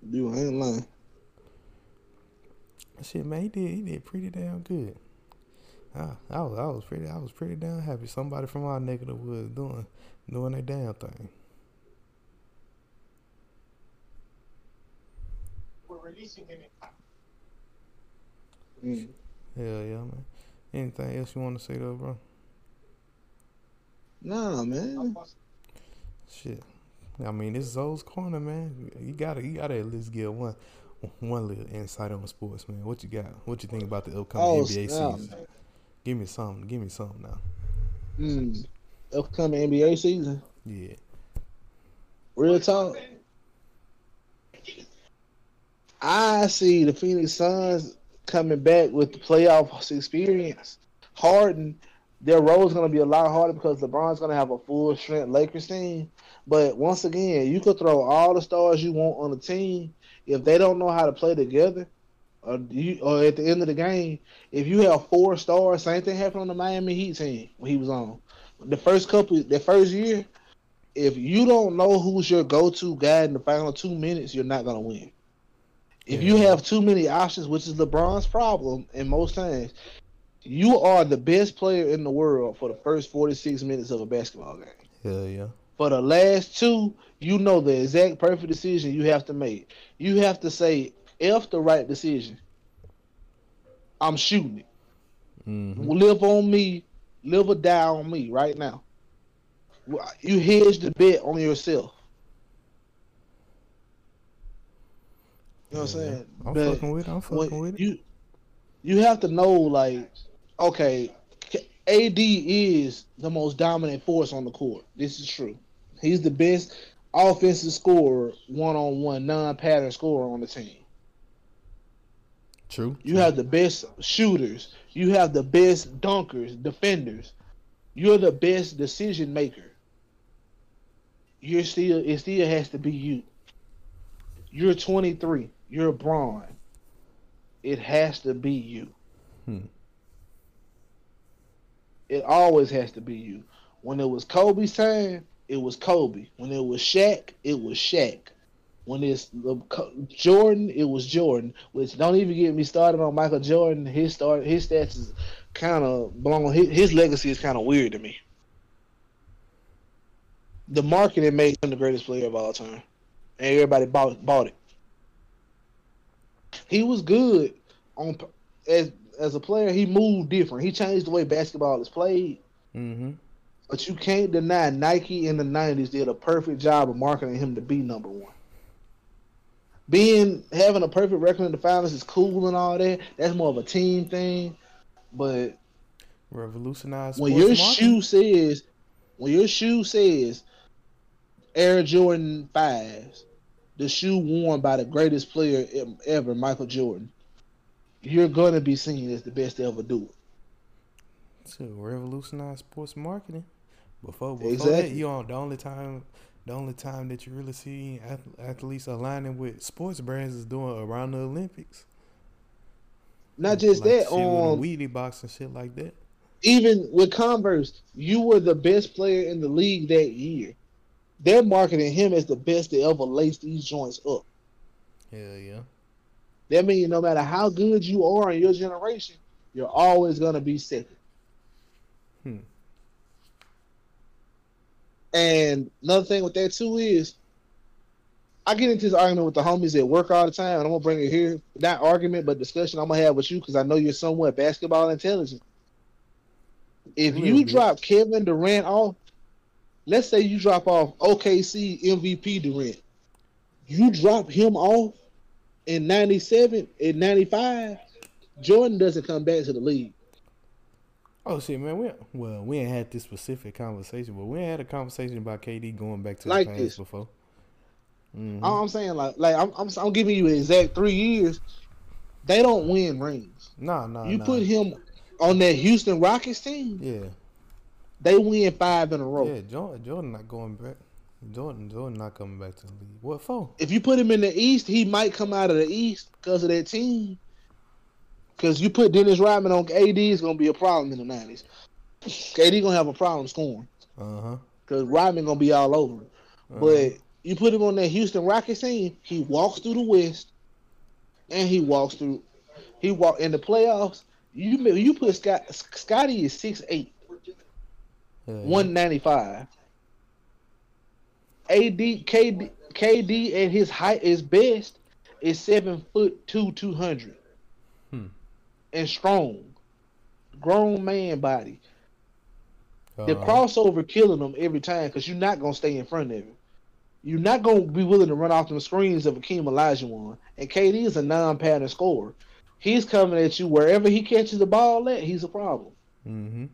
You ain't lying. Shit, man, he did. He did pretty damn good. I, I was. I was pretty. I was pretty damn happy. Somebody from our neck of the woods doing doing their damn thing. We're releasing him. Mm. Hell yeah, man. Anything else you want to say though, bro? Nah, man. Shit. I mean, this is Zoe's corner, man. You gotta, you gotta at least get one, one little insight on sports, man. What you got? What you think about the upcoming Oh, NBA snap. season? Give me something. Give me something now. Mm. Upcoming NBA season. Yeah. Real talk. I see the Phoenix Suns coming back with the playoff experience. Harden, their role is going to be a lot harder because LeBron's going to have a full strength Lakers team. But once again, you could throw all the stars you want on the team. If they don't know how to play together, or, you, or at the end of the game, if you have four stars, same thing happened on the Miami Heat team when he was on. The first couple, the first year, if you don't know who's your go-to guy in the final two minutes, you're not gonna win. If you have too many options, which is LeBron's problem, in most times, you are the best player in the world for the first 46 minutes of a basketball game. Hell yeah. For the last two, you know the exact perfect decision you have to make. You have to say, if the right decision. I'm shooting it. hmm Live on me, live or die on me right now. You hedge the bet on yourself. You know what I'm saying? I'm But fucking with it. I'm fucking with it. you you have to know like, okay, AD is the most dominant force on the court. This is true. He's the best offensive scorer, one on one, non pattern scorer on the team. True. You true. have the best shooters. You have the best dunkers, defenders. You're the best decision maker. You're still it still has to be you. You're 23. You're Braun. It has to be you. Hmm. It always has to be you. When it was Kobe's time, it was Kobe. When it was Shaq, it was Shaq. When it's Jordan, it was Jordan. Which don't even get me started on Michael Jordan. His start, his stats is kind of blown. His, his legacy is kind of weird to me. The marketing made him the greatest player of all time, and everybody bought bought it. He was good on as as a player. He moved different. He changed the way basketball is played. Mm-hmm. But you can't deny Nike in the '90s did a perfect job of marketing him to be number one. Being having a perfect record in the finals is cool and all that. That's more of a team thing. But revolutionize when your shoe says when your shoe says Air Jordan fives, the shoe worn by the greatest player ever, Michael Jordan, you're gonna be seen as the best to ever do it. To revolutionize sports marketing. Before, before exactly. that, you know, the only time, the only time that you really see athletes aligning with sports brands is doing around the Olympics. Not just like that, on um, Wheatie box and shit like that. Even with Converse, you were the best player in the league that year. They're marketing him as the best to ever lace these joints up. Hell yeah. That means no matter how good you are in your generation, you're always gonna be second. Hmm. And another thing with that too is I get into this argument with the homies at work all the time, and I'm gonna bring it here. Not argument, but discussion I'm gonna have with you because I know you're somewhat basketball intelligent. If you drop Kevin Durant off, let's say you drop off OKC MVP Durant, you drop him off in '97, in '95, Jordan doesn't come back to the league. Oh shit, man. We well, we ain't had this specific conversation, but we ain't had a conversation about KD going back to like the past this. before. Mm-hmm. I'm saying like, like I'm, I'm, I'm giving you exact three years. They don't win rings. No, no. You nah. put him on that Houston Rockets team. Yeah. They win five in a row. Yeah, Jordan, Jordan not going back. Jordan, Jordan not coming back to the league. What for? If you put him in the East, he might come out of the East because of that team. Because you put Dennis Rodman on AD, is gonna be a problem in the nineties. AD gonna have a problem scoring. Uh huh. Because Rodman gonna be all over. Uh-huh. But you put him on that Houston Rockets team, he walks through the West, and he walks through. He walk in the playoffs. You you put Scott Scottie is six eight. One ninety five. AD KD KD at his height is best is seven foot two two hundred and strong, grown man body. Uh-huh. The crossover killing them every time because you're not gonna stay in front of him. You're not gonna be willing to run off the screens of Akeem Olajuwon. And KD is a non-pattern scorer. He's coming at you wherever he catches the ball at. He's a problem. Mm-hmm.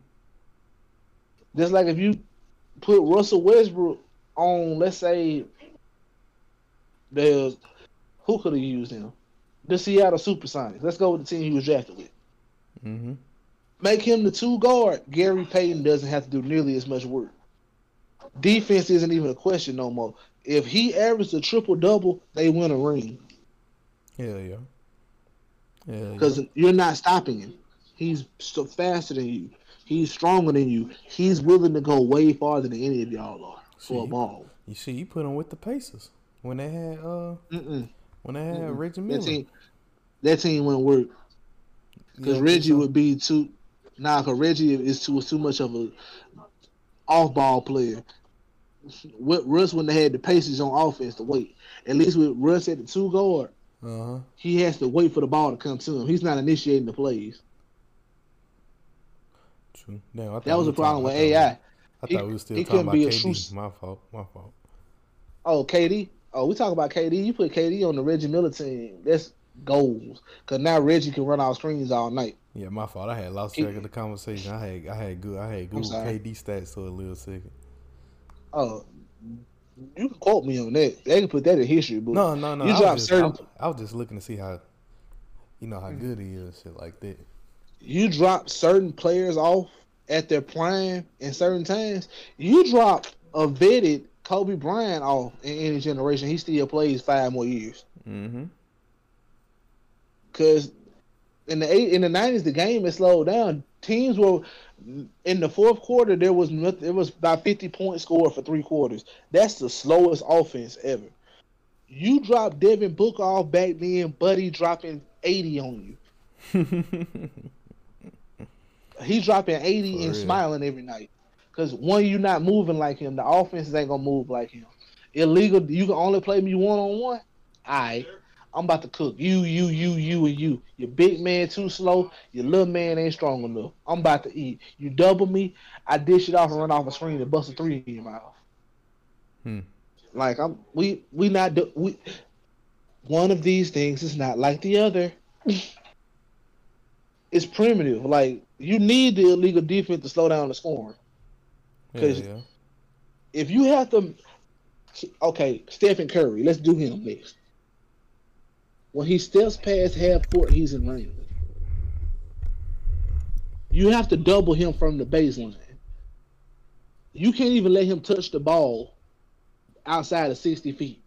Just like if you put Russell Westbrook on, let's say, there's who could have used him? the Seattle Supersonics. Let's go with the team he was drafted with. Mm-hmm. Make him the two guard. Gary Payton doesn't have to do nearly as much work. Defense isn't even a question no more. If he averages a triple double, they win a ring. Hell yeah. Because yeah. you're not stopping him. He's so faster than you. He's stronger than you. He's willing to go way farther than any of y'all are see, for a ball. You see, you put him with the Pacers when they had uh Mm-mm. when they had mm-hmm. Reggie Miller. That team, that team wouldn't work because Reggie so? would be too. Nah, cause Reggie is too too much of a off ball player. What Russ when they had the Pacers on offense to wait. At least with Russ at the two guard, uh-huh. he has to wait for the ball to come to him. He's not initiating the plays. True. Damn, that was a problem with AI. I thought we were still talking about KD. True... My fault. My fault. Oh, KD. Oh, we talk about KD. You put KD on the Reggie Miller team. That's goals. Cause now Reggie can run off screens all night. Yeah, my fault. I had lost track of the conversation. I had I had good I had good KD stats for a little second. Oh, you can quote me on that. They can put that in history, book. no, no, no. You drop certain. I, was just looking to see how, you know, how mm. good he is, shit like that. You drop certain players off at their prime in certain times. You drop a vetted Kobe Bryant off in any generation, he still plays five more years. Mm-hmm. Because in the eight in the nineties, the game had slowed down. Teams were in the fourth quarter. There was nothing, it was about fifty points scored for three quarters. That's the slowest offense ever. You drop Devin Booker off back then, Buddy dropping eighty on you. He's dropping eighty For and real. smiling every night. Cause one, you're not moving like him. The offenses ain't gonna move like him. Illegal. You can only play me one on one. Alright. I'm about to cook you, you, you, you, and you. Your big man too slow. Your little man ain't strong enough. I'm about to eat. You double me, I dish it off and run off a screen and bust a three in your mouth. Hmm. Like I'm, we we not do, we. One of these things is not like the other. it's primitive. Like you need the illegal defense to slow down the scoring. Yeah, 'Cause- yeah. If you have to, okay, Stephen Curry. Let's do him next. When he steps past half court, he's in range. You have to double him from the baseline. You can't even let him touch the ball outside of sixty feet.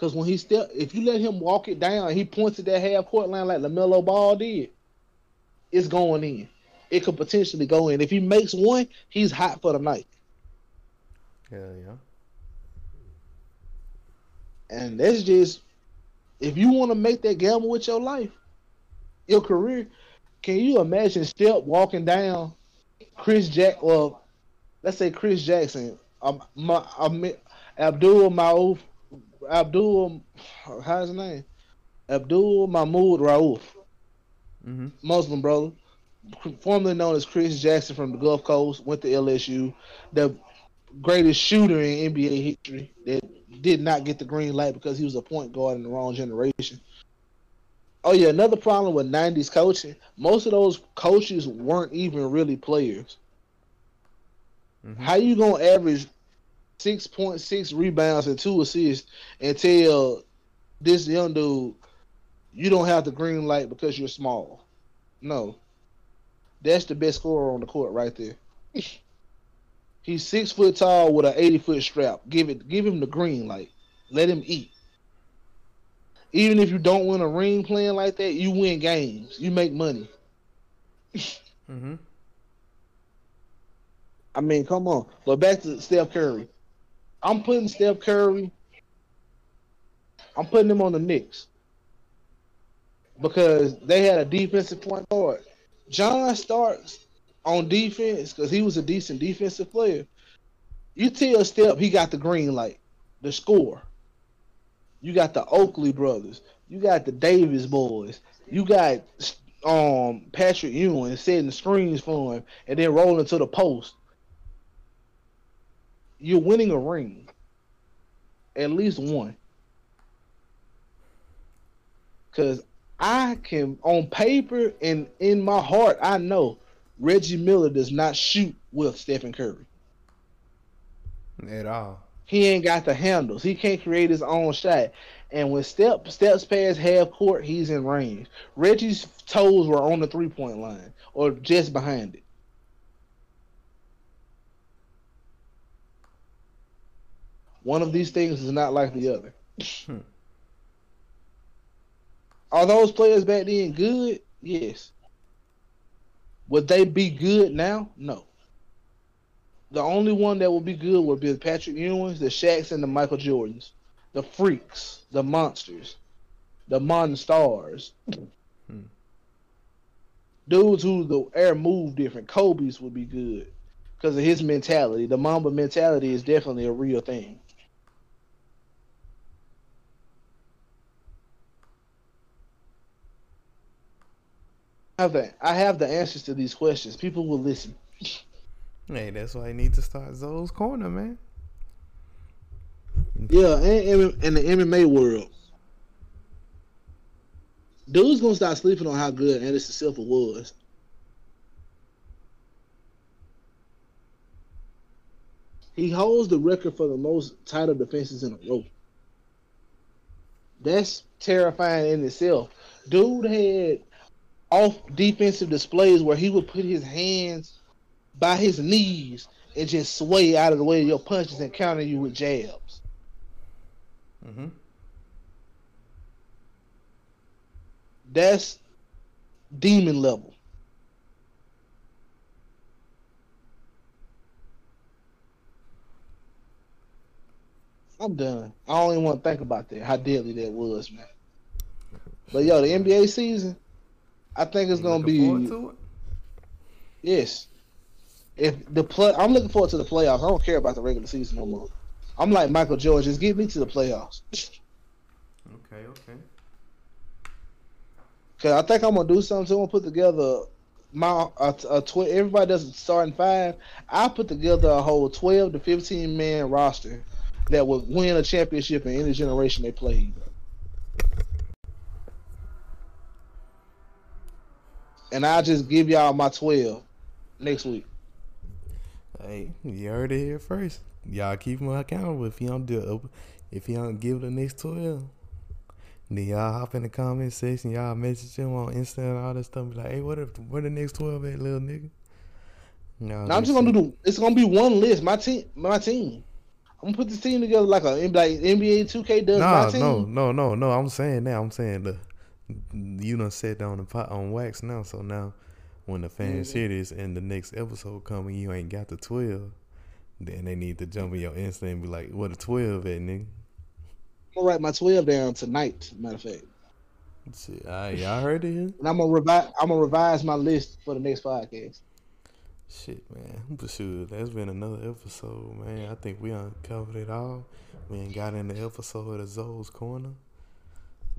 Because when he step, if you let him walk it down, he points at that half court line like Lamelo Ball did. It's going in. It could potentially go in. If he makes one, he's hot for the night. Yeah, yeah. And that's just if you want to make that gamble with your life, your career. Can you imagine Step walking down Chris Jack? Well, let's say Chris Jackson, um, my, um, Abdul Mauf, Abdul, how's his name? Abdul Mahmoud Rauf, Mm-hmm. Muslim brother, formerly known as Chris Jackson from the Gulf Coast, went to LSU, the greatest shooter in NBA history that did not get the green light because he was a point guard in the wrong generation. Oh yeah, another problem with '90s coaching. Most of those coaches weren't even really players. Mhm. How you gonna average six point six rebounds and two assists and tell this young dude you don't have the green light because you're small? No, that's the best scorer on the court right there. He's six foot tall with an eighty foot strap. Give it, give him the green light. Let him eat. Even if you don't win a ring playing like that, you win games. You make money. Mm-hmm. I mean, come on. But back to Steph Curry. I'm putting Steph Curry. I'm putting him on the Knicks because they had a defensive point guard. John Starks on defense because he was a decent defensive player. You tell Steph he got the green light, the score. You got the Oakley brothers. You got the Davis boys. You got um Patrick Ewing setting the screens for him and then rolling to the post. You're winning a ring. At least one. Cause I can on paper and in my heart I know Reggie Miller does not shoot with Stephen Curry. At all. He ain't got the handles. He can't create his own shot. And when step steps past half court, he's in range. Reggie's toes were on the three point line or just behind it. One of these things is not like the other. Hmm. Are those players back then good? Yes. Would they be good now? No. The only one that would be good would be the Patrick Ewings, the Shaqs, and the Michael Jordans, the freaks, the monsters, the monstars. Hmm. Dudes who the air move different. Kobe's would be good because of his mentality. The Mamba mentality is definitely a real thing. Have the I have the answers to these questions. People will listen. Hey, that's why I need to start Zoe's corner, man. Yeah, and, in the MMA world, dudes gonna start sleeping on how good Anderson Silva was. He holds the record for the most title defenses in a row. That's terrifying in itself. Dude had off defensive displays where he would put his hands by his knees and just sway out of the way of your punches and counter you with jabs. Mm-hmm. That's demon level. I'm done. I don't even want to think about that. How deadly that was, man. But yo, the NBA season, I think it's gonna be yes. If the play, I'm looking forward to the playoffs. I don't care about the regular season no more. I'm like Michael George. Just get me to the playoffs. Okay, okay. Cause I think I'm gonna do something. So I'm gonna put together my a, a tw- everybody does a starting five. I put together a whole 12 to 15 man roster that would win a championship in any generation they played. And I'll just give y'all my 12 next week. Hey, you heard it here first. Y'all keep him accountable. If you don't do it, if you don't give the next twelve, then y'all hop in the comment section. Y'all message him on Insta and all that stuff. Be like, hey, what if where the next twelve at, little nigga? No, Now I'm just gonna do the. It's gonna be one list. My team. My team. I'm gonna put this team together like a like NBA 2K does. Nah, my team. no, no, no, no. I'm saying now. I'm saying the you done set down the pot on wax now. So now, when the fans Mhm. hear this and the next episode coming, you ain't got the twelve. Then they need to jump in your Insta and be like, "What the twelve at, nigga?" I'm gonna write my 12 down tonight. Matter of fact. Shit, all right, y'all heard it here. And I'm gonna revise. I'm gonna revise my list for the next podcast. Shit, man. But shoot, that's been another episode, man. I think we uncovered it all. We ain't got in the episode of Zoe's Corner.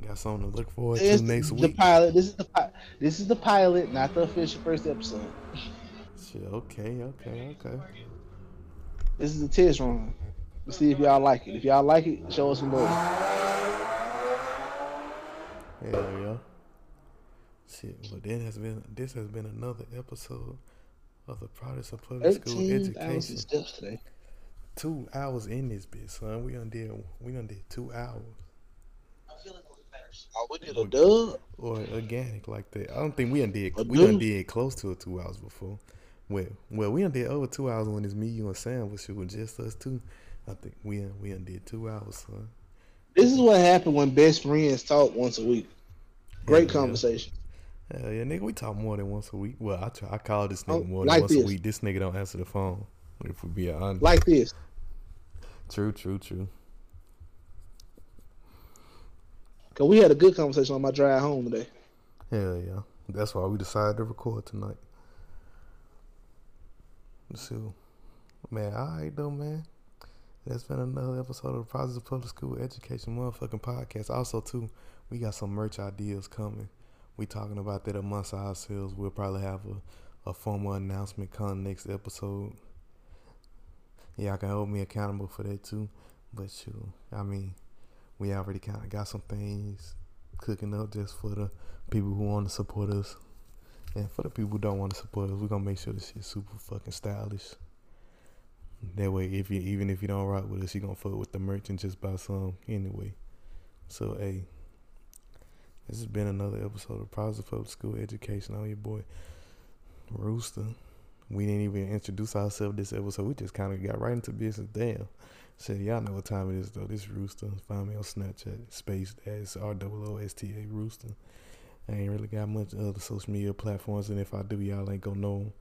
Got something to look forward to It's next the week. pilot. This is the pi- this is the pilot, not the official first episode. Shit, okay, okay, okay. This is the test run. Let's see if y'all like it. If y'all like it, show us some love. Hell yeah. Shit, well then has been this has been another episode of the Products of Public School Education. Two hours in this bitch, son. We done did we done did two hours. Oh, we did a dub. or organic like that. I don't think we done did A we done dude. did close to a two hours before. Well, well, we done did over two hours when it's me, you, and Sam was shooting just us two. I think we done, we done did two hours, son. This is what happened when best friends talk once a week. Great yeah. conversation. Hell yeah, nigga, we talk more than once a week. Well, I try, I call this nigga Oh, more than like once a week. This nigga don't answer the phone. If we be honest, Like this. true, true, true. Cause we had a good conversation on my drive home today. Hell yeah, that's why we decided to record tonight. So, man, all right though, man. That's been another episode of the Products of Public School Education motherfucking podcast. Also, too, we got some merch ideas coming. We talking about that amongst ourselves. We'll probably have a, a formal announcement come next episode. Yeah, I can hold me accountable for that too. But shoot, I mean, we already kind of got some things cooking up just for the people who want to support us. And for the people who don't want to support us, we're gonna make sure this shit's super fucking stylish. That way, if you even if you don't rock with us, you gonna fuck with the merch and just buy some anyway. So, hey, this has been another episode of Positive Public School Education. I'm your boy Rooster. We didn't even introduce ourselves this episode. We just kind of got right into business. Damn. Said y'all know what time it is though. This Rooster. Find me on Snapchat. Space as R O O S T A Rooster. I ain't really got much other social media platforms, and if I do, y'all ain't gonna know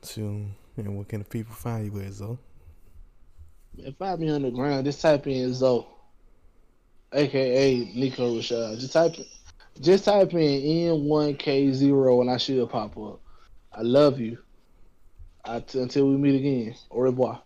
soon. And what can the people find you at, Zoe? Man, find me on the ground. Just type in Zoe, aka Nico Rashad. Just type. Just type in N1K0 and I should pop up. I love you. I, until we meet again. Au revoir.